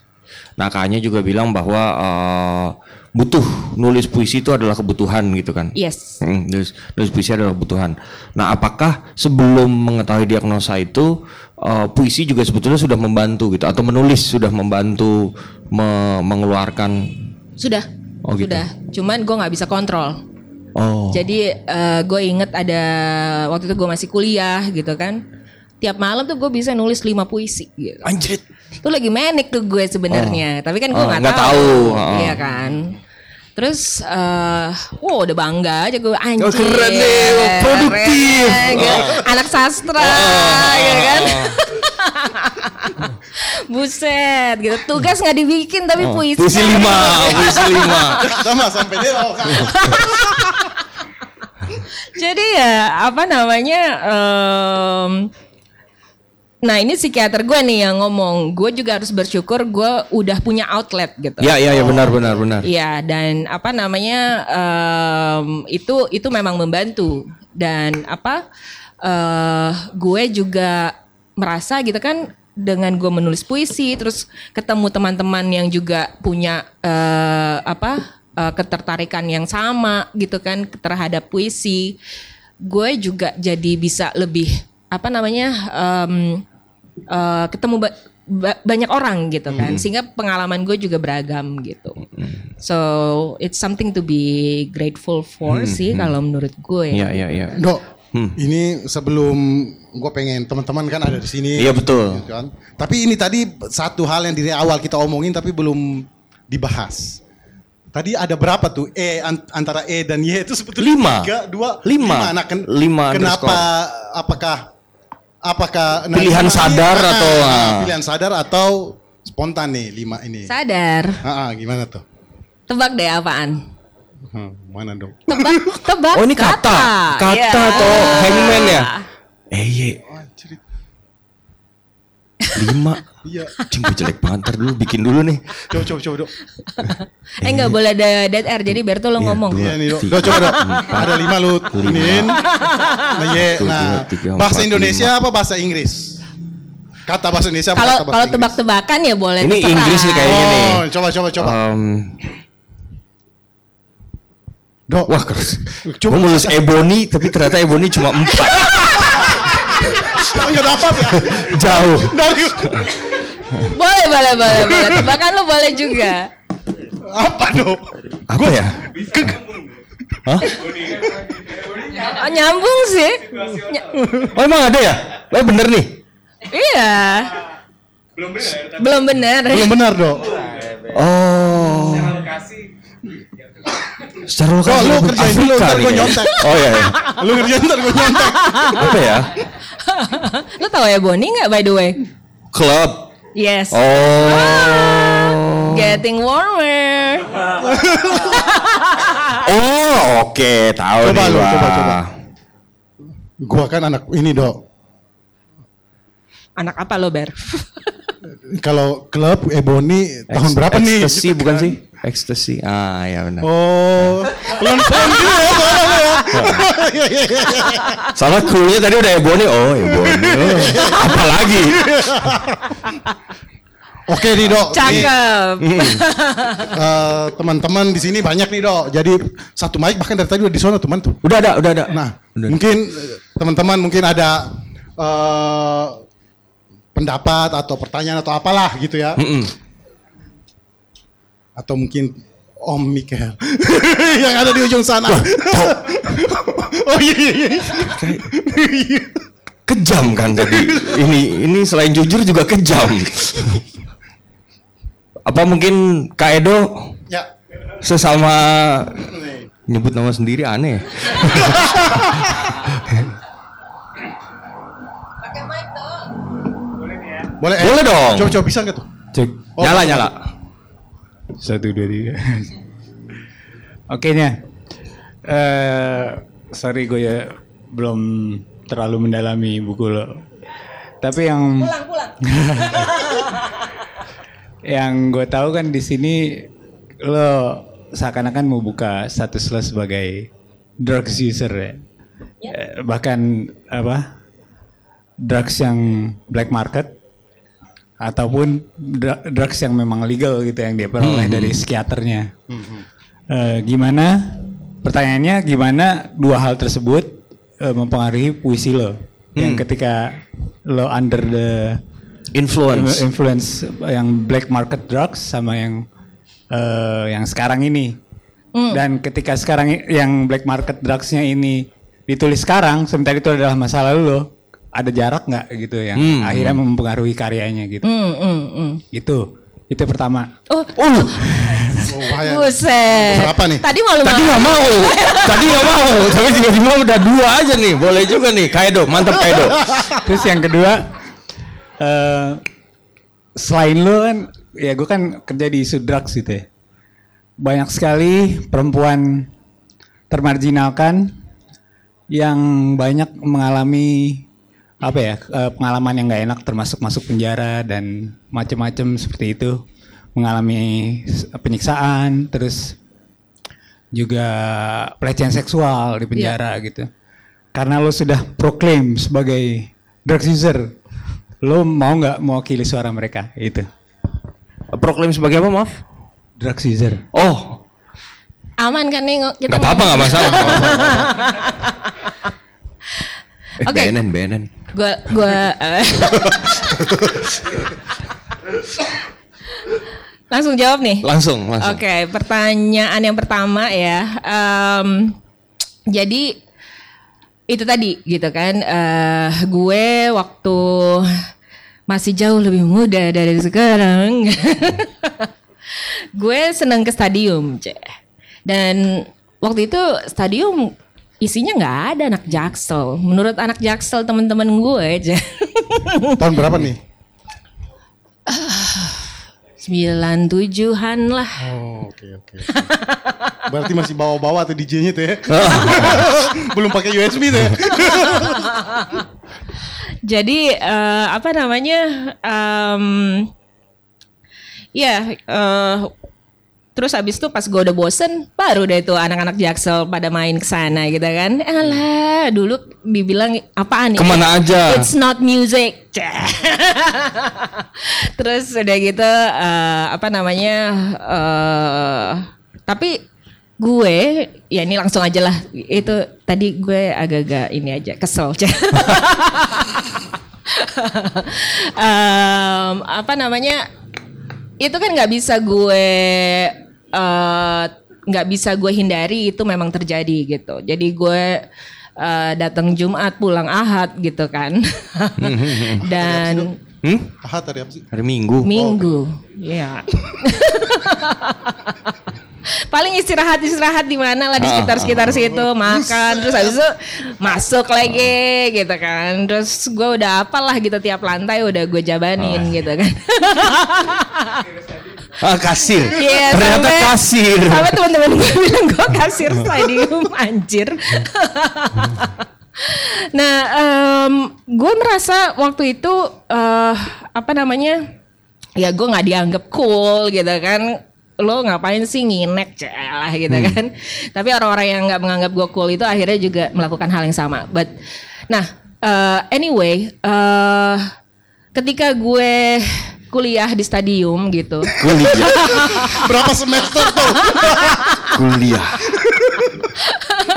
Speaker 5: Nah, Kanya juga bilang bahwa eh, butuh nulis puisi itu adalah kebutuhan gitu kan.
Speaker 7: Yes.
Speaker 5: Hmm, nulis, nulis puisi adalah kebutuhan. Nah, apakah sebelum mengetahui diagnosa itu eh, puisi juga sebetulnya sudah membantu gitu atau menulis sudah membantu me- mengeluarkan
Speaker 7: Sudah.
Speaker 5: Oh, gitu.
Speaker 7: Sudah. Cuman gue nggak bisa kontrol.
Speaker 5: oh
Speaker 7: Jadi gue inget ada waktu itu gue masih kuliah gitu kan. Tiap malam tuh gue bisa nulis lima puisi gitu.
Speaker 5: anjrit.
Speaker 7: Itu lagi manic tuh gue sebenarnya, tapi kan gue
Speaker 5: Oh,
Speaker 7: nggak
Speaker 5: nggak
Speaker 7: tahu,
Speaker 5: tahu. Oh.
Speaker 7: iya kan. Terus, eh, wow udah bangga aja gue anjir.
Speaker 5: Oh, keren nih, produktif.
Speaker 7: keren, gitu. Anak sastra, ya kan. Buset, gitu. Tugas nggak dibikin tapi puisi.
Speaker 5: Puisi lima, puisi lima.
Speaker 6: Sama sampai dia oh, kan.
Speaker 7: Jadi ya apa namanya? em, nah ini psikiater gue nih yang ngomong. Gue juga harus bersyukur gue udah punya outlet gitu.
Speaker 5: Ya, ya, ya benar, benar, benar.
Speaker 7: Iya dan apa namanya em, itu itu memang membantu dan apa eh gue juga merasa gitu kan dengan gue menulis puisi terus ketemu teman-teman yang juga punya eh, apa eh, ketertarikan yang sama gitu kan terhadap puisi gue juga jadi bisa lebih apa namanya em, eh, ketemu ba- ba- banyak orang gitu kan sehingga pengalaman gue juga beragam gitu so it's something to be grateful for sih kalau menurut gue
Speaker 5: Iya, iya, iya.
Speaker 6: Dok, ini sebelum gue pengen teman-teman kan ada di sini.
Speaker 5: Iya, betul.
Speaker 6: gitu kan. Tapi ini tadi satu hal yang dari awal kita omongin tapi belum dibahas. Tadi ada berapa tuh E an- antara E dan Y itu sebetulnya
Speaker 5: Lima.
Speaker 6: tiga, dua,
Speaker 5: Lima.
Speaker 6: Nah, ken-
Speaker 5: Lima
Speaker 6: Kenapa? Apakah? Apakah? nah,
Speaker 5: Pilihan sadar
Speaker 6: ah,
Speaker 5: atau-
Speaker 6: ah,
Speaker 5: ah.
Speaker 6: pilihan sadar atau spontan nih lima ini?
Speaker 7: sadar
Speaker 6: Ah, ah, gimana tuh?
Speaker 7: tebak deh apaan
Speaker 6: Hmm, mana dong?
Speaker 7: tebak tebak
Speaker 5: Oh ini kata, kata
Speaker 7: Iya.
Speaker 5: atau hangman ya? Eh ye. Lima.
Speaker 6: Iya.
Speaker 5: Cing gue jelek banget ntar dulu bikin dulu nih.
Speaker 6: Coba coba coba dok.
Speaker 7: eh nggak boleh ada dead air jadi Berto lo
Speaker 5: Iya,
Speaker 7: ngomong.
Speaker 6: Iya nih dok. Dok coba dok. Ada lima lu iniin. Nah, ye.
Speaker 5: Satu,
Speaker 6: nah bahasa Indonesia apa bahasa Inggris? Kata bahasa Indonesia apa
Speaker 7: kalau
Speaker 6: kata bahasa
Speaker 7: kalau tebak-tebakan ya boleh
Speaker 5: Ini. Inggris nih kayaknya nih.
Speaker 6: Oh, coba coba coba.
Speaker 5: Em,
Speaker 6: Dok.
Speaker 5: wah keras.
Speaker 6: Coba.
Speaker 5: Gue nulis Ebony tapi ternyata Ebony cuma empat.
Speaker 6: Enggak dapat ya.
Speaker 5: Jauh.
Speaker 6: Dari
Speaker 7: boleh boleh boleh boleh tebakan lo boleh juga
Speaker 6: apa dok?
Speaker 5: Apa ya? Hah?
Speaker 7: Oh, nyambung sih Ny-
Speaker 5: Oh emang ada ya? Eh bener nih.
Speaker 7: iya belum benar
Speaker 6: Belum benar dok.
Speaker 5: Oh. Secara lokasi
Speaker 6: Kok lu kerjain dulu, ntar
Speaker 5: kayaknya.
Speaker 6: nyontek.
Speaker 5: Oh iya. iya.
Speaker 6: Lu ngerjain ntar gue nyontek.
Speaker 5: Apa ya?
Speaker 7: lo tau ya Bonnie nggak by the way
Speaker 5: Club.
Speaker 7: yes
Speaker 5: Oh.
Speaker 7: getting warmer
Speaker 5: Oh, oke, tahu
Speaker 6: Coba
Speaker 5: nih
Speaker 6: lu,
Speaker 5: gua.
Speaker 6: coba, coba. Gua kan anak ini dok.
Speaker 7: anak apa lo Ber
Speaker 6: Kalau klub Ebony tahun
Speaker 5: Ex-
Speaker 6: berapa nih?
Speaker 5: Ecstasy bukan sih? Ecstasy. Ah, ya benar.
Speaker 6: Oh, pelan-pelan juga ya soalnya lu ya.
Speaker 5: Salah krunya tadi udah Ebony. Oh, Ebony. Oh. Apalagi?
Speaker 6: Oke nih dok.
Speaker 7: Cakep
Speaker 6: eh, teman-teman di sini banyak nih dok. Jadi satu mic bahkan dari tadi udah di sana teman tuh.
Speaker 5: Udah ada, udah ada.
Speaker 6: Nah,
Speaker 5: Udah.
Speaker 6: mungkin teman-teman mungkin ada eh, pendapat atau pertanyaan atau apalah gitu ya.
Speaker 5: Mm-mm.
Speaker 6: Atau mungkin Om Michael yang ada di ujung sana. oh iya iya iya.
Speaker 5: Kejam kan tadi. Ini ini selain jujur juga kejam. Apa mungkin Kak Edo
Speaker 6: Ya.
Speaker 5: sesama nyebut nama sendiri aneh.
Speaker 6: Boleh eh?
Speaker 5: Boleh dong.
Speaker 6: Coba coba bisa nggak tuh?
Speaker 8: Cek.
Speaker 6: Oh,
Speaker 5: nyala nyala.
Speaker 8: Satu, dua, tiga. Oke nya. Eh, sorry gue ya belum terlalu mendalami buku lo. Tapi yang
Speaker 7: pulang pulang
Speaker 8: yang gue tahu kan di sini lo seakan-akan mau buka status lo sebagai drugs user ya. Eh, bahkan apa drugs yang black market ataupun drugs yang memang legal gitu yang dia peroleh dari psikiaternya. Eh, gimana? Pertanyaannya gimana dua hal tersebut eh, mempengaruhi puisi lo? Yang ketika lo under the
Speaker 5: Influence.
Speaker 8: influence yang black market drugs sama yang eh, yang sekarang ini. Dan ketika sekarang yang black market drugsnya ini ditulis sekarang, sementara itu adalah masa lalu lo, ada jarak nggak gitu yang
Speaker 5: Hmm.
Speaker 8: akhirnya mempengaruhi karyanya gitu.
Speaker 7: hmm, hmm, hmm.
Speaker 8: Itu itu pertama.
Speaker 7: oh
Speaker 5: Oh,
Speaker 6: Oh,
Speaker 7: buset
Speaker 6: Berapa nih?
Speaker 7: tadi malu
Speaker 5: tadi nggak mau, tadi nggak mau, tapi tiba-tiba udah dua aja nih, boleh juga nih, Kak Edo, mantap Kak Edo.
Speaker 8: Terus yang kedua, eh selain lo kan, ya gue kan kerja di isu drugs gitu ya. Banyak sekali perempuan termarginalkan yang banyak mengalami apa ya eh, pengalaman yang nggak enak termasuk masuk penjara dan macam-macam seperti itu mengalami penyiksaan terus juga pelecehan seksual di penjara gitu karena lo sudah proklaim sebagai drugs user lo mau nggak mewakili suara mereka itu
Speaker 5: Proklaim sebagai apa maaf?
Speaker 8: drug user
Speaker 5: Oh,
Speaker 7: Aman kan nih kita
Speaker 5: nggak apa-apa nggak masalah. Eh,
Speaker 7: Oke.
Speaker 5: BNN, BNN.
Speaker 7: Gua gua eh. Langsung jawab nih.
Speaker 5: Langsung, langsung.
Speaker 7: Oke, pertanyaan yang pertama ya. Em, jadi itu tadi gitu kan. eh gue waktu masih jauh lebih muda dari sekarang. gue seneng ke stadium, Cek. Dan waktu itu stadium isinya nggak ada anak jaksel. Menurut anak jaksel teman-teman gue, Cek.
Speaker 6: Tahun berapa nih?
Speaker 7: 97-an lah.
Speaker 6: Oh, oke oke. Berarti masih bawa-bawa tuh DJ-nya tuh ya. Belum pakai USB tuh ya.
Speaker 7: Jadi eh, apa namanya? em, ya, eh, terus habis itu pas gue udah bosen, baru deh tuh anak-anak jaksel pada main ke sana gitu kan. Alah, dulu dibilang apaan nih?
Speaker 5: Ke mana aja?
Speaker 7: It's not music. terus udah gitu eh, apa namanya? eh, tapi gue ya ini langsung aja lah itu tadi gue agak-agak ini aja kesel Em, apa namanya itu kan nggak bisa gue eh, nggak bisa gue hindari itu memang terjadi gitu. Jadi gue eh, datang Jumat pulang Ahad gitu kan. Dan
Speaker 5: Hmm?
Speaker 6: Ahad tadi apa sih?
Speaker 5: Hari Minggu.
Speaker 7: Minggu ya paling istirahat istirahat di mana lah di sekitar sekitar situ makan terus habis itu masuk lagi gitu kan. Terus gue udah apalah gitu tiap lantai udah gue jabanin gitu kan
Speaker 5: Ah, kasir.
Speaker 7: Iya,
Speaker 5: Ternyata
Speaker 7: sampai-
Speaker 5: kasir.
Speaker 7: Sampai teman-teman gue bilang gue kasir stadium anjir. nah, em, gue merasa waktu itu eh, apa namanya? Ya gue nggak dianggap cool gitu kan. Lo ngapain sih nginek celah gitu kan. Tapi orang-orang yang nggak menganggap gue cool itu akhirnya juga melakukan hal yang sama. But nah, eh, anyway, eh ketika gue kuliah di stadium gitu.
Speaker 5: Kuliah.
Speaker 6: Berapa semester tuh?
Speaker 5: Kuliah.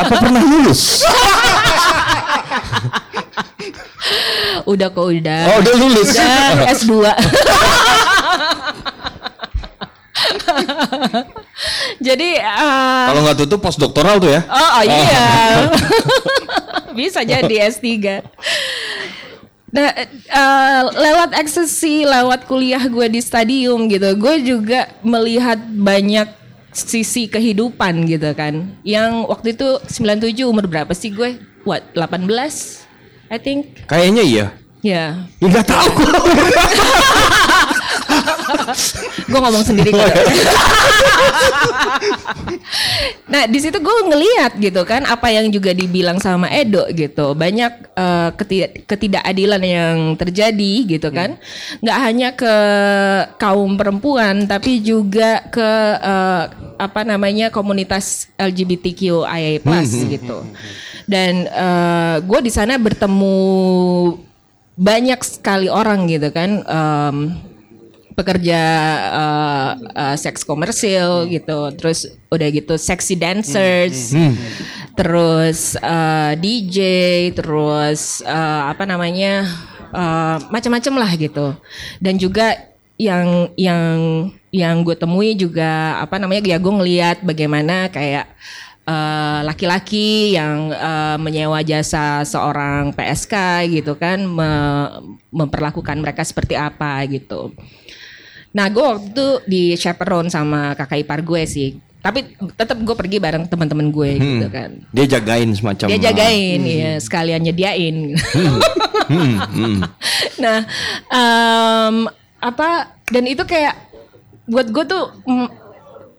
Speaker 5: Apa pernah lulus?
Speaker 7: Udah kok udah.
Speaker 5: Oh, udah lulus.
Speaker 7: Udah S2. Jadi eh,
Speaker 5: Kalau nggak tutup pos doktoral tuh ya?
Speaker 7: oh, oh iya. Bisa jadi S3. Nah, eh, lewat eksesi, lewat kuliah gue di stadium gitu, gue juga melihat banyak sisi kehidupan gitu kan. Yang waktu itu 97 umur berapa sih gue? What, 18? I think.
Speaker 5: Kayaknya iya.
Speaker 7: Ya,
Speaker 5: Ya, Nggak tahu.
Speaker 7: gue ngomong sendiri kok. nah di situ gue ngeliat gitu kan apa yang juga dibilang sama Edo gitu. Banyak eh, keti- ketidakadilan yang terjadi gitu kan. Nggak hanya ke kaum perempuan tapi juga ke eh, apa namanya komunitas LGBTQIA+ gitu. dan gue di sana bertemu banyak sekali orang gitu kan. Em, pekerja eh, eh, seks komersil gitu. Terus udah gitu sexy dancers. Terus eh, DJ terus eh, apa namanya eh, macam-macam lah gitu. Dan juga yang yang yang gue temui juga apa namanya ya gue ngelihat bagaimana kayak laki-laki yang eh, menyewa jasa seorang PSK gitu kan me- memperlakukan mereka seperti apa gitu. Nah gue waktu itu di chaperone sama kakak ipar gue sih. Tapi tetap gue pergi bareng teman-teman gue gitu kan.
Speaker 5: Dia jagain semacam.
Speaker 7: Dia jagain, ya sekalian nyediain. nah, em, apa dan itu kayak buat gue tuh mm,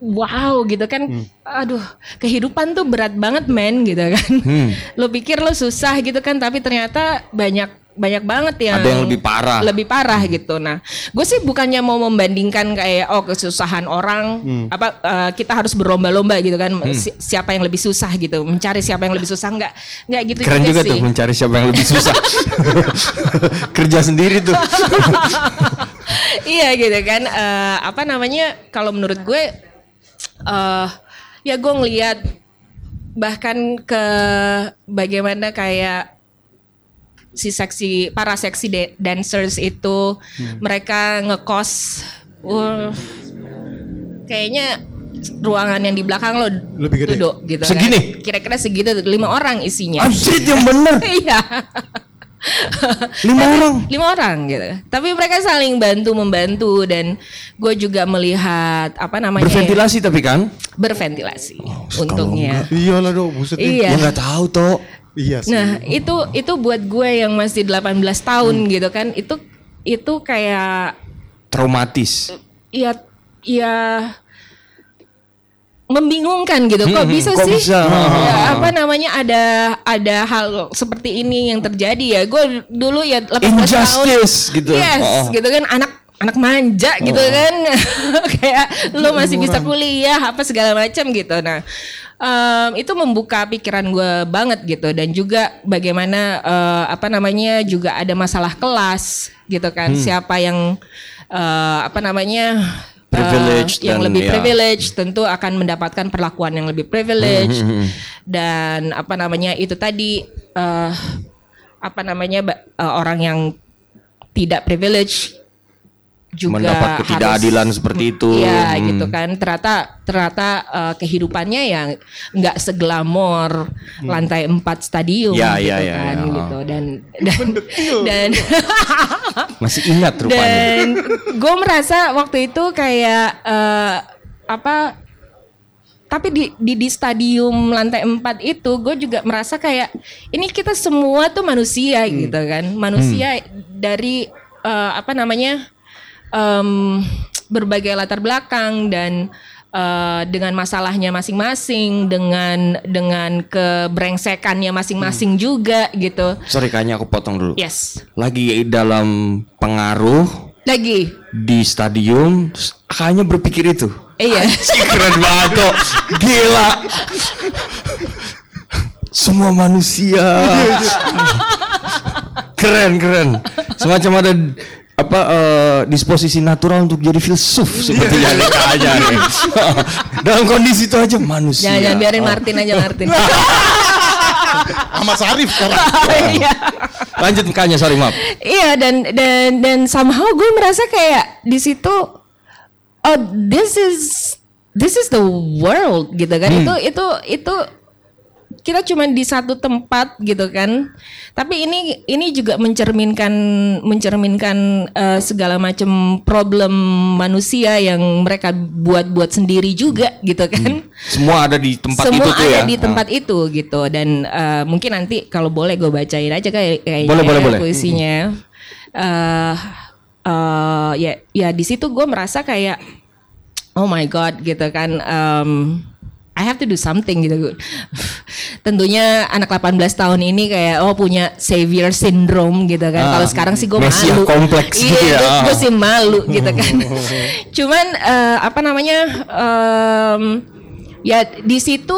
Speaker 7: wow gitu kan. Aduh, kehidupan tuh berat banget men gitu kan. Lo pikir lo susah gitu kan, tapi ternyata banyak banyak banget yang
Speaker 5: Ada yang lebih parah.
Speaker 7: lebih parah gitu. Nah, gue sih bukannya mau membandingkan kayak oh kesusahan orang
Speaker 5: Hmm.
Speaker 7: apa eh, kita harus berlomba-lomba gitu kan si- siapa yang lebih susah gitu, mencari siapa yang lebih susah enggak enggak gitu
Speaker 5: Keren juga
Speaker 7: sih.
Speaker 5: tuh mencari siapa yang lebih susah. Kerja sendiri tuh.
Speaker 7: iya gitu kan Eh, apa namanya kalau menurut gue eh ya gue ngelihat bahkan ke bagaimana kayak si seksi para seksi da- dancers itu mereka ngekos uh, kayaknya ruangan yang di belakang lo
Speaker 6: Lebih gede.
Speaker 7: duduk gitu kan.
Speaker 5: Segini?
Speaker 7: kira-kira segitu lima orang isinya
Speaker 5: Anjir yang bener.
Speaker 7: iya
Speaker 5: Lima orang.
Speaker 7: lima orang gitu tapi mereka saling bantu membantu dan gue juga melihat apa namanya ya,
Speaker 5: Berventilasi tapi kan?
Speaker 7: berventilasi untungnya
Speaker 6: Iyalah dong, buset
Speaker 7: iya
Speaker 5: Ya nggak tahu toh.
Speaker 6: Iya sih.
Speaker 7: nah itu itu buat gue yang masih 18 tahun
Speaker 5: Hmm.
Speaker 7: gitu kan itu itu kayak
Speaker 5: Traumatis.
Speaker 7: ya ya membingungkan gitu. Kok
Speaker 5: Hmm,
Speaker 7: bisa
Speaker 5: kok
Speaker 7: sih?
Speaker 5: bisa?
Speaker 7: Ya, apa namanya ada ada hal seperti ini yang terjadi ya. Gue dulu ya 18 tahun.
Speaker 5: gitu.
Speaker 7: yes
Speaker 5: Oh.
Speaker 7: gitu kan. Anak anak manja gitu kan. Kayak lo masih bisa kuliah apa segala macam gitu. Nah em, itu membuka pikiran gue banget gitu. Dan juga bagaimana eh, apa namanya juga ada masalah kelas gitu kan.
Speaker 5: Hmm.
Speaker 7: siapa yang eh, apa namanya eh,
Speaker 5: Privileged
Speaker 7: yang
Speaker 5: dan
Speaker 7: lebih
Speaker 5: ya.
Speaker 7: privilege tentu akan mendapatkan perlakuan yang lebih privilege dan apa namanya itu tadi eh, apa namanya eh, orang yang tidak privilege juga
Speaker 5: Mendapat
Speaker 7: harus-
Speaker 5: ketidakadilan seperti itu.
Speaker 7: Iya
Speaker 5: Hmm.
Speaker 7: gitu kan. Ternyata ternyata eh, kehidupannya yang nggak seglamor lantai 4 stadium
Speaker 5: Ya,
Speaker 7: gitu
Speaker 5: ya, ya,
Speaker 7: kan
Speaker 5: ya.
Speaker 7: gitu dan dan dan
Speaker 5: Masih ingat rupanya.
Speaker 7: dan gue merasa waktu itu kayak eh, apa tapi di, di di stadium lantai 4 itu gue juga merasa kayak ini kita semua tuh manusia gitu kan manusia dari eh, apa namanya em, berbagai latar belakang dan eh, dengan masalahnya masing-masing dengan dengan kebrengsekannya masing-masing juga gitu
Speaker 5: Sorry kayaknya aku potong dulu.
Speaker 7: yes
Speaker 5: Lagi dalam pengaruh
Speaker 7: lagi
Speaker 5: di stadium kayaknya berpikir itu.
Speaker 7: iya
Speaker 5: Keren banget kok. Gila. Semua manusia. keren keren. Semacam ada apa eh, disposisi natural untuk jadi filsuf seperti yang kayaknya nih. Dalam kondisi itu aja manusia.
Speaker 7: jangan, jangan biarin. Martin aja Martin
Speaker 6: Sama Sarif sekarang.
Speaker 7: iya
Speaker 5: Lanjut kayaknya sorry maaf.
Speaker 7: Iya dan dan dan somehow gue merasa kayak di situ oh this is this is the world gitu kan itu itu itu kita cuma di satu tempat gitu kan. Tapi ini ini juga mencerminkan mencerminkan eh, segala macam problem manusia yang mereka buat-buat sendiri juga gitu kan.
Speaker 5: Semua ada di tempat
Speaker 7: semua
Speaker 5: itu tuh
Speaker 7: ada
Speaker 5: ya.
Speaker 7: di tempat itu gitu. Dan eh, mungkin nanti kalau boleh gue bacain aja kayak kayaknya
Speaker 5: Boleh, boleh, boleh.
Speaker 7: puisinya. Eh eh, ya ya di situ gue merasa kayak oh my god gitu kan. Em, I have to do something gitu. Tentunya anak 18 tahun ini kayak oh punya savior syndrome gitu kan.
Speaker 5: Ah,
Speaker 7: kalau sekarang sih gue malu.
Speaker 5: kompleks gitu
Speaker 7: iya
Speaker 5: ya.
Speaker 7: gue sih malu gitu kan. Cuman eh, apa namanya em, ya di situ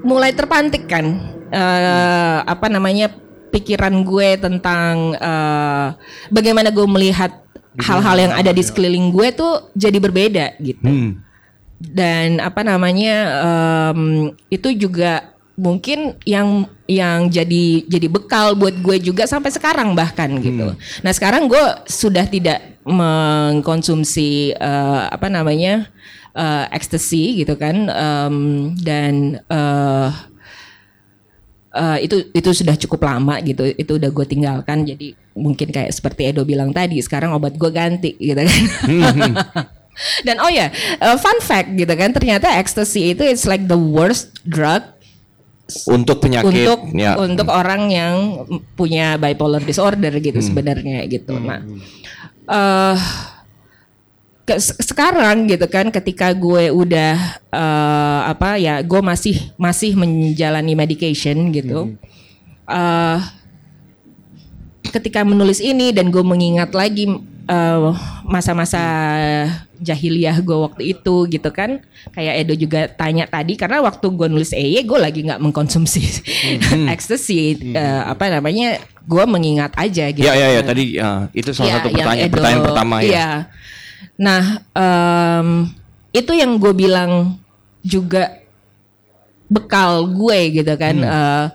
Speaker 7: mulai terpantik kan eh, apa namanya pikiran gue tentang eh, bagaimana gue melihat hal-hal yang ada di sekeliling gue tuh jadi berbeda gitu.
Speaker 5: Hmm.
Speaker 7: Dan apa namanya em, itu juga mungkin yang yang jadi jadi bekal buat gue juga sampai sekarang bahkan gitu. Nah sekarang gue sudah tidak mengkonsumsi eh, apa namanya eh, ecstasy gitu kan em, dan eh, eh, itu itu sudah cukup lama gitu itu udah gue tinggalkan. Jadi mungkin kayak seperti Edo bilang tadi sekarang obat gue ganti gitu kan dan oh ya eh, fun fact gitu kan ternyata ecstasy itu it's like the worst drug
Speaker 5: Untuk penyakit
Speaker 7: untuk
Speaker 5: ya.
Speaker 7: untuk orang yang punya bipolar disorder gitu sebenarnya gitu nah eh ke- se- sekarang gitu kan ketika gue udah eh, apa ya gue masih masih menjalani medication gitu eh ketika menulis ini dan gue mengingat lagi eh, masa-masa jahiliyah gue waktu itu gitu kan kayak Edo juga tanya tadi karena waktu gue nulis EY gue lagi nggak mengkonsumsi ekstasi eh, apa namanya gue mengingat aja gitu
Speaker 5: Ya ya ya tadi ya, itu salah
Speaker 7: Ya,
Speaker 5: satu pertanyaan
Speaker 7: Edo-
Speaker 5: pertanyaan pertama ya.
Speaker 7: iya. Nah, em, itu yang gue bilang juga bekal gue gitu kan.
Speaker 5: Hmm.
Speaker 7: Eh,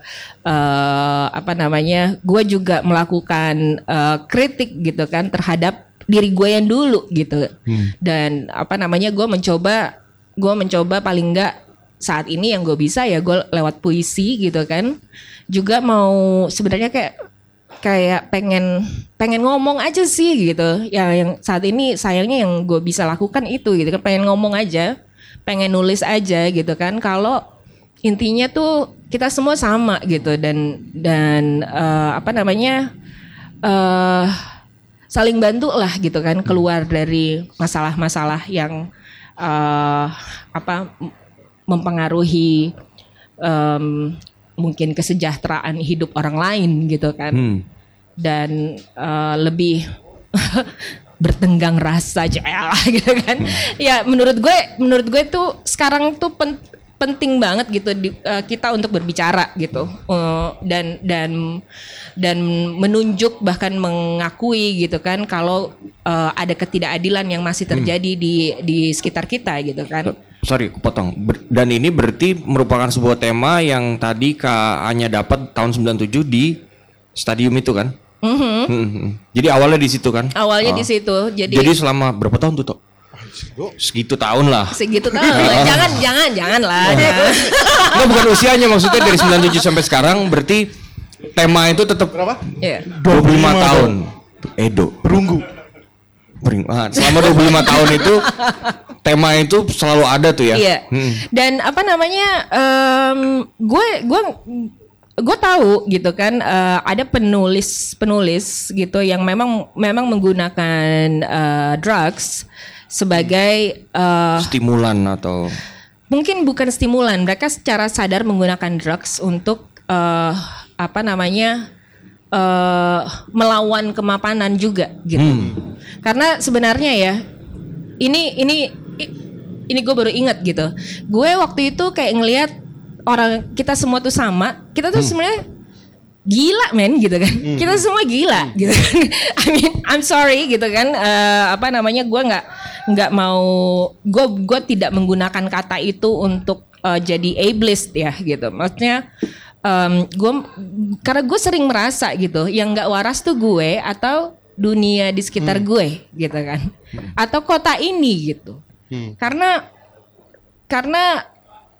Speaker 7: eh, apa namanya? Gue juga melakukan eh, kritik gitu kan terhadap diri gue yang dulu gitu.
Speaker 5: Hmm.
Speaker 7: Dan apa namanya? Gue mencoba, gue mencoba paling enggak saat ini yang gue bisa ya gue lewat puisi gitu kan. Juga mau sebenarnya kayak kayak pengen pengen ngomong aja sih gitu ya yang saat ini sayangnya yang gue bisa lakukan itu gitu kan pengen ngomong aja pengen nulis aja gitu kan kalau intinya tuh kita semua sama gitu dan dan eh, apa namanya eh saling bantu lah gitu kan keluar dari masalah-masalah yang eh apa mempengaruhi em, mungkin kesejahteraan hidup orang lain gitu kan.
Speaker 5: Hmm.
Speaker 7: dan eh, lebih bertenggang rasa aja lah gitu kan. Ya menurut gue menurut gue tuh sekarang tuh pen- penting banget gitu di, eh, kita untuk berbicara gitu Eh, dan dan dan menunjuk bahkan mengakui gitu kan kalau eh, ada ketidakadilan yang masih terjadi di di sekitar kita gitu kan
Speaker 5: Sorry, potong. Ber- dan ini berarti merupakan sebuah tema yang tadi Kak Anya dapat tahun 97 di stadium itu kan?
Speaker 7: Mhm.
Speaker 5: Hmm. Jadi awalnya di situ kan?
Speaker 7: awalnya
Speaker 5: Oh.
Speaker 7: di situ jadi,
Speaker 5: Jadi selama berapa tahun tuh? Segitu tahun lah.
Speaker 7: segitu tahu jangan jangan jangan lah jangan.
Speaker 5: Enggak bukan usianya maksudnya dari 97 sampai sekarang berarti tema itu tetap
Speaker 6: Berapa?
Speaker 7: Iya.
Speaker 5: 25 tahun. Edo.
Speaker 6: Perunggu.
Speaker 5: Ah, selama 25 tahun itu tema itu selalu ada tuh ya.
Speaker 7: Iya.
Speaker 5: Hmm.
Speaker 7: Dan apa namanya? em, gue gue gue tahu gitu kan eh, ada penulis penulis gitu yang memang memang menggunakan eh, drugs sebagai eh,
Speaker 5: Stimulan atau?
Speaker 7: mungkin bukan stimulan. Mereka secara sadar menggunakan drugs untuk eh, apa namanya eh, melawan kemapanan juga gitu. Karena sebenarnya ya ini ini ini gue baru ingat gitu. Gue waktu itu kayak ngelihat orang kita semua tuh sama kita tuh sebenarnya gila men gitu kan. Kita semua gila gitu kan. I mean I'm sorry gitu kan. Eh, apa namanya gue nggak nggak mau gue gue tidak menggunakan kata itu untuk eh, jadi ableist ya gitu. Maksudnya gue karena gue sering merasa gitu yang nggak waras tuh gue atau dunia di sekitar gue gitu kan. Atau kota ini gitu. Karena karena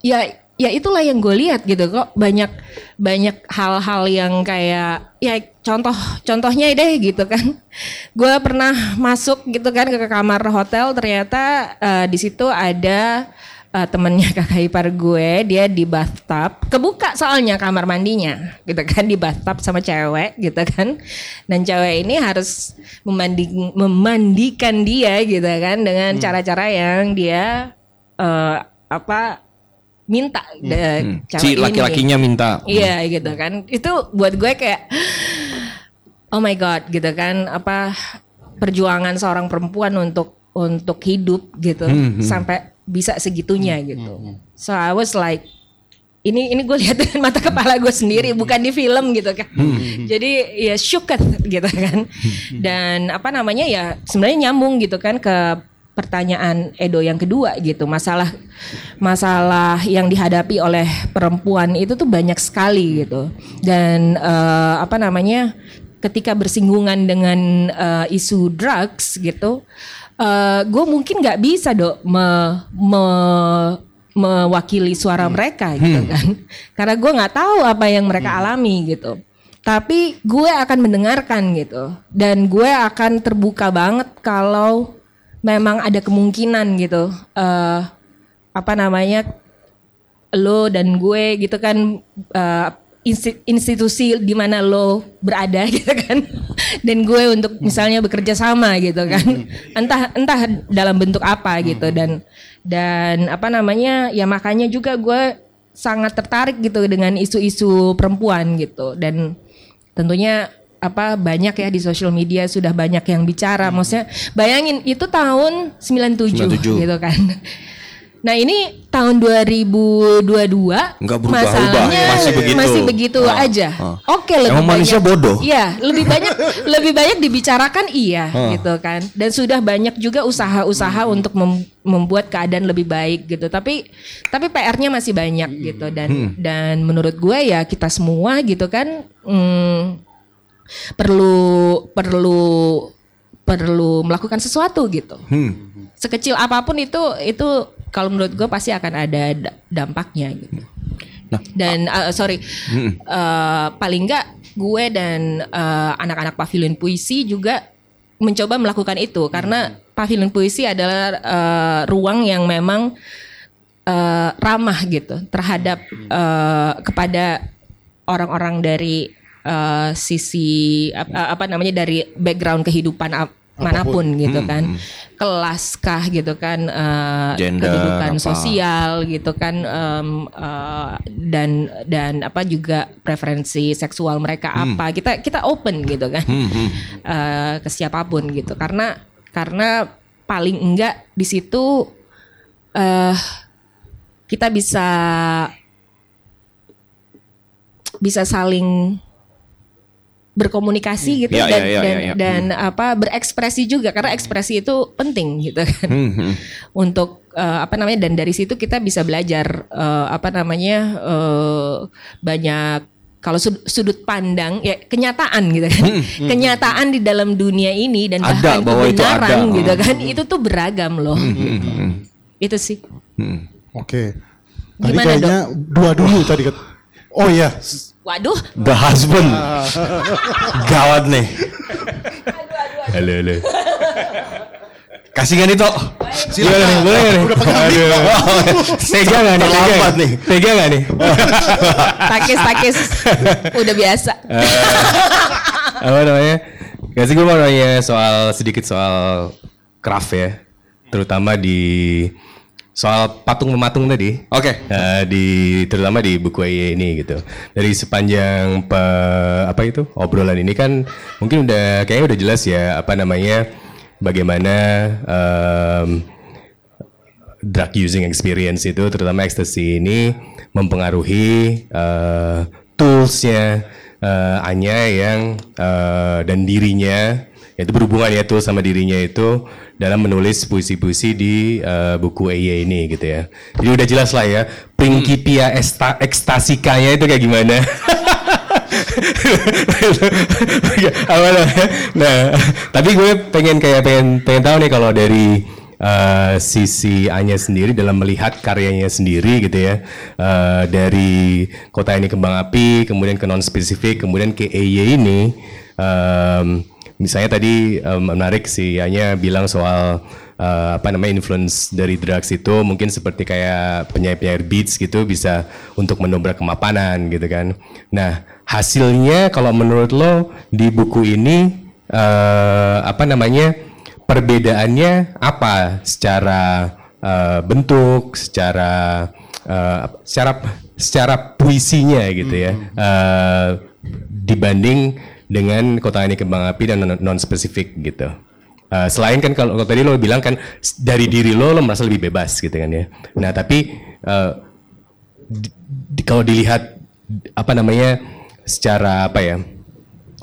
Speaker 7: ya ya itulah yang gue lihat gitu kok. Banyak banyak hal-hal yang kayak ya contoh contohnya deh gitu kan. Gue pernah masuk gitu kan ke kamar hotel ternyata eh, di situ ada eh, temennya kakak ipar gue dia di bathtub. Kebuka soalnya kamar mandinya gitu kan di bathtub sama cewek gitu kan. Dan cewek ini harus memandi memandikan dia gitu kan dengan cara-cara yang dia eh, apa minta
Speaker 5: Hmm.
Speaker 7: cewek
Speaker 5: si laki-lakinya minta.
Speaker 7: Iya gitu kan. Itu buat gue kayak oh my god gitu kan apa perjuangan seorang perempuan untuk untuk hidup gitu
Speaker 5: Hmm, hmm.
Speaker 7: sampai bisa segitunya gitu. So I was like ini ini gue lihat dengan mata kepala gue sendiri bukan di film gitu kan. Jadi ya syukur gitu kan. Dan apa namanya ya sebenarnya nyambung gitu kan ke pertanyaan Edo yang kedua gitu. Masalah masalah yang dihadapi oleh perempuan itu tuh banyak sekali gitu. Dan eh, apa namanya ketika bersinggungan dengan eh, isu drugs gitu gue mungkin nggak bisa dok me- me- mewakili suara mereka gitu kan. Karena gue nggak tahu apa yang mereka alami gitu. Tapi gue akan mendengarkan gitu. Dan gue akan terbuka banget kalau memang ada kemungkinan gitu eh apa namanya lo dan gue gitu kan insti- institusi di mana lo berada gitu kan. Dan gue untuk misalnya bekerja sama gitu kan. Entah entah dalam bentuk apa gitu. Dan dan apa namanya ya makanya juga gue sangat tertarik gitu dengan isu-isu perempuan gitu. Dan tentunya apa banyak ya di sosial media sudah banyak yang bicara. Maksudnya bayangin itu tahun 97,
Speaker 5: 97.
Speaker 7: gitu kan. Nah ini tahun 2022
Speaker 5: Nggak berubah-ubah,
Speaker 7: masalahnya
Speaker 5: masih begitu.
Speaker 7: masih begitu
Speaker 5: Ah,
Speaker 7: aja.
Speaker 5: ah.
Speaker 7: Oke lebih
Speaker 5: Emang manusia
Speaker 7: banyak-
Speaker 5: bodoh?
Speaker 7: Iya lebih banyak lebih banyak dibicarakan iya gitu kan. Dan sudah banyak juga usaha-usaha untuk mem- membuat keadaan lebih baik gitu. Tapi tapi PR-nya masih banyak gitu dan dan menurut gue ya kita semua gitu kan. hmm, perlu perlu perlu melakukan sesuatu gitu. Sekecil apa pun itu itu kalau menurut gue pasti akan ada da- dampaknya gitu. dan uh, sorry, uh, paling enggak gue dan uh, anak-anak pavilion puisi juga mencoba melakukan itu. Karena pavilion puisi adalah uh, ruang yang memang uh, ramah gitu terhadap uh, kepada orang-orang dari uh, sisi uh, apa namanya dari background kehidupan ap- mana pun gitu kan. kelas kah gitu kan uh,
Speaker 5: Gender,
Speaker 7: kehidupan
Speaker 5: apa.
Speaker 7: sosial gitu kan um, uh, dan dan apa juga preferensi seksual mereka apa. Kita kita open gitu kan. Uh, ke siapa pun gitu. Karena karena paling enggak di situ eh kita bisa bisa saling berkomunikasi gitu
Speaker 5: Ya,
Speaker 7: dan
Speaker 5: ya, ya,
Speaker 7: dan,
Speaker 5: ya, ya.
Speaker 7: dan apa berekspresi juga karena ekspresi itu penting gitu kan. Untuk eh, apa namanya dan dari situ kita bisa belajar eh, apa namanya eh, banyak kalau sud- sudut pandang ya kenyataan gitu kan. Kenyataan di dalam dunia ini dan
Speaker 5: Ada,
Speaker 7: bahkan
Speaker 5: bahwa itu
Speaker 7: kebenaran
Speaker 5: ada.
Speaker 7: gitu kan. itu tuh beragam loh. Itu sih.
Speaker 6: Oke. Tadi
Speaker 7: Gimana,
Speaker 6: kayaknya dua dulu tadi Oh iya,
Speaker 7: waduh
Speaker 5: The husband. Gawat nih. Halo, halo. Kasih kan itu.
Speaker 9: Gimana nih? Boleh nih?
Speaker 6: Udah pegang mic.
Speaker 9: Tega nggak nih? Tega
Speaker 5: nih.
Speaker 9: Tega nggak nih?
Speaker 7: takis takis udah biasa
Speaker 9: apa namanya? Gak sih gue mau nanya soal sedikit soal craft ya, terutama di soal patung mematung tadi.
Speaker 5: Oke.
Speaker 9: Nah, di terutama di buku EY ini gitu. Dari sepanjang pe- apa itu obrolan ini kan mungkin udah kayaknya udah jelas ya apa namanya bagaimana em, drug using experience itu terutama ekstasi ini mempengaruhi eh, toolsnya eh, Anya yang eh, dan dirinya itu berhubungan ya tool sama dirinya itu dalam menulis puisi-puisi di eh, buku EY ini gitu ya. Jadi udah jelas lah ya Principia esta, ekstasikanya itu kayak gimana. Apa? Nah, tapi gue pengen kayak pengen pengen tahu nih kalau dari eh, sisi Anya sendiri dalam melihat karyanya sendiri gitu ya Eh, dari kota ini kembang api kemudian ke non spesifik kemudian ke EY ini em, misalnya tadi em, menarik si Anya bilang soal eh, apa namanya influence dari drugs itu mungkin seperti kayak penyair-penyair beats gitu bisa untuk mendobrak kemapanan gitu kan. Nah hasilnya kalau menurut lo di buku ini eh, apa namanya perbedaannya apa? Secara eh, bentuk, secara eh, secara secara puisinya gitu ya, eh, dibanding dengan kota ini kembang api dan non spesifik gitu. Eh, selain kan kalau tadi lo bilang kan dari diri lo lo merasa lebih bebas gitu kan ya. Nah tapi eh, di- di- kalau dilihat apa namanya secara apa ya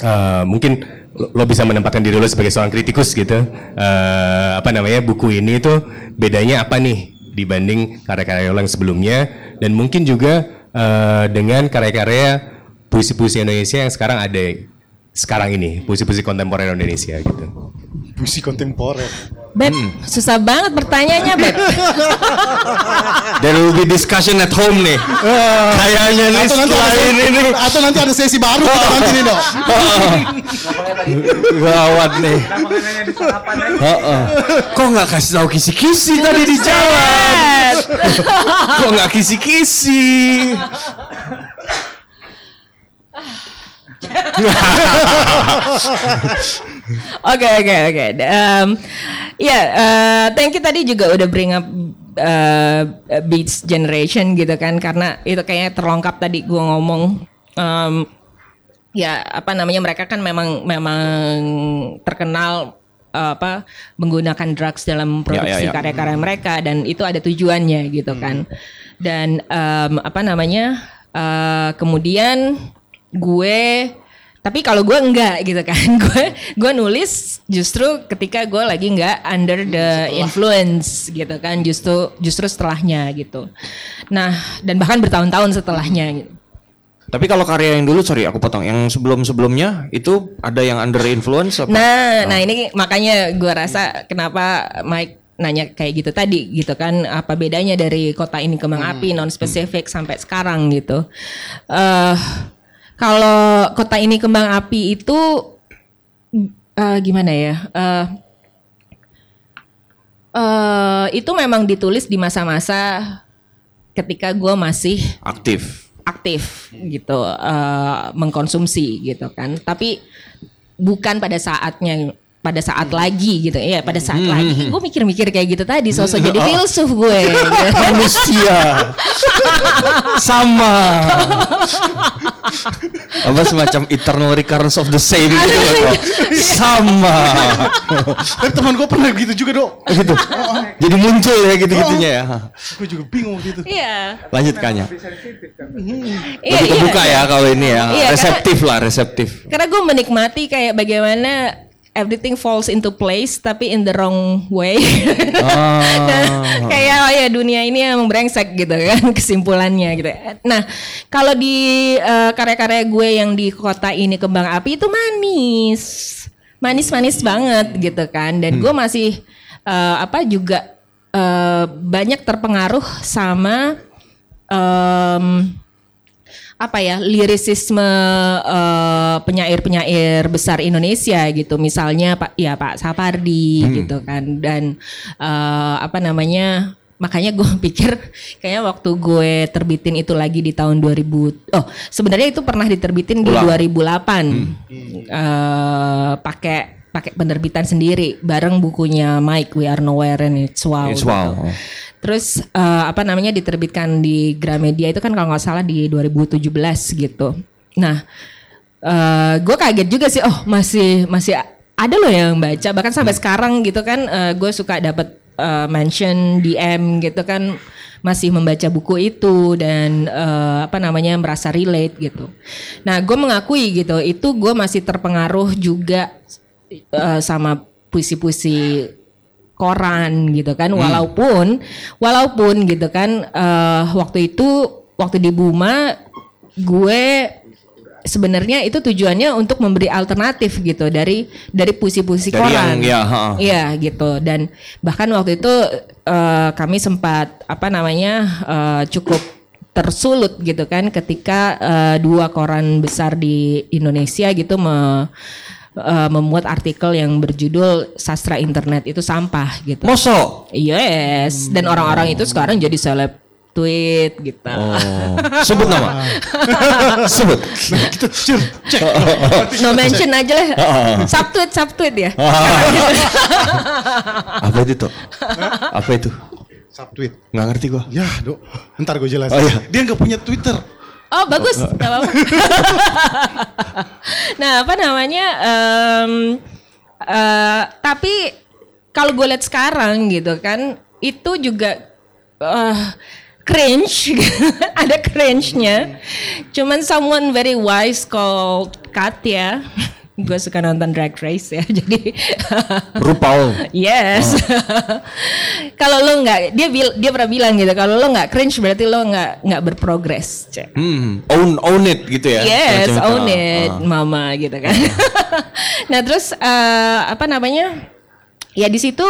Speaker 9: eh, mungkin lo, bisa menempatkan diri lo sebagai seorang kritikus gitu Eh, apa namanya buku ini tuh bedanya apa nih dibanding karya-karya lo yang sebelumnya dan mungkin juga eh, dengan karya-karya puisi-puisi Indonesia yang sekarang ada sekarang ini puisi-puisi kontemporer Indonesia gitu
Speaker 6: puisi kontemporer.
Speaker 7: Beb, susah banget pertanyaannya, Beb.
Speaker 5: There will be discussion at home nih. Kayaknya nih
Speaker 6: Atau nanti
Speaker 5: setelah
Speaker 6: ada
Speaker 5: ini nih.
Speaker 6: atau nanti ada sesi baru kita nanti nih dok.
Speaker 5: Gawat nih. Heeh. Kok nggak kasih tahu kisi-kisi tadi di jalan? Kok nggak kisi-kisi?
Speaker 7: Oke oke oke. Ya, eh, thank you tadi juga udah bring up eh, Beats Generation gitu kan karena itu kayaknya terlengkap tadi gua ngomong em, ya apa namanya mereka kan memang memang terkenal eh, apa menggunakan drugs dalam produksi
Speaker 5: ya, ya.
Speaker 7: karya-karya mereka dan itu ada tujuannya gitu kan dan em, apa namanya eh, kemudian gue tapi kalau gue enggak gitu kan gue gue nulis justru ketika gue lagi enggak under the influence gitu kan justru justru setelahnya gitu nah dan bahkan bertahun-tahun setelahnya gitu.
Speaker 5: Tapi kalau karya yang dulu, sorry aku potong, yang sebelum-sebelumnya itu ada yang under influence apa?
Speaker 7: Nah, nah ini makanya gue rasa kenapa Mike nanya kayak gitu tadi gitu kan apa bedanya dari kota ini kembang api non spesifik sampai sekarang gitu. eh kalau kota ini kembang api itu eh, gimana ya? Eh eh, itu memang ditulis di masa-masa ketika gue masih
Speaker 5: Aktif.
Speaker 7: aktif gitu eh, mengkonsumsi gitu kan tapi bukan pada saatnya pada saat lagi gitu ya pada saat lagi gue mikir-mikir kayak gitu tadi sosok jadi filsuf gue
Speaker 5: Manusia. Sama. Apa semacam eternal recurrence of the same gitu loh. Sama.
Speaker 6: Tapi teman gue pernah gitu juga dok.
Speaker 5: gitu. Jadi muncul ya gitu-gitunya ya.
Speaker 6: Gue juga bingung waktu itu.
Speaker 7: iya
Speaker 5: Lanjut Kanya.
Speaker 7: iya
Speaker 5: Lebih kebuka ya kalau ini ya.
Speaker 7: Iya,
Speaker 5: reseptif lah, reseptif.
Speaker 7: karena gue menikmati kayak bagaimana everything falls into place tapi in the wrong way. Dan kayak oh ya dunia ini emang brengsek gitu kan kesimpulannya gitu. Nah kalau di eh, karya-karya gue yang di kota ini kembang api itu manis. Manis-manis banget gitu kan. Dan gue masih eh, apa juga eh, banyak terpengaruh sama em, apa ya lirisisme eh, penyair-penyair besar Indonesia gitu. Misalnya Pak ya Pak Sapardi gitu kan. Dan eh, apa namanya makanya gue pikir kayaknya waktu gue terbitin itu lagi di tahun 2000 oh sebenarnya itu pernah diterbitin di 2008 Eh, pakai pakai penerbitan sendiri bareng bukunya Mike We Are Nowhere and It's Wow
Speaker 5: It's
Speaker 7: gitu. Terus eh, apa namanya diterbitkan di Gramedia itu kan kalau nggak salah di 2017 gitu. Nah, gue kaget juga sih. Oh masih masih ada loh yang baca. Bahkan sampai sekarang gitu kan, gue suka dapat eh, mention DM gitu kan masih membaca buku itu dan eh, apa namanya merasa relate gitu. Nah, gue mengakui gitu itu gue masih terpengaruh juga eh, sama puisi-puisi koran gitu kan. Walaupun walaupun gitu kan eh, waktu itu waktu di Buma gue sebenarnya itu tujuannya untuk memberi alternatif gitu dari dari puisi-puisi koran
Speaker 5: yang- ya, ha.
Speaker 7: Iya gitu. Dan bahkan waktu itu eh, kami sempat apa namanya eh, cukup tersulut gitu kan ketika eh, dua koran besar di Indonesia gitu me- eh, membuat artikel yang berjudul sastra internet itu sampah gitu.
Speaker 5: Mosok.
Speaker 7: Yes, dan orang-orang itu sekarang jadi seleb tweet gitu.
Speaker 5: Oh. Sebut nama. Sebut.
Speaker 6: Gitu, cur, cek.
Speaker 7: No mention aja lah. Subtweet, subtweet ya.
Speaker 5: Apa itu tuh? Apa itu?
Speaker 6: Subtweet.
Speaker 5: Nggak ngerti gua.
Speaker 6: Ya dok, ntar gue jelasin.
Speaker 5: Oh, iya.
Speaker 6: Dia nggak punya Twitter.
Speaker 7: Oh bagus, nggak apa-apa. nah apa namanya? em, eh, tapi kalau gue lihat sekarang gitu kan, itu juga eh, cringe, ada cringe-nya. Cuman someone very wise called Katya. Gue suka nonton Drag Race ya, jadi
Speaker 5: Rupal.
Speaker 7: Yes. kalau lo nggak, dia bil- dia pernah bilang gitu, kalau lo nggak cringe berarti lo nggak nggak berprogres. Cek.
Speaker 5: Hmm, own own it gitu ya.
Speaker 7: Yes,
Speaker 5: itu.
Speaker 7: own
Speaker 5: Ah,
Speaker 7: it,
Speaker 5: ah.
Speaker 7: mama gitu kan. nah terus eh, apa namanya? Ya di situ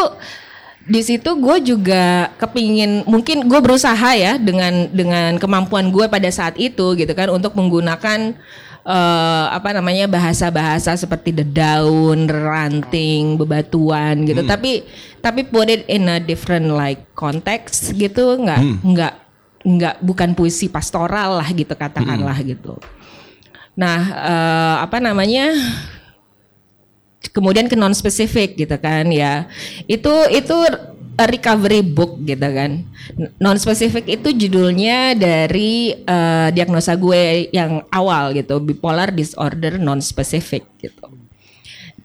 Speaker 7: di situ gue juga kepingin mungkin gue berusaha ya dengan dengan kemampuan gue pada saat itu gitu kan untuk menggunakan eh, apa namanya bahasa-bahasa seperti the daun, ranting, bebatuan gitu. Tapi tapi put it in a different like context gitu nggak nggak nggak bukan puisi pastoral lah gitu katakanlah gitu. Nah, eh, apa namanya? Kemudian ke non spesifik gitu kan ya. Itu itu recovery book gitu kan. Non spesifik itu judulnya dari eh, diagnosa gue yang awal gitu, bipolar disorder non spesifik gitu.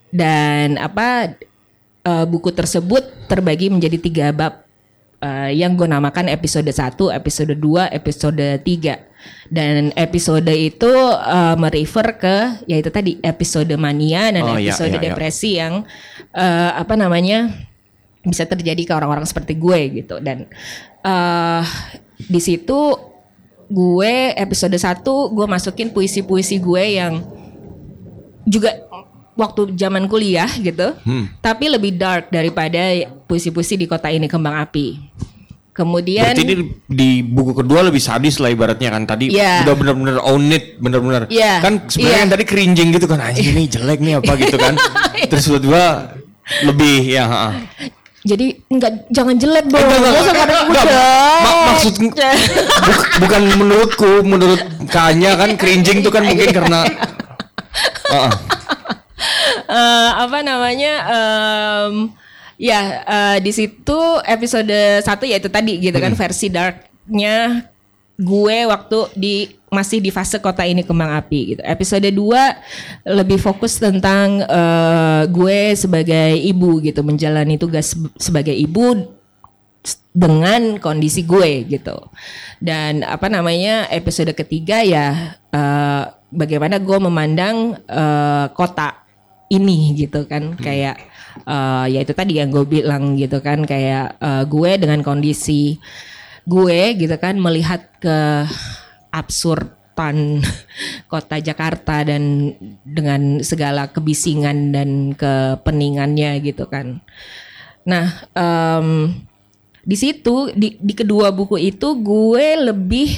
Speaker 7: Dan apa eh, buku tersebut terbagi menjadi tiga bab eh, yang gue namakan episode 1, episode 2, episode 3. Dan episode itu eh, merefer ke yaitu tadi episode mania dan
Speaker 5: Oh, iya,
Speaker 7: episode
Speaker 5: iya, iya.
Speaker 7: depresi yang eh, apa namanya bisa terjadi ke orang-orang seperti gue gitu dan eh di situ gue episode 1 gue masukin puisi-puisi gue yang juga waktu zaman kuliah gitu
Speaker 5: Hmm.
Speaker 7: tapi lebih dark daripada puisi-puisi di kota ini kembang api kemudian
Speaker 5: Berarti ini di buku kedua lebih sadis lah ibaratnya kan tadi
Speaker 7: Iya.
Speaker 5: udah bener-bener own it bener-bener
Speaker 7: Iya,
Speaker 5: kan sebenarnya
Speaker 7: iya.
Speaker 5: kan tadi cringing gitu kan anjing ini jelek nih apa gitu kan terus tiba-tiba lebih ya ha, ha.
Speaker 7: Jadi enggak jangan jelek dong
Speaker 5: enggak, enggak,
Speaker 7: Nggak usah kadang
Speaker 5: enggak.
Speaker 7: jelek.
Speaker 5: Ma- maksud- Buk- bukan menurutku menurut Kanya kan cringing tuh kan mungkin karena Heeh.
Speaker 7: Eh, apa namanya em, ya eh, di situ episode satu yaitu tadi gitu kan versi darknya gue waktu di masih di fase kota ini kembang api gitu. Episode 2 lebih fokus tentang eh, gue sebagai ibu gitu menjalani tugas sebagai ibu dengan kondisi gue gitu. Dan apa namanya episode ketiga ya eh, bagaimana gue memandang eh, kota ini gitu kan kayak eh, ya itu tadi yang gue bilang gitu kan kayak eh, gue dengan kondisi gue gitu kan melihat ke absurdan kota Jakarta dan dengan segala kebisingan dan kepeningannya gitu kan. Nah, em, di situ di, di kedua buku itu gue lebih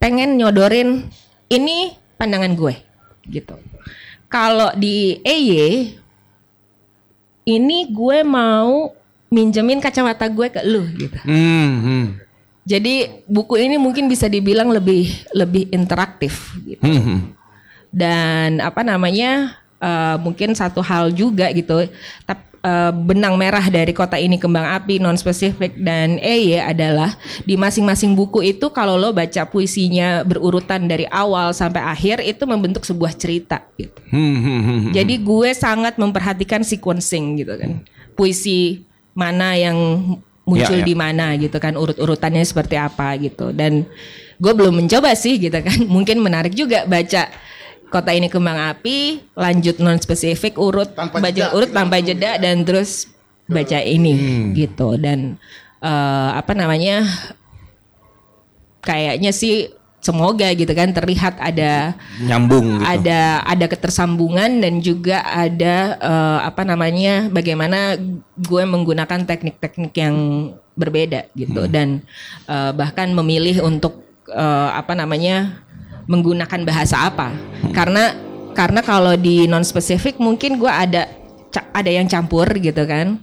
Speaker 7: pengen nyodorin ini pandangan gue gitu. Kalau di EY ini gue mau minjemin kacamata gue ke lu gitu.
Speaker 5: Hmm, hmm.
Speaker 7: Jadi buku ini mungkin bisa dibilang lebih lebih interaktif gitu.
Speaker 5: Hmm, hmm.
Speaker 7: Dan apa namanya eh, mungkin satu hal juga gitu. Tapi benang merah dari kota ini kembang api non spesifik dan EY adalah di masing-masing buku itu kalau lo baca puisinya berurutan dari awal sampai akhir itu membentuk sebuah cerita gitu.
Speaker 5: Hmm, hmm.
Speaker 7: Jadi gue sangat memperhatikan sequencing gitu kan. Puisi mana yang muncul
Speaker 5: Ya, ya.
Speaker 7: di mana gitu kan urut-urutannya seperti apa gitu. Dan gue belum mencoba sih gitu kan. Mungkin menarik juga baca kota ini kembang api, lanjut non spesifik urut
Speaker 6: Tanpa
Speaker 7: baca
Speaker 6: jeda,
Speaker 7: urut tanpa jeda dan terus baca ini gitu dan eh, apa namanya kayaknya sih semoga gitu kan terlihat ada
Speaker 5: nyambung gitu.
Speaker 7: ada ada ketersambungan dan juga ada eh, apa namanya bagaimana gue menggunakan teknik-teknik yang berbeda gitu. Dan eh, bahkan memilih untuk eh, apa namanya menggunakan bahasa apa. Karena karena kalau di non spesifik mungkin gue ada ada yang campur gitu kan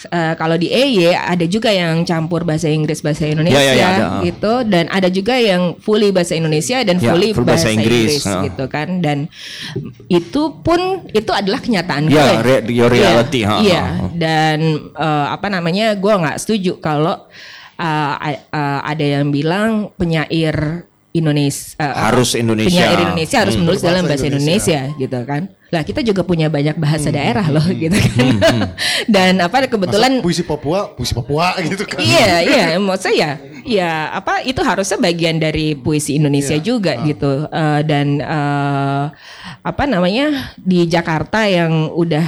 Speaker 7: Eh, kalau di EY ada juga yang campur bahasa Inggris bahasa Indonesia
Speaker 5: Ya, ya, ya, ada.
Speaker 7: gitu dan ada juga yang fully bahasa Indonesia dan
Speaker 5: Ya,
Speaker 7: fully
Speaker 5: full
Speaker 7: bahasa,
Speaker 5: bahasa
Speaker 7: Inggris,
Speaker 5: Inggris, ha.
Speaker 7: gitu kan dan itu pun itu adalah kenyataan
Speaker 5: Ya,
Speaker 7: gue.
Speaker 5: re- your reality,
Speaker 7: Iya, Iya,
Speaker 5: ha.
Speaker 7: dan eh, apa namanya gue nggak setuju kalau a- eh, ada yang bilang penyair Indonesia eh,
Speaker 5: Harus Indonesia.
Speaker 7: penyair Indonesia harus
Speaker 5: Hmm.
Speaker 7: menulis dalam bahasa Indonesia. gitu kan lah kita juga punya banyak bahasa daerah loh
Speaker 5: Hmm.
Speaker 7: gitu kan dan apa kebetulan
Speaker 6: Masa puisi Papua, puisi Papua gitu kan.
Speaker 7: Iya, iya, maksud saya, ya apa itu harusnya bagian dari puisi Indonesia
Speaker 6: Iya.
Speaker 7: juga gitu. Eh, dan eh, apa namanya di Jakarta yang udah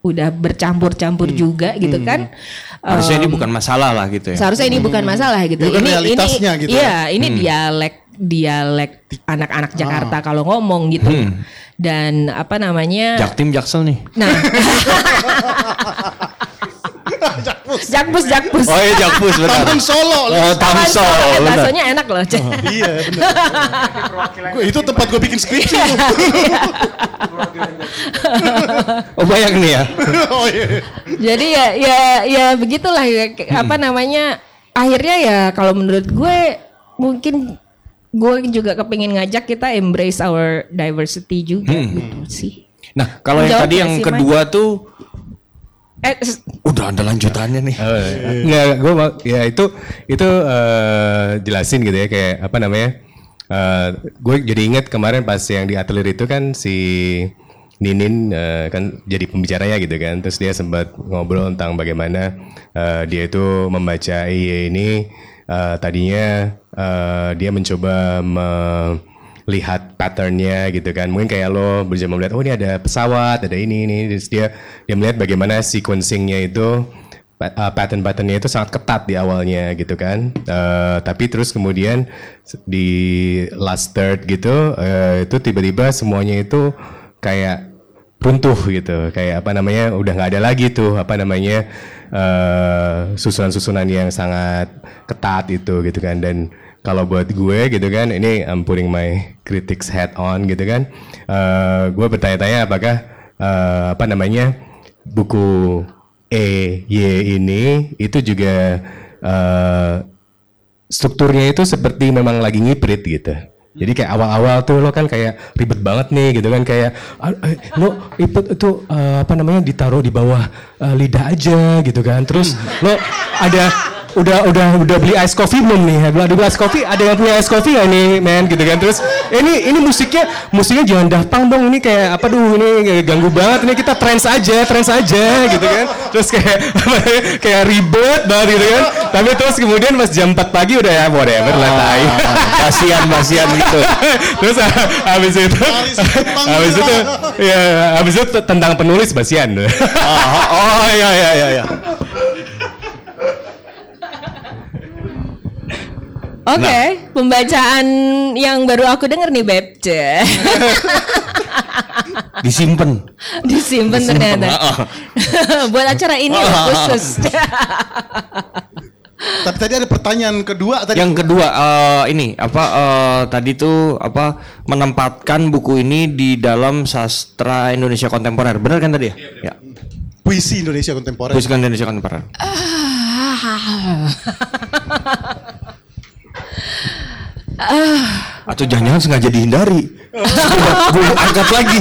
Speaker 7: udah bercampur-campur
Speaker 6: Hmm.
Speaker 7: juga gitu kan.
Speaker 5: Harusnya ini
Speaker 7: Em,
Speaker 5: bukan masalah lah gitu ya.
Speaker 7: Seharusnya ini bukan masalah gitu.
Speaker 6: Bukan
Speaker 7: ini
Speaker 6: realitasnya
Speaker 7: ini,
Speaker 6: gitu
Speaker 7: Iya,
Speaker 6: ya.
Speaker 7: ini dialek dialek anak-anak
Speaker 6: Ah.
Speaker 7: Jakarta kalau ngomong gitu. Dan apa namanya?
Speaker 5: Jaktim Jaksel nih.
Speaker 7: Nah. Jakpus, jakpus.
Speaker 5: Oh iya Jakpus benar.
Speaker 6: Taman Solo.
Speaker 5: Oh Tamsol.
Speaker 7: Eh,
Speaker 5: benar.
Speaker 7: baksonya enak loh. Cek.
Speaker 6: Iya benar. Gua- itu tempat gue bikin skripsi.
Speaker 5: Oh banyak nih ya.
Speaker 6: oh iya.
Speaker 7: Jadi ya ya ya begitulah ya apa namanya akhirnya ya kalau menurut gue mungkin gue juga kepingin ngajak kita embrace our diversity juga gitu sih.
Speaker 5: Nah kalau yang tadi yang kedua tuh
Speaker 7: eh
Speaker 5: Udah ada lanjutannya nih.
Speaker 9: Oh, Nggak, gue mau ya itu itu eh, jelasin gitu ya kayak apa namanya? Eh, gue jadi inget kemarin pas yang di atelier itu kan si Ninin eh, kan jadi pembicaranya gitu kan, terus dia sempat ngobrol tentang bagaimana eh, dia itu membaca IE ini eh, tadinya eh, dia mencoba melihat patternnya gitu kan, mungkin kayak lo bisa melihat oh ini ada pesawat, ada ini ini, terus dia dia melihat bagaimana sequencingnya itu uh, pattern-patternnya itu sangat ketat di awalnya gitu kan. Eh, tapi terus kemudian di last third gitu eh, itu tiba-tiba semuanya itu kayak runtuh gitu. Kayak apa namanya udah nggak ada lagi tuh apa namanya eh, susunan-susunan yang sangat ketat itu gitu kan dan kalau buat gue gitu kan ini I'm putting my critics hat on gitu kan Eh, gue bertanya-tanya apakah eh, apa namanya buku E Y ini itu juga eh, strukturnya itu seperti memang lagi ngiprit gitu. Jadi kayak awal-awal tuh lo kan kayak ribet banget nih gitu kan kayak "Ah, eh, lo iput itu eh, apa namanya ditaruh di bawah eh, lidah aja gitu kan. Terus lo ada udah udah udah beli ice coffee belum nih? Belum ada beli ice coffee? Ada yang punya ice coffee gak nih, men? Gitu kan. Terus ini ini musiknya musiknya jangan dampang dong. Ini kayak apa duh ini ganggu banget. Ini kita trends aja, trends aja gitu kan. Terus kayak kayak ribet banget gitu kan. Tapi terus kemudian pas jam 4 pagi udah ya whatever lah tai.
Speaker 5: Kasian, kasian gitu.
Speaker 9: terus ah, habis itu habis itu ya habis itu tentang penulis basian.
Speaker 5: Oh, oh iya iya iya. iya.
Speaker 7: Oke,
Speaker 5: Nah.
Speaker 7: pembacaan yang baru aku denger nih Beb.
Speaker 5: Disimpan.
Speaker 7: Disimpan ternyata. Buat acara ini loh, khusus.
Speaker 6: Tapi tadi ada pertanyaan kedua tadi.
Speaker 5: Yang kedua eh, ini apa eh, tadi tuh apa menempatkan buku ini di dalam sastra Indonesia kontemporer. Benar kan tadi ya? Ya.
Speaker 6: Puisi Indonesia kontemporer.
Speaker 5: Puisi Indonesia kontemporer. Atau jangan-jangan sengaja dihindari. gue angkat lagi.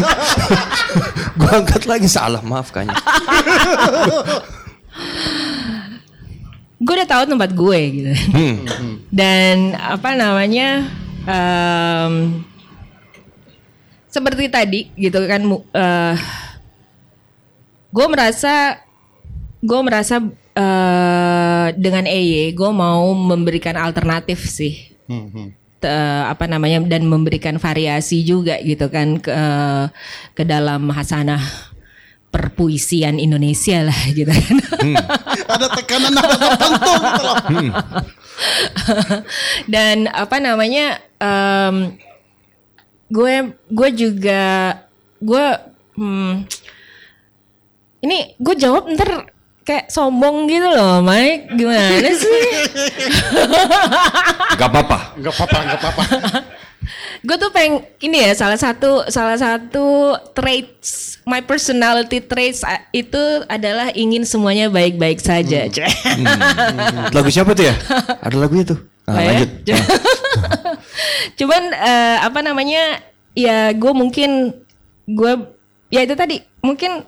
Speaker 5: gue angkat lagi salah maaf kayaknya.
Speaker 7: gue udah tahu tempat gue gitu. Dan apa namanya? em, seperti tadi gitu kan mu- eh, gue merasa gue merasa eh, dengan EY gue mau memberikan alternatif sih Te- apa namanya dan memberikan variasi juga gitu kan ke ke dalam hasanah perpuisian Indonesia lah gitu kan.
Speaker 6: ada tekanan nada tertentu gitu loh.
Speaker 7: dan apa namanya em, gue gue juga gue hmm, ini gue jawab ntar kayak sombong gitu loh Mike gimana sih
Speaker 5: Gak apa-apa.
Speaker 6: Enggak apa-apa, enggak apa-apa.
Speaker 7: gue tuh pengen ini ya salah satu salah satu traits my personality traits itu adalah ingin semuanya baik-baik saja Cek.
Speaker 5: Lagu siapa tuh ya? Ada lagunya tuh. Nah,
Speaker 7: Oh ya?
Speaker 5: lanjut.
Speaker 7: Cuman eh, apa namanya ya gue mungkin gue ya itu tadi mungkin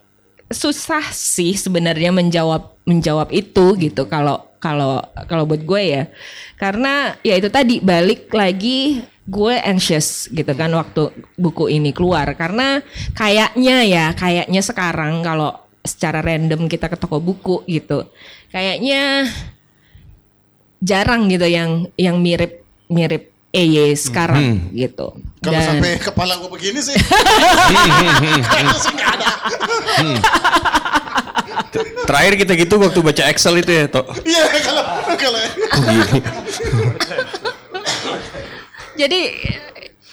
Speaker 7: susah sih sebenarnya menjawab menjawab itu gitu kalau kalau kalau buat gue ya. Karena ya itu tadi balik lagi gue anxious gitu kan waktu buku ini keluar. Karena kayaknya ya kayaknya sekarang kalau secara random kita ke toko buku gitu kayaknya jarang gitu yang yang mirip mirip EY sekarang gitu.
Speaker 6: Kalau
Speaker 7: Dan-
Speaker 6: sampai kepala gue begini sih. Kayaknya sih nggak ada.
Speaker 5: Terakhir kita gitu waktu baca Excel itu ya, Tok.
Speaker 6: Iya kalau kalau
Speaker 7: jadi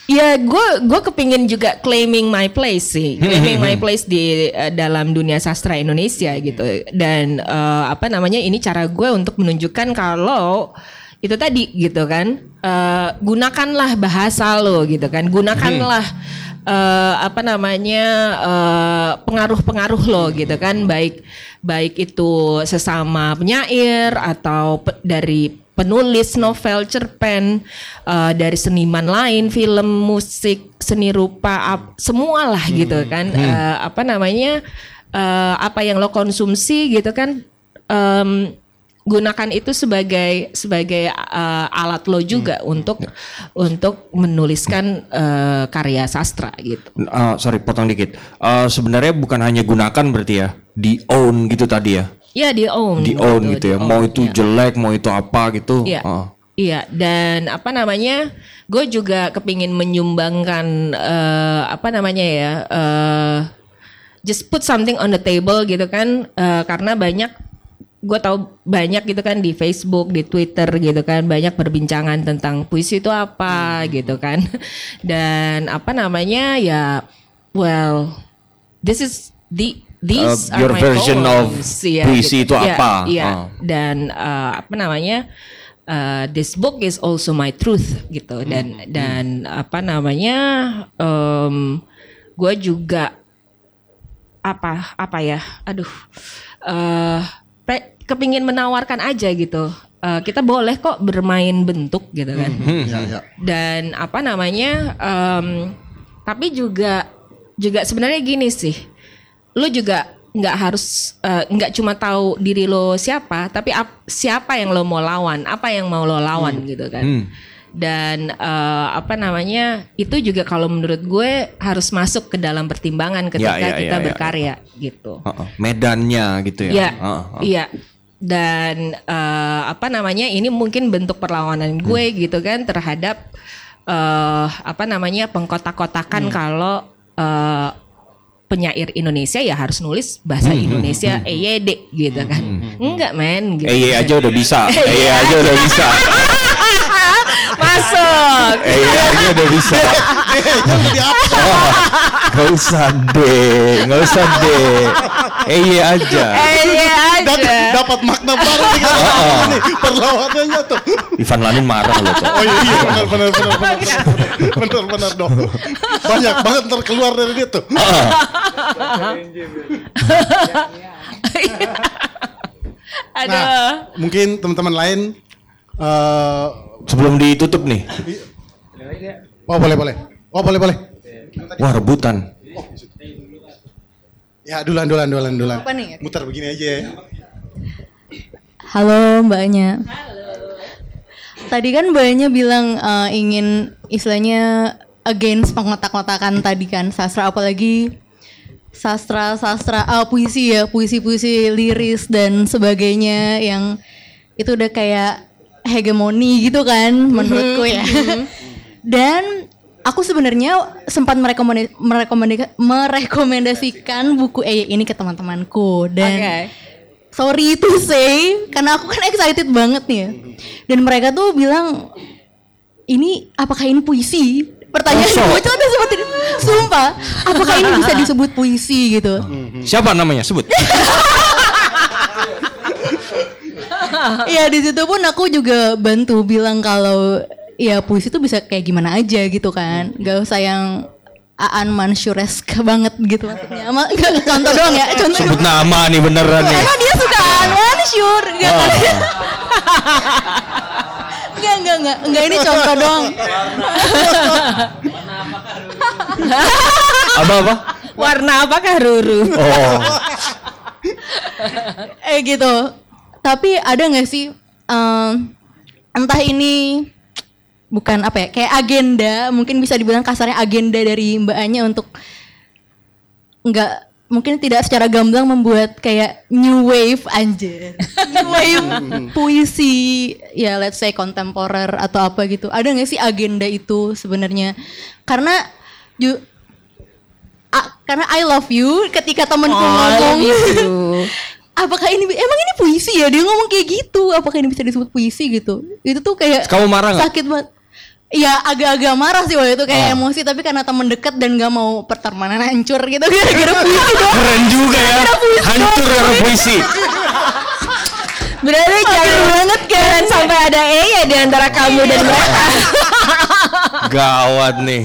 Speaker 7: ya gue gue kepingin juga claiming my place sih, claiming my place di eh, dalam dunia sastra Indonesia gitu. Dan eh, apa namanya ini cara gue untuk menunjukkan kalau itu tadi gitu kan, eh, gunakanlah bahasa lo gitu kan, gunakanlah eh, apa namanya eh, pengaruh-pengaruh lo gitu kan, baik baik itu sesama penyair atau pe- dari penulis novel, cerpen eh, dari seniman lain, film, musik, seni rupa, ap- semualah gitu kan. Eh, apa namanya? eh, apa yang lo konsumsi gitu kan. Em, gunakan itu sebagai sebagai eh, alat lo juga untuk untuk menuliskan eh, karya sastra gitu.
Speaker 5: Ah, sorry potong dikit. Eh, sebenarnya bukan hanya gunakan berarti ya, di own gitu tadi ya.
Speaker 7: Ya di own.
Speaker 5: Di own gitu ya. Mau itu
Speaker 7: ya.
Speaker 5: jelek, mau itu apa gitu.
Speaker 7: Iya.
Speaker 5: Ah.
Speaker 7: Iya, dan apa namanya? Gue juga kepingin menyumbangkan eh, apa namanya ya? eh, just put something on the table gitu kan? Eh, karena banyak gue tahu banyak gitu kan di Facebook, di Twitter gitu kan banyak perbincangan tentang puisi itu apa gitu kan. Dan apa namanya ya? Well, this is the these
Speaker 5: Uh, your
Speaker 7: are my
Speaker 5: version of
Speaker 7: poems. Iya,
Speaker 5: puisi itu
Speaker 7: Iya,
Speaker 5: apa?
Speaker 7: Iya,
Speaker 5: Ah.
Speaker 7: dan eh, apa namanya uh, this book is also my truth gitu dan dan apa namanya um, gue juga apa apa ya aduh eh pe- kepingin menawarkan aja gitu Eh, kita boleh kok bermain bentuk gitu kan
Speaker 6: Ya, ya.
Speaker 7: dan apa namanya em, tapi juga juga sebenarnya gini sih lu juga nggak harus eh, nggak cuma tahu diri lo siapa tapi ap- siapa yang lo mau lawan apa yang mau lo lawan gitu kan dan eh, apa namanya itu juga kalau menurut gue harus masuk ke dalam pertimbangan ketika
Speaker 5: ya,
Speaker 7: kita
Speaker 5: ya, ya.
Speaker 7: berkarya gitu
Speaker 5: Heeh, Medannya gitu ya.
Speaker 7: Iya,
Speaker 5: heeh.
Speaker 7: iya. Dan eh, apa namanya ini mungkin bentuk perlawanan gue
Speaker 5: Hmm.
Speaker 7: gitu kan terhadap eh apa namanya pengkotak-kotakan
Speaker 5: Hmm.
Speaker 7: kalau eh, penyair Indonesia ya harus nulis bahasa
Speaker 5: Hmm,
Speaker 7: Indonesia EYD gitu kan. Enggak men gitu.
Speaker 5: Eh iya aja udah bisa.
Speaker 7: Eh
Speaker 5: iya aja udah bisa.
Speaker 7: Masuk.
Speaker 5: Iya aja udah bisa. Gak usah deh, gak usah deh. Eh iya aja.
Speaker 6: Dat-
Speaker 7: aja.
Speaker 6: Dapat makna baru nih kan ini perlawanannya tuh.
Speaker 5: Ivan Lanin marah loh. Cok.
Speaker 6: Oh iya iya benar benar benar benar benar benar benar dong. Banyak banget ntar keluar dari dia tuh.
Speaker 7: Aduh.
Speaker 6: Nah, mungkin teman-teman lain eh
Speaker 5: Sebelum ditutup nih.
Speaker 6: oh boleh boleh. Oh boleh boleh.
Speaker 5: Wah rebutan.
Speaker 6: Ya dulan dulan dulan dulan.
Speaker 10: Apa nih?
Speaker 6: Muter begini aja ya.
Speaker 10: Halo mbaknya. Tadi kan mbaknya bilang eh, ingin istilahnya against pengotak-kotakan tadi kan sastra apalagi sastra sastra ah, puisi ya puisi puisi liris dan sebagainya yang itu udah kayak hegemoni gitu kan menurutku ya. dan aku sebenarnya sempat merekomenda- merekomenda- merekomendasikan buku E ini ke teman-temanku dan
Speaker 7: Oke.
Speaker 10: Sorry to say karena aku kan excited banget nih ya. dan mereka tuh bilang ini apakah ini puisi pertanyaan gue tuh ada seperti sumpah apakah ini bisa disebut puisi gitu
Speaker 5: Siapa namanya? Sebut.
Speaker 10: Iya di situ pun aku juga bantu bilang kalau ya puisi tuh bisa kayak gimana aja gitu kan gak usah yang Aan Mansuresk banget gitu maksudnya Ama, nggak, contoh doang ya contoh
Speaker 5: Sebut nama nih beneran nih.
Speaker 10: Emang dia suka Aan Mansur Gak
Speaker 5: Oh.
Speaker 10: Enggak, enggak, enggak, enggak ini contoh doang.
Speaker 5: Apa apa?
Speaker 7: Warna apakah Ruru?
Speaker 5: Oh.
Speaker 10: eh gitu. Tapi ada nggak sih em, entah ini bukan apa ya kayak agenda mungkin bisa dibilang kasarnya agenda dari Mbak Anya untuk nggak mungkin tidak secara gamblang membuat kayak new wave anjir. New wave puisi ya let's say kontemporer atau apa gitu. Ada nggak sih agenda itu sebenarnya? Karena ju- a- karena I love you ketika temenku
Speaker 7: Oh,
Speaker 10: ngomong
Speaker 7: you.
Speaker 10: apakah ini emang ini puisi ya? Dia ngomong kayak gitu apakah ini bisa disebut puisi gitu? Itu tuh kayak
Speaker 5: Kamu marah
Speaker 10: sakit banget Ya agak-agak marah sih waktu itu kayak
Speaker 5: Ah.
Speaker 10: emosi tapi karena temen deket dan gak mau pertemanan hancur gitu gara-gara puisi.
Speaker 5: Keren juga ya. Hancur karena puisi.
Speaker 7: Berarti jangan banget kan sampai ada E ya di antara kamu dan mereka.
Speaker 5: Gawat nih.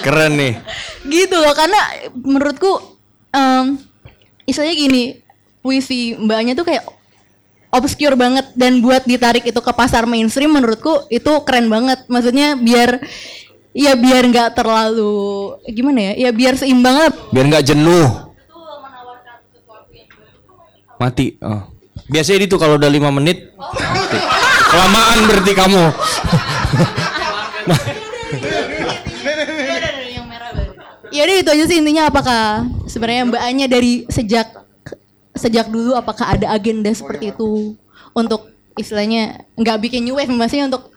Speaker 5: Keren nih.
Speaker 10: gitu loh karena menurutku em istilahnya gini puisi mbaknya tuh kayak obscure banget dan buat ditarik itu ke pasar mainstream menurutku itu keren banget maksudnya biar ya biar nggak terlalu gimana ya ya biar seimbang lah
Speaker 5: Biar nggak jenuh. Mati. Oh. Biasanya itu kalau udah lima menit. mati. Kelamaan berarti kamu.
Speaker 10: Ya udah itu aja sih intinya apakah sebenarnya Mbak Anya dari sejak sejak dulu apakah ada agenda seperti itu untuk istilahnya nggak bikin new wave maksudnya untuk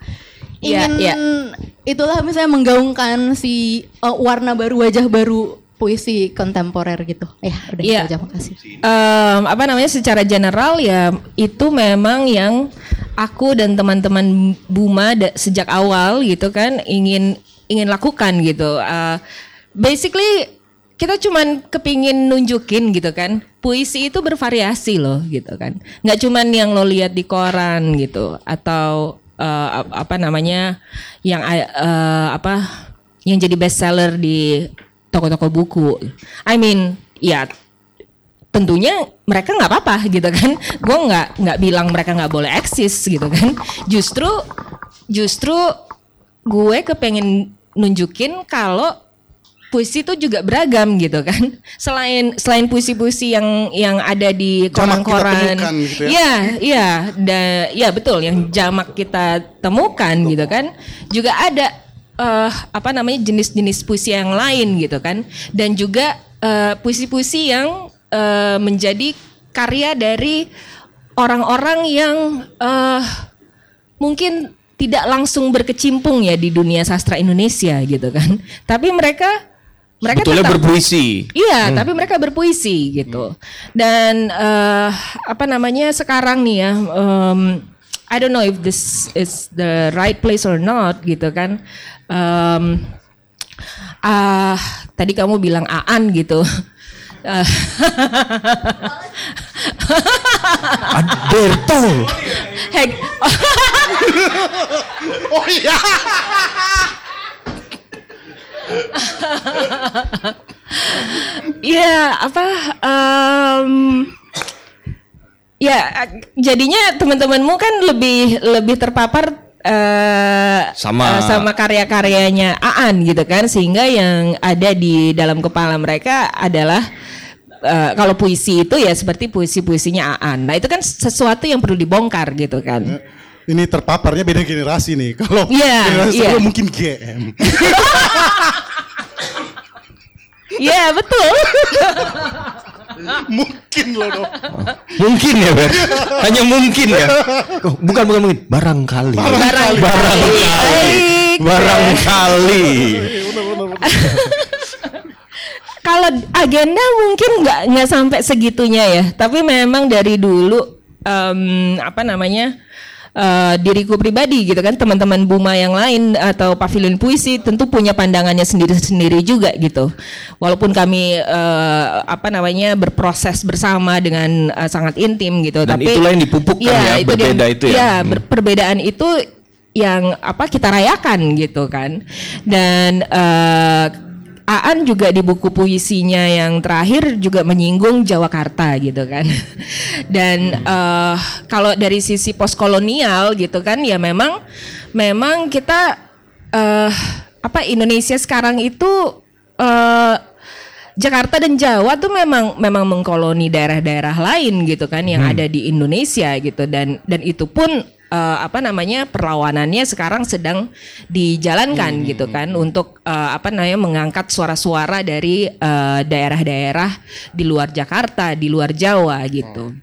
Speaker 7: Iya,
Speaker 10: ingin
Speaker 7: iya.
Speaker 10: itulah misalnya menggaungkan si uh, warna baru wajah baru puisi kontemporer gitu. Ya udah
Speaker 7: Iya.
Speaker 10: itu aja makasih.
Speaker 7: Em, apa namanya secara general ya itu memang yang aku dan teman-teman Buma da- sejak awal gitu kan ingin ingin lakukan gitu. Eh, basically kita cuman kepingin nunjukin gitu kan. Puisi itu bervariasi loh gitu kan. Nggak cuman yang lo lihat di koran gitu atau ap- apa namanya yang eh, apa yang jadi bestseller di toko-toko buku. I mean ya tentunya mereka nggak apa-apa gitu kan. Gue nggak nggak bilang mereka nggak boleh eksis gitu kan. Justru justru gue kepengen nunjukin kalau puisi itu juga beragam gitu kan selain selain puisi-puisi yang yang ada di koran-koran
Speaker 6: gitu ya.
Speaker 7: Iya, iya, da- ya betul yang jamak kita temukan gitu kan. Juga ada eh, apa namanya jenis-jenis puisi yang lain gitu kan. Dan juga eh, puisi-puisi yang eh, menjadi karya dari orang-orang yang eh, mungkin tidak langsung berkecimpung ya di dunia sastra Indonesia gitu kan. Tapi mereka mereka
Speaker 5: Betulnya
Speaker 7: tetap-
Speaker 5: berpuisi.
Speaker 7: Iya,
Speaker 5: Hmm.
Speaker 7: tapi mereka berpuisi gitu. Dan eh, apa namanya sekarang nih ya, em, I don't know if this is the right place or not gitu kan. Em, ah, tadi kamu bilang Aan gitu. Eh,
Speaker 5: Alberto.
Speaker 7: Heg-
Speaker 6: Oh iya.
Speaker 7: Iya, apa? em, ya, jadinya teman-temanmu kan lebih lebih terpapar eh,
Speaker 5: Sama-
Speaker 7: eh, sama karya-karyanya Aan gitu kan, sehingga yang ada di dalam kepala mereka adalah eh, kalau puisi itu ya seperti puisi-puisinya Aan. Nah itu kan sesuatu yang perlu dibongkar gitu kan.
Speaker 6: Ini terpaparnya beda generasi nih. Kalau
Speaker 7: Iya,
Speaker 6: generasi
Speaker 7: iya.
Speaker 6: sebelum mungkin GM.
Speaker 7: Iya betul.
Speaker 6: mungkin loh dong.
Speaker 5: Mungkin ya, Ber. Hanya mungkin ya. Oh, bukan bukan mungkin, barangkali.
Speaker 7: Barangkali.
Speaker 5: Barangkali. Barangkali.
Speaker 7: Kalau agenda mungkin nggak nggak sampai segitunya ya, tapi memang dari dulu em, apa namanya eh, diriku pribadi gitu kan, teman-teman Buma yang lain atau pavilion puisi tentu punya pandangannya sendiri-sendiri juga gitu. Walaupun kami eh, apa namanya berproses bersama dengan eh, sangat intim gitu,
Speaker 5: Dan
Speaker 7: tapi
Speaker 5: itulah yang dipupukkan ya,
Speaker 7: itu
Speaker 5: berbeda
Speaker 7: dia-
Speaker 5: itu ya.
Speaker 7: Iya,
Speaker 5: Hmm.
Speaker 7: perbedaan itu yang apa kita rayakan gitu kan dan eh, Aan juga di buku puisinya yang terakhir juga menyinggung Jawakarta gitu kan. Dan eh, kalau dari sisi postkolonial gitu kan ya memang memang kita eh, apa Indonesia sekarang itu eh, Jakarta dan Jawa tuh memang memang mengkoloni daerah-daerah lain gitu kan yang ada di Indonesia gitu. Dan dan itu pun eh, apa namanya perlawanannya sekarang sedang dijalankan gitu kan untuk eh, apa namanya mengangkat suara-suara dari eh, daerah-daerah di luar Jakarta, di luar Jawa gitu.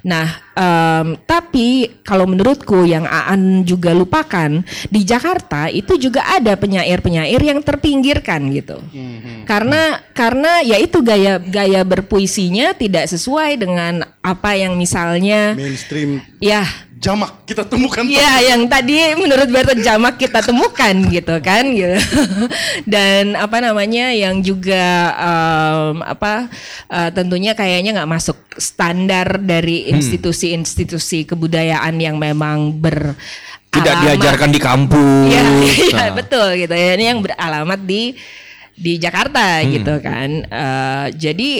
Speaker 7: Nah, em, tapi kalau menurutku yang Aan juga lupakan di Jakarta itu juga ada penyair-penyair yang terpinggirkan gitu. Karena karena ya itu gaya gaya berpuisinya tidak sesuai dengan apa yang misalnya
Speaker 6: Mainstream
Speaker 7: ya
Speaker 6: jamak kita temukan.
Speaker 7: Iya, yang tadi menurut Berto Jamak kita temukan gitu kan gitu. Dan apa namanya yang juga em, apa eh, tentunya kayaknya nggak masuk standar dari
Speaker 5: Hmm.
Speaker 7: institusi-institusi kebudayaan yang memang ber
Speaker 5: Tidak
Speaker 7: alamat-
Speaker 5: diajarkan di kampus.
Speaker 7: Iya, iya
Speaker 5: Nah.
Speaker 7: betul gitu ya. Ini yang beralamat di di Jakarta
Speaker 5: Hmm.
Speaker 7: gitu kan. Eh, jadi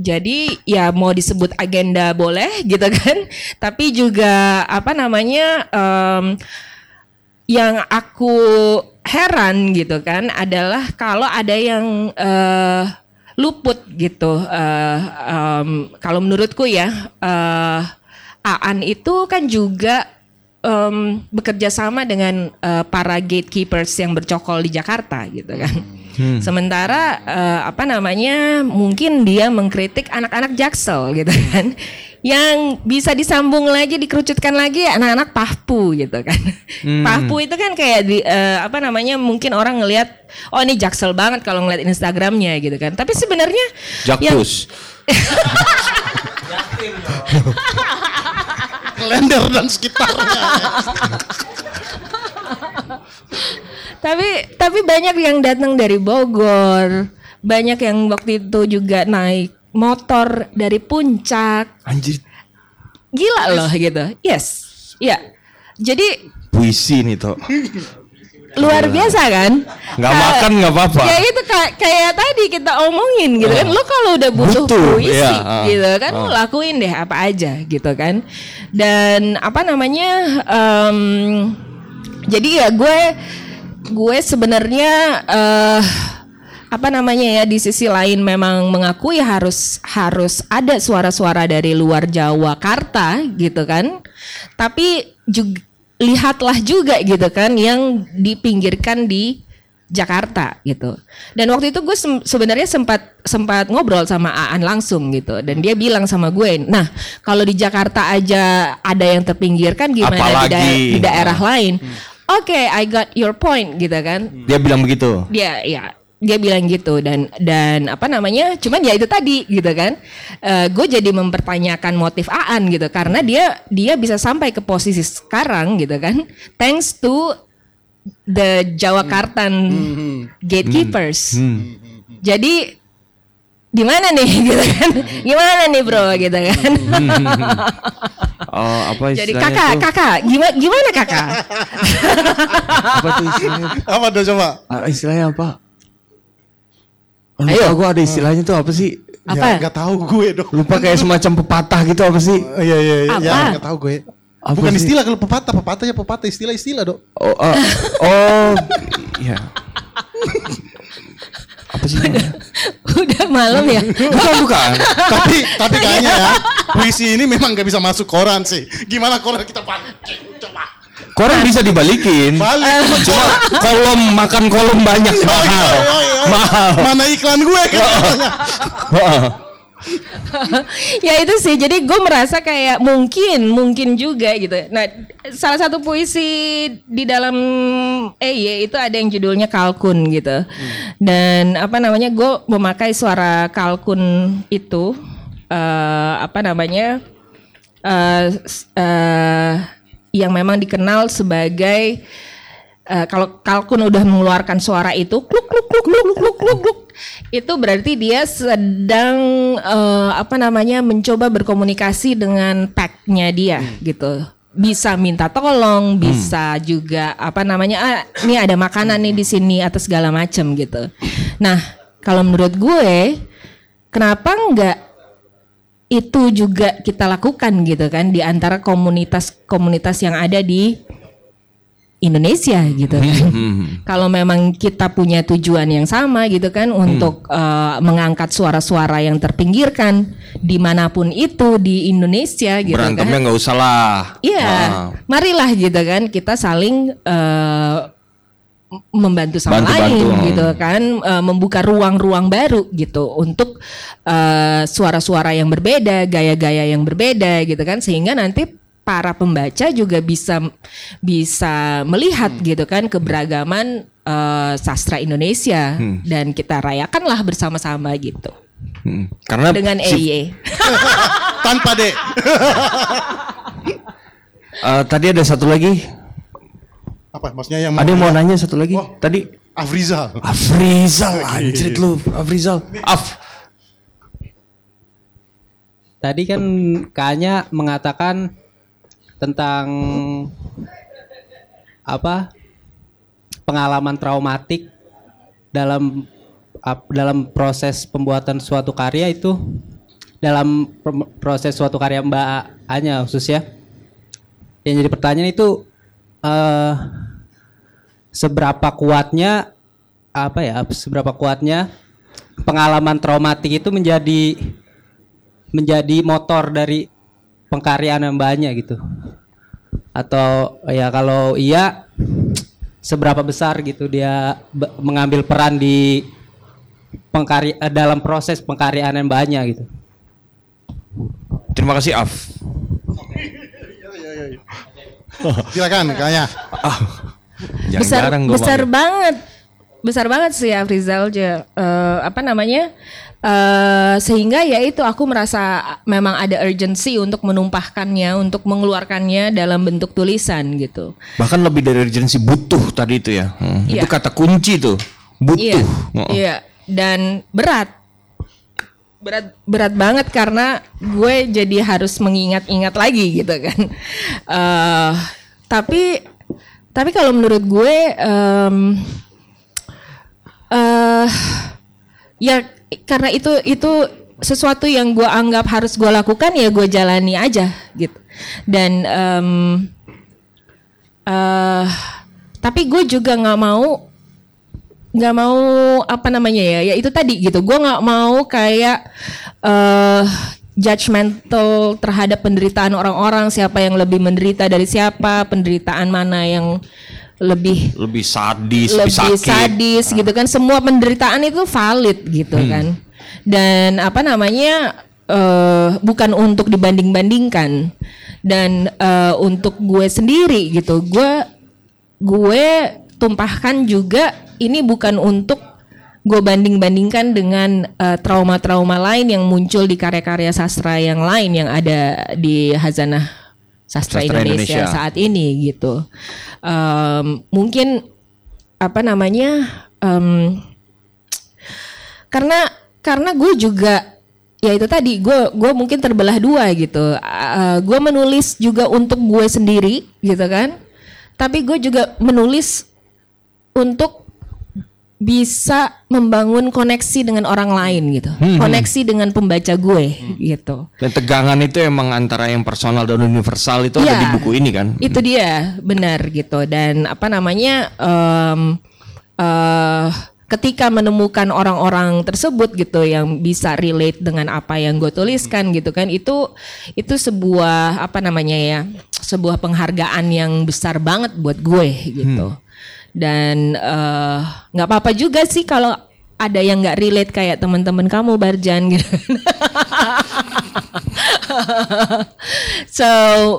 Speaker 7: jadi ya mau disebut agenda boleh gitu kan, tapi juga apa namanya em, yang aku heran gitu kan adalah kalau ada yang eh, luput gitu. Eh, em, kalau menurutku ya, eh, Aan itu kan juga em, bekerja sama dengan eh, para gatekeepers yang bercokol di Jakarta gitu kan. Sementara eh, apa namanya mungkin dia mengkritik anak-anak Jaksel gitu kan. Yang bisa disambung lagi, dikerucutkan lagi anak-anak Pahpu gitu kan. Pahpu itu kan kayak di eh, apa namanya mungkin orang ngelihat oh ini Jaksel banget kalau ngeliat Instagramnya gitu kan. Tapi sebenarnya yang-
Speaker 5: Jakpus.
Speaker 6: Klender dan sekitarnya.
Speaker 7: tapi tapi banyak yang datang dari Bogor, banyak yang waktu itu juga naik motor dari puncak.
Speaker 5: Anjir,
Speaker 7: Gila loh gitu. Yes. Iya. Jadi
Speaker 5: puisi nih toh.
Speaker 7: luar biasa kan?
Speaker 5: Nggak
Speaker 7: Ka-
Speaker 5: makan nggak apa-apa.
Speaker 7: Ya itu ka- kayak tadi kita omongin gitu kan. Lo kalau udah butuh,
Speaker 5: Butuh,
Speaker 7: puisi
Speaker 5: iya, ah,
Speaker 7: gitu kan, lo
Speaker 5: ah.
Speaker 7: lakuin deh apa aja gitu kan. Dan apa namanya? em, jadi ya gue gue sebenarnya eh apa namanya ya di sisi lain memang mengakui harus harus ada suara-suara dari luar Jawa-Karta gitu kan. Tapi juga lihatlah juga gitu kan yang dipinggirkan di Jakarta gitu. Dan waktu itu gue sem- sebenarnya sempat sempat ngobrol sama Aan langsung gitu dan dia bilang sama gue, "Nah, kalau di Jakarta aja ada yang terpinggirkan gimana di, da- di daerah lain?" Oke, I got your point gitu kan.
Speaker 5: Dia bilang begitu.
Speaker 7: dia ya dia bilang gitu dan dan apa namanya cuman ya itu tadi gitu kan. Gue jadi mempertanyakan motif Aan gitu karena dia dia bisa sampai ke posisi sekarang gitu kan. Thanks to the Jawa Kartan gatekeepers. Jadi di mana nih gitu kan gimana nih bro gitu kan
Speaker 5: Oh, apa
Speaker 7: jadi kakak
Speaker 5: tuh?
Speaker 7: kakak gimana gimana kakak
Speaker 5: Apa tuh istilahnya?
Speaker 6: Apa tuh coba?
Speaker 5: Ah, istilahnya apa? Oh, Ayo, gua ada istilahnya tuh apa sih?
Speaker 7: Apa?
Speaker 6: Ya, nggak tahu gue dong.
Speaker 5: Lupa kayak semacam pepatah gitu apa sih?
Speaker 6: Iya iya iya.
Speaker 7: Apa?
Speaker 6: Ya, nggak tahu gue.
Speaker 5: Apa
Speaker 6: Bukan
Speaker 5: sih?
Speaker 6: istilah kalau pepatah, pepatah ya pepatah, istilah istilah dok.
Speaker 5: Oh, ah, oh, iya. Apa sih? namanya?
Speaker 7: udah malam ya
Speaker 5: Bukan, bukan.
Speaker 6: tapi tapi kayaknya ya puisi ini memang nggak bisa masuk koran sih. Gimana koran kita pakai? Coba.
Speaker 5: Koran bisa dibalikin.
Speaker 6: Balik.
Speaker 5: Cuma kolom makan kolom banyak
Speaker 6: Oh,
Speaker 5: mahal.
Speaker 6: iya, oh, iya, oh.
Speaker 5: Mahal.
Speaker 6: Mana iklan gue kan?
Speaker 5: Heeh.
Speaker 7: ya itu sih. Jadi gue merasa kayak mungkin mungkin juga gitu. Nah salah satu puisi di dalam EY itu ada yang judulnya kalkun gitu. Dan apa namanya gue memakai suara kalkun itu eh, apa namanya s- eh, yang memang dikenal sebagai eh, kalau kalkun udah mengeluarkan suara itu kluk kluk kluk kluk kluk kluk kluk itu berarti dia sedang eh, apa namanya mencoba berkomunikasi dengan packnya dia gitu. Bisa minta tolong bisa juga apa namanya ah, ini ada makanan nih di sini atau segala macam gitu. Nah kalau menurut gue kenapa enggak itu juga kita lakukan gitu kan di antara komunitas-komunitas yang ada di Indonesia gitu kan. Kalau memang kita punya tujuan yang sama gitu kan untuk eh, mengangkat suara-suara yang terpinggirkan di mana pun itu di Indonesia gitu
Speaker 5: Berantemnya
Speaker 7: kan.
Speaker 5: nggak usah lah.
Speaker 7: Iya,
Speaker 5: Ah.
Speaker 7: marilah gitu kan kita saling eh, membantu sama
Speaker 5: Bantu-bantu,
Speaker 7: lain
Speaker 5: hmm.
Speaker 7: gitu kan, Eh, membuka ruang-ruang baru gitu untuk suara-suara yang berbeda, gaya-gaya yang berbeda gitu kan, sehingga nanti para pembaca juga bisa bisa melihat gitu kan keberagaman eh, sastra Indonesia dan kita rayakanlah bersama-sama gitu
Speaker 5: Hmm. Karena
Speaker 7: dengan E
Speaker 5: si-
Speaker 7: EY.
Speaker 6: Tanpa deh.
Speaker 5: eh, tadi ada satu lagi.
Speaker 6: Apa maksudnya yang
Speaker 5: Ada yang mau nanya satu lagi?
Speaker 6: Oh.
Speaker 5: Tadi
Speaker 6: Afrizal.
Speaker 5: Afrizal, anjir lu, Afrizal. Af.
Speaker 11: Tadi kan Kanya mengatakan tentang apa? Pengalaman traumatik dalam dalam proses pembuatan suatu karya itu dalam proses suatu karya Mbak Anya khususnya. Yang jadi pertanyaan itu eh seberapa kuatnya apa ya seberapa kuatnya pengalaman traumatik itu menjadi menjadi motor dari pengkaryaan yang banyak gitu atau ya kalau iya seberapa besar gitu dia mengambil peran di pengkarya eh, dalam proses pengkaryaan yang banyak gitu
Speaker 5: Terima kasih Af.
Speaker 6: Silakan kayaknya.
Speaker 7: besar
Speaker 5: gua
Speaker 7: besar
Speaker 5: panggil.
Speaker 7: banget besar banget sih Afrizal ja, eh, apa namanya eh, sehingga ya itu aku merasa memang ada urgency untuk menumpahkannya untuk mengeluarkannya dalam bentuk tulisan gitu
Speaker 5: Bahkan lebih dari urgensi butuh tadi itu ya. Hmm.
Speaker 7: Iya.
Speaker 5: Itu kata kunci tuh. Butuh.
Speaker 7: iya
Speaker 5: Oh.
Speaker 7: iya dan berat berat berat banget karena gue jadi harus mengingat-ingat lagi gitu kan Eh, tapi tapi kalau menurut gue em, eh ya karena itu itu sesuatu yang gue anggap harus gue lakukan ya gue jalani aja gitu. Dan em, eh tapi gue juga nggak mau nggak mau apa namanya ya ya itu tadi gitu. Gue nggak mau kayak eh judgmental terhadap penderitaan orang-orang siapa yang lebih menderita dari siapa penderitaan mana yang lebih
Speaker 5: Lebih sadis, lebih,
Speaker 7: lebih
Speaker 5: sakit.
Speaker 7: sadis gitu kan. Semua penderitaan itu valid gitu
Speaker 5: Hmm.
Speaker 7: kan. Dan apa namanya eh bukan untuk dibanding-bandingkan. Dan eh, untuk gue sendiri gitu. Gue gue tumpahkan juga ini bukan untuk gue banding-bandingkan dengan eh, trauma-trauma lain yang muncul di karya-karya sastra yang lain yang ada di Hazanah Sastra,
Speaker 5: Sastra
Speaker 7: Indonesia,
Speaker 5: Indonesia.
Speaker 7: saat ini gitu. Em, mungkin apa namanya? em, karena karena gue juga ya itu tadi gue gue mungkin terbelah dua gitu. gue menulis juga untuk gue sendiri gitu kan. Tapi gue juga menulis untuk bisa membangun koneksi dengan orang lain gitu.
Speaker 5: Hmm.
Speaker 7: Koneksi dengan pembaca gue gitu.
Speaker 5: Dan tegangan itu emang antara yang personal dan universal itu ada
Speaker 7: Iya.
Speaker 5: di buku ini kan.
Speaker 7: Itu dia, benar gitu. Dan apa namanya em, eh, ketika menemukan orang-orang tersebut gitu yang bisa relate dengan apa yang gue tuliskan gitu kan, itu itu sebuah apa namanya ya, sebuah penghargaan yang besar banget buat gue gitu. Dan eh, nggak apa-apa juga sih kalau ada yang nggak relate kayak teman-teman kamu Barjan gitu. so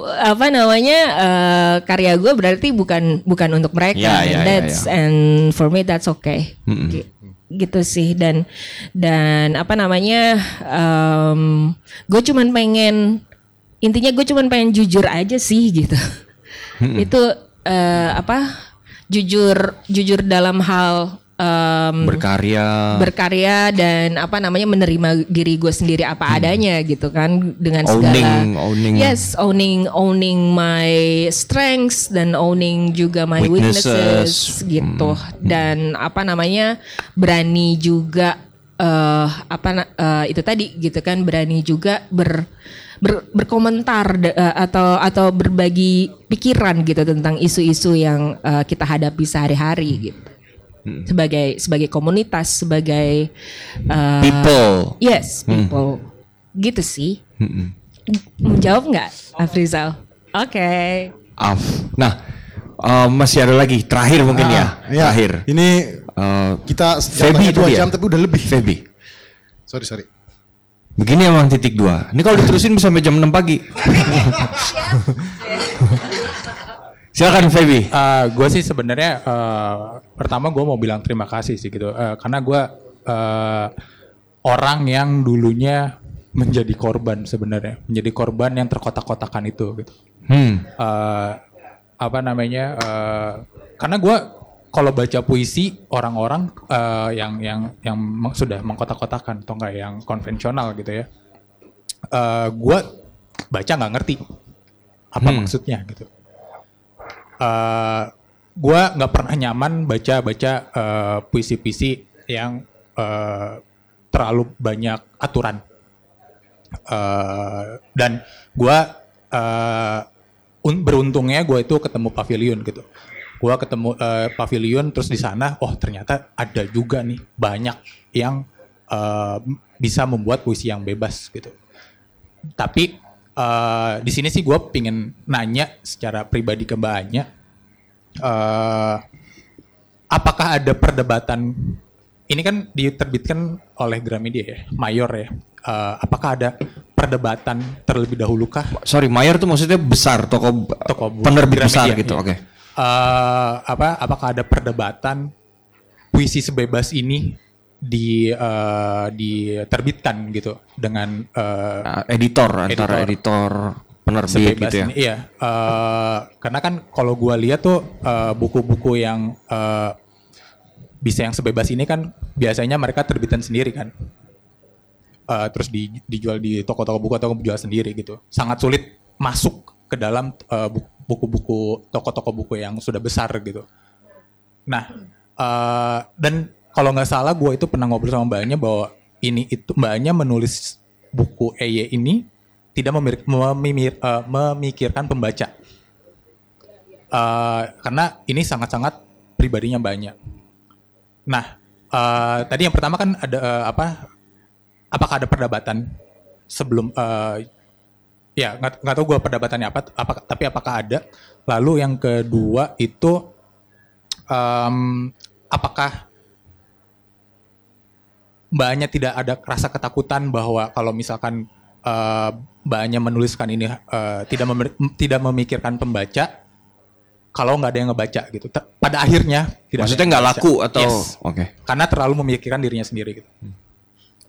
Speaker 7: apa namanya eh, karya gue berarti bukan bukan untuk mereka.
Speaker 5: Ya, ya, ya,
Speaker 7: that's
Speaker 5: ya.
Speaker 7: and for me that's okay.
Speaker 5: Mm-mm.
Speaker 7: Gi- gitu sih dan dan apa namanya em, gue cuman pengen intinya gue cuman pengen jujur aja sih gitu.
Speaker 5: Mm-mm.
Speaker 7: Itu eh, apa jujur jujur dalam hal em,
Speaker 5: Berkarya.
Speaker 7: berkarya dan apa namanya menerima diri gue sendiri apa adanya gitu kan dengan segala
Speaker 5: Hmm. Owning, owning.
Speaker 7: yes owning owning my strengths dan owning juga my
Speaker 5: Weaknesses.
Speaker 7: weaknesses, gitu dan apa namanya berani juga eh apa eh, itu tadi gitu kan berani juga ber ber- berkomentar de- eh, atau atau berbagi pikiran gitu tentang isu-isu yang eh, kita hadapi sehari-hari gitu sebagai sebagai komunitas sebagai eh,
Speaker 5: People.
Speaker 7: yes
Speaker 5: Hmm.
Speaker 7: people gitu sih
Speaker 5: Mm-mm.
Speaker 7: menjawab nggak Afrizal oke
Speaker 5: Af. Nah, eh, masih ada lagi terakhir mungkin ya.
Speaker 6: Ah, iya.
Speaker 5: Terakhir.
Speaker 6: Ini
Speaker 5: Eh,
Speaker 6: kita
Speaker 5: Feby
Speaker 6: jawabannya
Speaker 5: itu
Speaker 6: dua jam tapi udah lebih.
Speaker 5: Feby.
Speaker 6: Sorry sorry.
Speaker 5: Begini emang titik dua. Ini kalau diterusin bisa sampai jam 6 pagi. Silakan Feby.
Speaker 12: gue sih sebenarnya eh, pertama gue mau bilang terima kasih sih gitu Eh, karena gue eh, orang yang dulunya menjadi korban sebenarnya menjadi korban yang terkotak-kotakan itu gitu
Speaker 5: Hmm.
Speaker 12: Eh, apa namanya eh, karena gue kalau baca puisi orang-orang eh, yang yang yang sudah mengkotak-kotakan atau enggak yang konvensional gitu ya eh gue baca nggak ngerti apa
Speaker 5: Hmm.
Speaker 12: maksudnya gitu. Eh gue nggak pernah nyaman baca-baca eh, puisi-puisi yang eh, terlalu banyak aturan. Eh, dan gue un- beruntungnya gue itu ketemu pavilion gitu gue ketemu eh, pavilion terus di sana oh ternyata ada juga nih banyak yang eh, bisa membuat puisi yang bebas gitu. Tapi eh, di sini sih gue pingin nanya secara pribadi ke Mbak Anya, eh, apakah ada perdebatan? Ini kan diterbitkan oleh Gramedia ya, Mayor ya. Eh, apakah ada perdebatan terlebih dahulu kah?
Speaker 5: Sorry, Mayer tuh maksudnya besar, toko,
Speaker 12: Toko
Speaker 5: penerbit
Speaker 12: Gramedia,
Speaker 5: besar
Speaker 12: iya.
Speaker 5: gitu. Oke.
Speaker 12: Eh, apa apakah ada perdebatan puisi sebebas ini di eh, diterbitkan gitu dengan eh,
Speaker 5: Uh, editor, antara editor penerbit
Speaker 12: sebebas
Speaker 5: gitu ya.
Speaker 12: ini. Iya, eh, karena kan kalau gua lihat tuh buku-buku yang eh, bisa yang sebebas ini kan biasanya mereka terbitan sendiri kan. Eh, terus di- dijual di toko-toko buku atau dijual sendiri gitu. Sangat sulit masuk ke dalam bu- buku-buku toko-toko buku yang sudah besar gitu. Nah, eh, dan kalau nggak salah gue itu pernah ngobrol sama mbaknya bahwa ini itu mbaknya menulis buku EY ini tidak memir- memimir- eh, memikirkan pembaca. Eh, karena ini sangat-sangat pribadinya mbaknya. Nah, eh, tadi yang pertama kan ada eh, apa? Apakah ada perdebatan sebelum eh, ya nggak nggak tahu gue perdebatannya apa, apa tapi apakah ada? Lalu yang kedua itu em, apakah mbaknya tidak ada rasa ketakutan bahwa kalau misalkan eh, mbaknya menuliskan ini eh, tidak memir- tidak memikirkan pembaca kalau nggak ada yang ngebaca gitu pada akhirnya tidak
Speaker 5: Maksudnya nggak laku atau
Speaker 12: Yes.
Speaker 5: oke.
Speaker 12: karena terlalu memikirkan dirinya sendiri gitu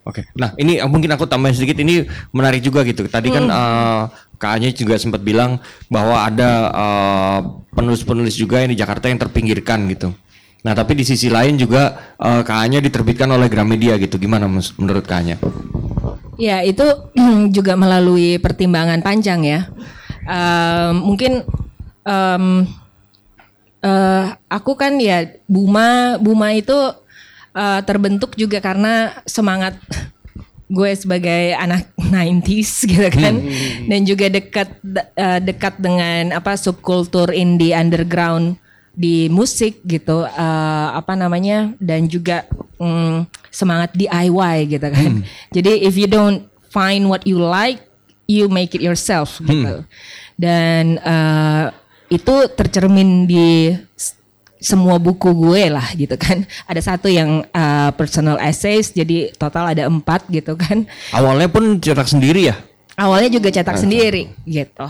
Speaker 5: Oke. Nah, ini eh, mungkin aku tambahin sedikit ini menarik juga gitu. Tadi kan eh, Kak Anya juga sempat bilang bahwa ada eh, penulis-penulis juga yang di Jakarta yang terpinggirkan gitu. Nah, tapi di sisi lain juga eh, Kak diterbitkan oleh Gramedia gitu. Gimana menurut Kak Anya?
Speaker 7: Ya itu juga melalui pertimbangan panjang ya. Em, mungkin em, eh, aku kan ya Buma Buma itu eh, terbentuk juga karena semangat gue sebagai anak 90s gitu kan dan juga dekat eh, dekat dengan apa subkultur indie underground di musik gitu eh, apa namanya dan juga mm, semangat DIY gitu kan. Jadi if you don't find what you like, you make it yourself gitu. Dan eh, itu tercermin di semua buku gue lah gitu kan. Ada satu yang eh, personal essays, jadi total ada empat gitu kan.
Speaker 5: Awalnya pun cetak sendiri ya?
Speaker 7: Awalnya juga cetak sendiri gitu.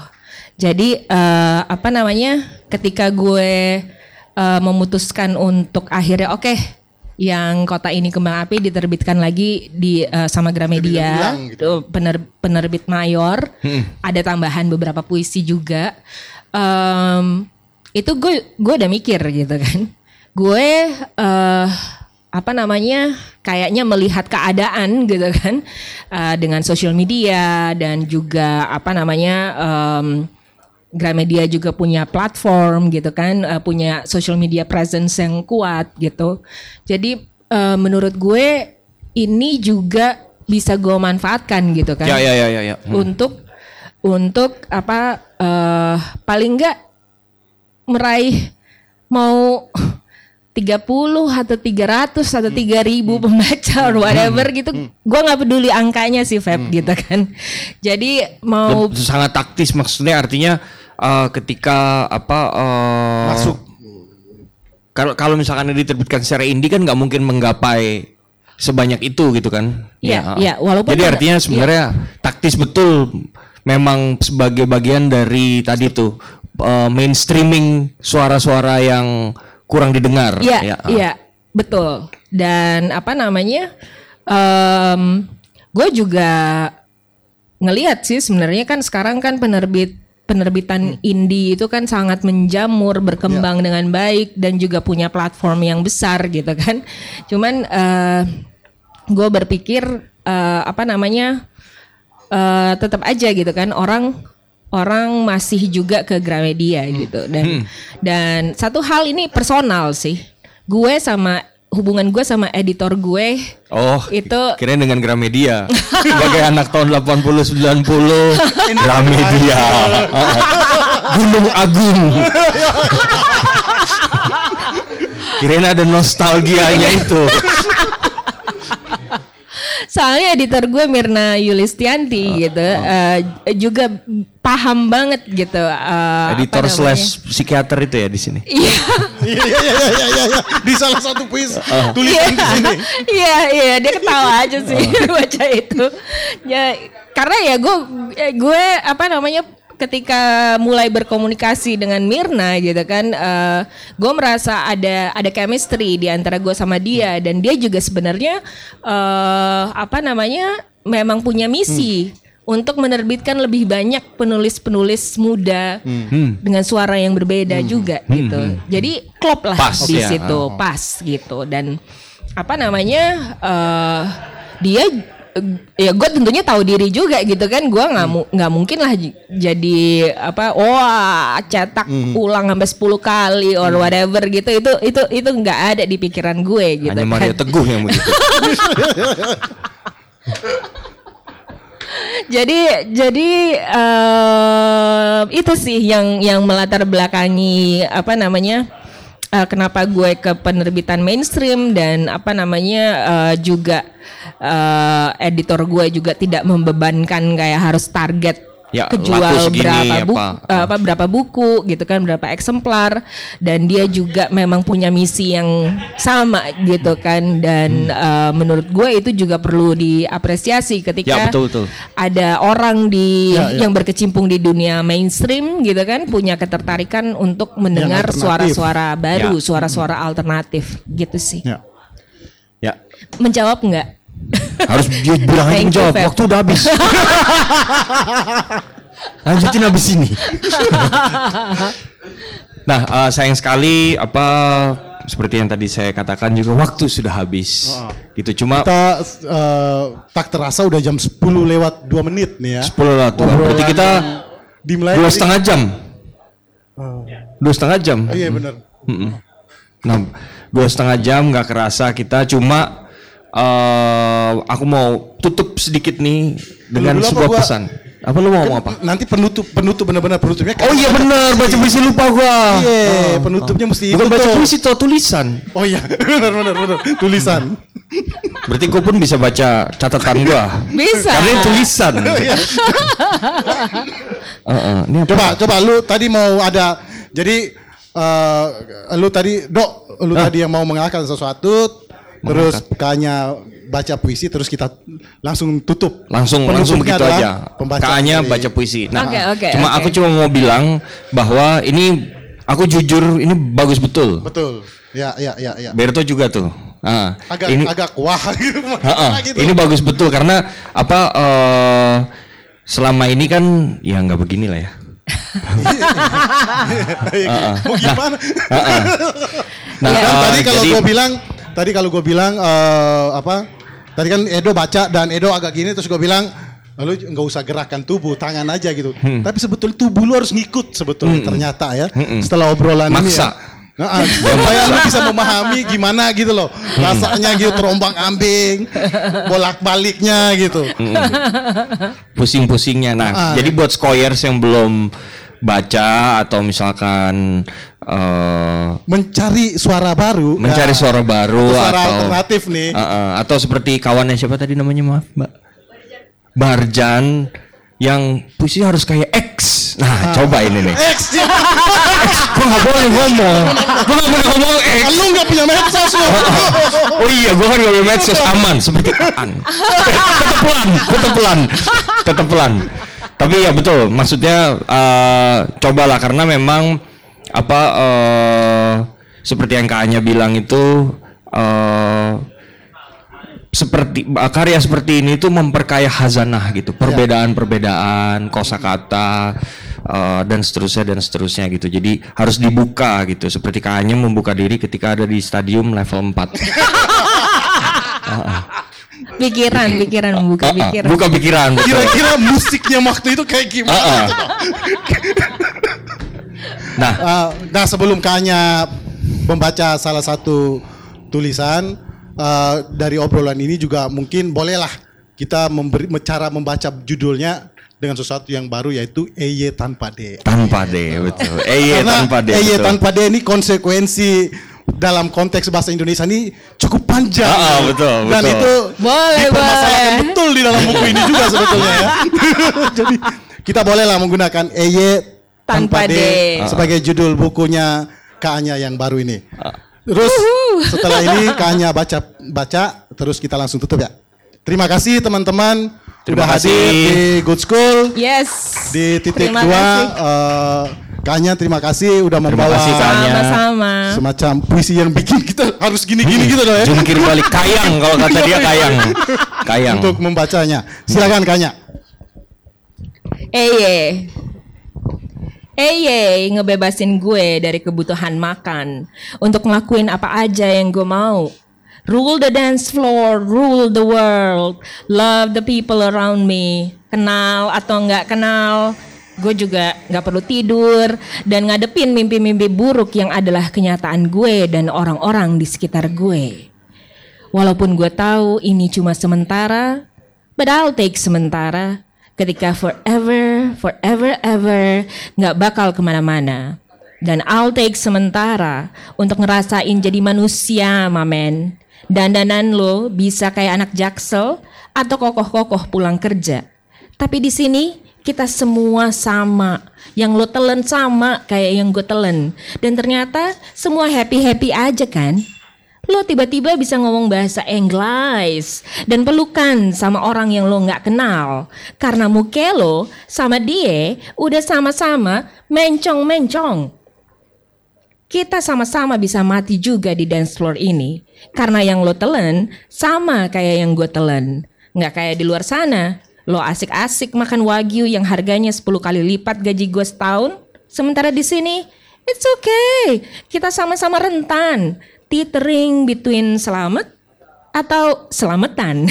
Speaker 7: Jadi eh, apa namanya? Ketika gue eh, memutuskan untuk akhirnya oke yang kota ini kembang api diterbitkan lagi di eh, sama Gramedia,
Speaker 6: gitu.
Speaker 7: pener- penerbit mayor. Ada tambahan beberapa puisi juga. Em, itu gue gue udah mikir gitu kan. Gue eh apa namanya kayaknya melihat keadaan gitu kan eh, dengan sosial media dan juga apa namanya em, Gramedia juga punya platform gitu kan eh, punya social media presence yang kuat gitu jadi eh, menurut gue ini juga bisa gue manfaatkan gitu kan
Speaker 5: Ya ya ya ya ya. Hmm.
Speaker 7: untuk untuk apa eh, paling enggak meraih mau 30 atau 300 atau 3000 pembaca or whatever gitu. Gua nggak peduli angkanya sih Feb gitu kan. Jadi mau
Speaker 5: sangat taktis maksudnya artinya eh, ketika apa eh,
Speaker 6: Masuk.
Speaker 5: Kalau kalau misalkan diterbitkan secara indie kan nggak mungkin menggapai sebanyak itu gitu kan?
Speaker 7: Iya, iya, walaupun
Speaker 5: Jadi artinya sebenarnya taktis betul memang sebagai bagian dari tadi tuh eh, mainstreaming suara-suara yang kurang didengar.
Speaker 7: Iya,
Speaker 5: Ya,
Speaker 7: iya, betul. Dan apa namanya? em gue juga ngelihat sih sebenarnya kan sekarang kan penerbit penerbitan indie itu kan sangat menjamur, berkembang dengan baik dan juga punya platform yang besar gitu kan. Cuman eh gue berpikir eh, apa namanya? Eh tetap aja gitu kan orang orang masih juga ke Gramedia gitu dan dan satu hal ini personal sih gue sama hubungan gue sama editor gue
Speaker 5: Oh,
Speaker 7: itu
Speaker 5: kirain dengan Gramedia. Sebagai anak tahun 80 90 Gramedia. Gunung Agung. kirain ada nostalgianya itu.
Speaker 7: Soalnya editor gue Mirna Yulistianti gitu eh, juga paham banget gitu eh, apa
Speaker 5: Editor slash psikiater itu ya di sini.
Speaker 7: Iya.
Speaker 6: Iya iya iya iya iya iya. di salah satu puisi tulisan di sini.
Speaker 7: Iya, iya, dia ketawa aja sih baca itu. Ya, karena ya gue gue apa namanya ketika mulai berkomunikasi dengan Mirna gitu kan, eh, gue merasa ada ada chemistry di antara gue sama dia dan dia juga sebenarnya eh, apa namanya memang punya misi. Untuk menerbitkan lebih banyak penulis-penulis muda dengan suara yang berbeda juga gitu. Jadi klop lah
Speaker 5: Pas
Speaker 7: di
Speaker 5: ya.
Speaker 7: situ,
Speaker 5: Oh.
Speaker 7: pas gitu dan apa namanya eh dia ya gue tentunya tahu diri juga gitu kan gue nggak mu- nggak mungkin lah jadi apa wah cetak ulang sampai 10 kali or whatever gitu itu itu itu nggak ada di pikiran gue gitu
Speaker 5: Hanya
Speaker 7: kan.
Speaker 5: Maria Teguh yang begitu.
Speaker 7: jadi jadi eh, itu sih yang yang melatar belakangi apa namanya eh, kenapa gue ke penerbitan mainstream dan apa namanya eh, juga eh, editor gue juga tidak membebankan kayak harus target
Speaker 5: Ya,
Speaker 7: kejual
Speaker 5: segini,
Speaker 7: berapa buku
Speaker 5: apa.
Speaker 7: eh, apa berapa buku gitu kan berapa eksemplar dan dia juga memang punya misi yang sama gitu kan dan eh, menurut gue itu juga perlu diapresiasi ketika
Speaker 5: Ya, betul, betul.
Speaker 7: ada orang di
Speaker 6: Ya, ya.
Speaker 7: yang berkecimpung di dunia mainstream gitu kan punya ketertarikan untuk mendengar
Speaker 6: alternatif.
Speaker 7: suara-suara baru,
Speaker 5: Ya.
Speaker 7: suara-suara alternatif gitu sih.
Speaker 6: Ya.
Speaker 5: Ya,
Speaker 7: Menjawab nggak?
Speaker 5: Harus dia bilang aja menjawab. Waktu udah habis. Lanjutin habis ini. nah, eh, sayang sekali apa seperti yang tadi saya katakan juga waktu sudah habis. Gitu cuma
Speaker 6: Kita eh, tak terasa udah jam 10 lewat 2 menit nih ya.
Speaker 5: 10 lah tuh.
Speaker 6: Obrolan
Speaker 5: Berarti kita
Speaker 6: dimulai
Speaker 5: dua setengah jam. Dua setengah jam.
Speaker 6: Oh, iya benar.
Speaker 5: Mm-mm. Nah, dua setengah jam nggak kerasa kita cuma eh aku mau tutup sedikit nih dengan
Speaker 6: apa
Speaker 5: sebuah
Speaker 6: gua-
Speaker 5: pesan. Apa lu mau ngomong apa?
Speaker 6: Nanti penutup penutup benar-benar penutupnya.
Speaker 5: Oh iya benar, baca puisi lupa gua.
Speaker 6: Iya, penutupnya mesti
Speaker 5: Bukan
Speaker 6: itu
Speaker 5: baca puisi tuh tulisan.
Speaker 6: Oh iya, benar benar benar. Tulisan.
Speaker 5: Berarti gua pun bisa baca catatan gua.
Speaker 7: Bisa.
Speaker 5: Karena ini tulisan.
Speaker 6: Iya.
Speaker 5: Heeh, ini apa?
Speaker 6: Coba coba lu tadi mau ada jadi eh lu tadi dok lu tadi yang mau mengalahkan sesuatu terus kayaknya baca puisi terus kita langsung tutup.
Speaker 5: langsung langsung begitu aja.
Speaker 6: dari-
Speaker 5: baca puisi. Nah,
Speaker 7: Oke, oke,
Speaker 5: cuma
Speaker 7: oke.
Speaker 5: aku cuma mau bilang bahwa ini aku jujur ini bagus betul.
Speaker 6: Betul. Ya ya ya ya.
Speaker 5: Berto juga tuh. Ah,
Speaker 6: Agak
Speaker 5: ini
Speaker 6: agak wah gitu.
Speaker 5: Ha-ha,
Speaker 6: gitu.
Speaker 5: ini bagus betul karena apa eh, selama ini kan ya nggak begini lah ya.
Speaker 6: Mau gimana?
Speaker 5: Nah,
Speaker 6: Kan
Speaker 5: eh,
Speaker 6: tadi kalau
Speaker 5: jadi-
Speaker 6: gue bilang, tadi kalau gue bilang eh, apa? Tadi kan Edo baca dan Edo agak gini terus gue bilang lalu nggak usah gerakan tubuh, tangan aja gitu.
Speaker 5: Hmm.
Speaker 6: Tapi sebetulnya tubuh lu harus ngikut sebetulnya ternyata ya. Setelah obrolan ini
Speaker 5: Maksa.
Speaker 6: ya. Nah, supaya lu bisa memahami gimana gitu loh rasanya gitu terombang ambing bolak baliknya gitu
Speaker 5: pusing-pusingnya. Nah,
Speaker 6: Ah.
Speaker 5: jadi buat skoyers yang belum baca atau misalkan eh,
Speaker 6: mencari suara baru
Speaker 5: mencari
Speaker 6: Nah,
Speaker 5: suara baru
Speaker 6: atau suara
Speaker 5: atau
Speaker 6: alternatif nih
Speaker 5: Eh, eh, atau seperti kawannya siapa tadi namanya maaf mbak Barjan yang puisi harus kayak X. Nah, coba ini nih.
Speaker 6: X ya.
Speaker 5: Gua nggak boleh ngomong. Gua nggak boleh ngomong X.
Speaker 6: Lu nggak punya medsos lu.
Speaker 5: Oh iya, gua kan gak punya medsos aman seperti Aan. tetap pelan, tetap pelan, tetap pelan. Tapi ya betul, maksudnya eh, cobalah karena memang apa eh, seperti yang Kak Anya bilang itu eh, seperti eh, karya seperti ini tuh memperkaya hazanah gitu, perbedaan-perbedaan kosakata eh, dan seterusnya dan seterusnya gitu. Jadi harus dibuka gitu, seperti Kak Anya membuka diri ketika ada di stadium level 4
Speaker 7: Pikiran, pikiran membuka
Speaker 5: Ah, ah,
Speaker 7: pikiran.
Speaker 5: buka pikiran. betul.
Speaker 6: Kira-kira musiknya waktu itu kayak gimana?
Speaker 5: Ah, ah. Nah,
Speaker 6: Uh, nah sebelum Kanya membaca salah satu tulisan uh, dari obrolan ini juga mungkin bolehlah kita memberi cara membaca judulnya dengan sesuatu yang baru yaitu EY tanpa D.
Speaker 5: tanpa D, betul. Iya
Speaker 6: Karena
Speaker 5: tanpa D.
Speaker 6: EY
Speaker 5: betul.
Speaker 6: tanpa D ini konsekuensi dalam konteks bahasa Indonesia ini cukup panjang.
Speaker 5: Ah, ah, betul,
Speaker 6: Dan
Speaker 5: betul.
Speaker 6: itu
Speaker 7: Boleh,
Speaker 6: dipermasalahkan
Speaker 7: boleh.
Speaker 6: betul di dalam buku ini juga sebetulnya ya. Jadi kita bolehlah menggunakan EY tanpa,
Speaker 7: Tanpa
Speaker 6: D,
Speaker 7: D.
Speaker 6: sebagai judul bukunya Kak Anya yang baru ini. Terus setelah ini Kak Anya baca baca terus kita langsung tutup ya. Terima kasih teman-teman
Speaker 5: Terima
Speaker 6: sudah hadir
Speaker 5: kasih.
Speaker 6: di Good School
Speaker 7: Yes.
Speaker 6: di titik
Speaker 7: Terima
Speaker 6: dua.
Speaker 7: kasih.
Speaker 6: eh, Kak Anya terima kasih udah membawa
Speaker 5: kasih.
Speaker 7: Sama-sama.
Speaker 6: semacam puisi yang bikin kita harus gini-gini gitu loh ya.
Speaker 5: Jungkir balik kayang kalau kata dia kayang. Kayang.
Speaker 6: Untuk membacanya. Silakan Kak Anya.
Speaker 7: Eye. Eye ngebebasin gue dari kebutuhan makan untuk ngelakuin apa aja yang gue mau. Rule the dance floor, rule the world, love the people around me. Kenal atau nggak kenal, gue juga nggak perlu tidur dan ngadepin mimpi-mimpi buruk yang adalah kenyataan gue dan orang-orang di sekitar gue. Walaupun gue tahu ini cuma sementara, but I'll take sementara. Ketika forever, forever, ever nggak bakal ke mana-mana. Dan I'll take sementara untuk ngerasain jadi manusia, mamen. Dandanan lo bisa kayak anak jaksel atau kokoh-kokoh pulang kerja. Tapi di sini kita semua sama. Yang lo telen sama kayak yang gue telen. Dan ternyata semua happy-happy aja kan? Lo tiba-tiba bisa ngomong bahasa Inggris dan pelukan sama orang yang lo nggak kenal. Karena muke lo sama dia udah sama-sama mencong-mencong. Kita sama-sama bisa mati juga di dance floor ini. Karena yang lo telen sama kayak yang gue telen. Nggak kayak di luar sana. Lo asik-asik makan wagyu yang harganya 10 kali lipat gaji gue setahun. Sementara di sini, it's okay. Kita sama-sama rentan. Tethering between selamat atau selamatan.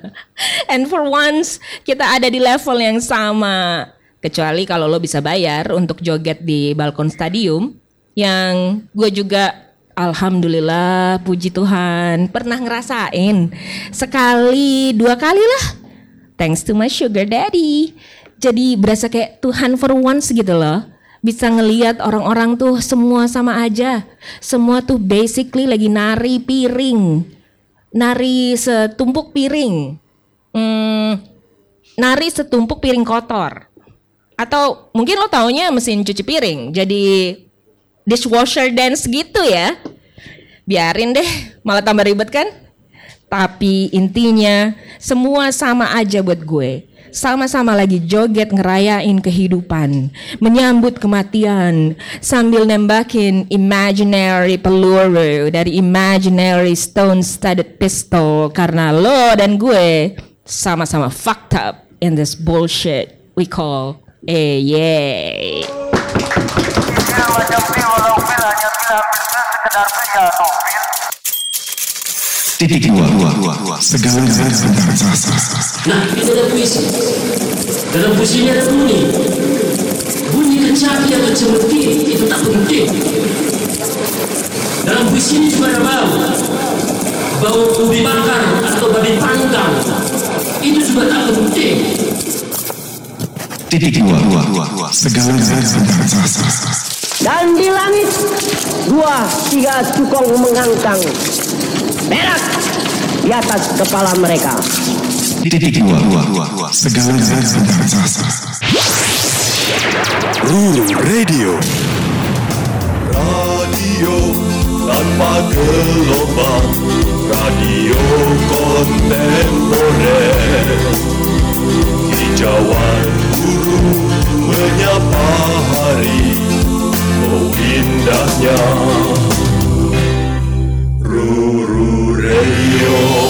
Speaker 7: And for once, kita ada di level yang sama. Kecuali kalau lo bisa bayar untuk joget di balkon stadium yang gue juga alhamdulillah puji Tuhan pernah ngerasain sekali dua kali lah thanks to my sugar daddy jadi berasa kayak Tuhan for once gitu loh bisa ngeliat orang-orang tuh semua sama aja. Semua tuh basically lagi nari piring. Nari setumpuk piring. Hmm, nari setumpuk piring kotor. Atau mungkin lo taunya mesin cuci piring. Jadi dishwasher dance gitu ya. Biarin deh malah tambah ribet kan? Tapi intinya semua sama aja buat gue sama-sama lagi joget ngerayain kehidupan, menyambut kematian sambil nembakin imaginary peluru dari imaginary stone studded pistol. Karena lo dan gue sama-sama fucked up in this bullshit we call eh yeah.
Speaker 2: Titik dua, dua, dua, segala zat rasa.
Speaker 3: Nah, itu ada puisi. Dalam puisi ini ada bunyi. Bunyi kecapi atau cemeti itu tak penting. Dalam puisi ini juga ada bau. Bau ubi bakar atau babi panggang. Itu juga tak penting.
Speaker 2: Titik dua, dua, dua, segala zat rasa.
Speaker 4: Dan di langit dua tiga cukong mengangkang berak di atas kepala mereka.
Speaker 2: Titik dua, dua, dua, segala zat rasa.
Speaker 1: Ruru Radio. Radio tanpa gelombang. Radio kontemporer. Hijauan guru menyapa hari Oh indahnya Ruru Radio.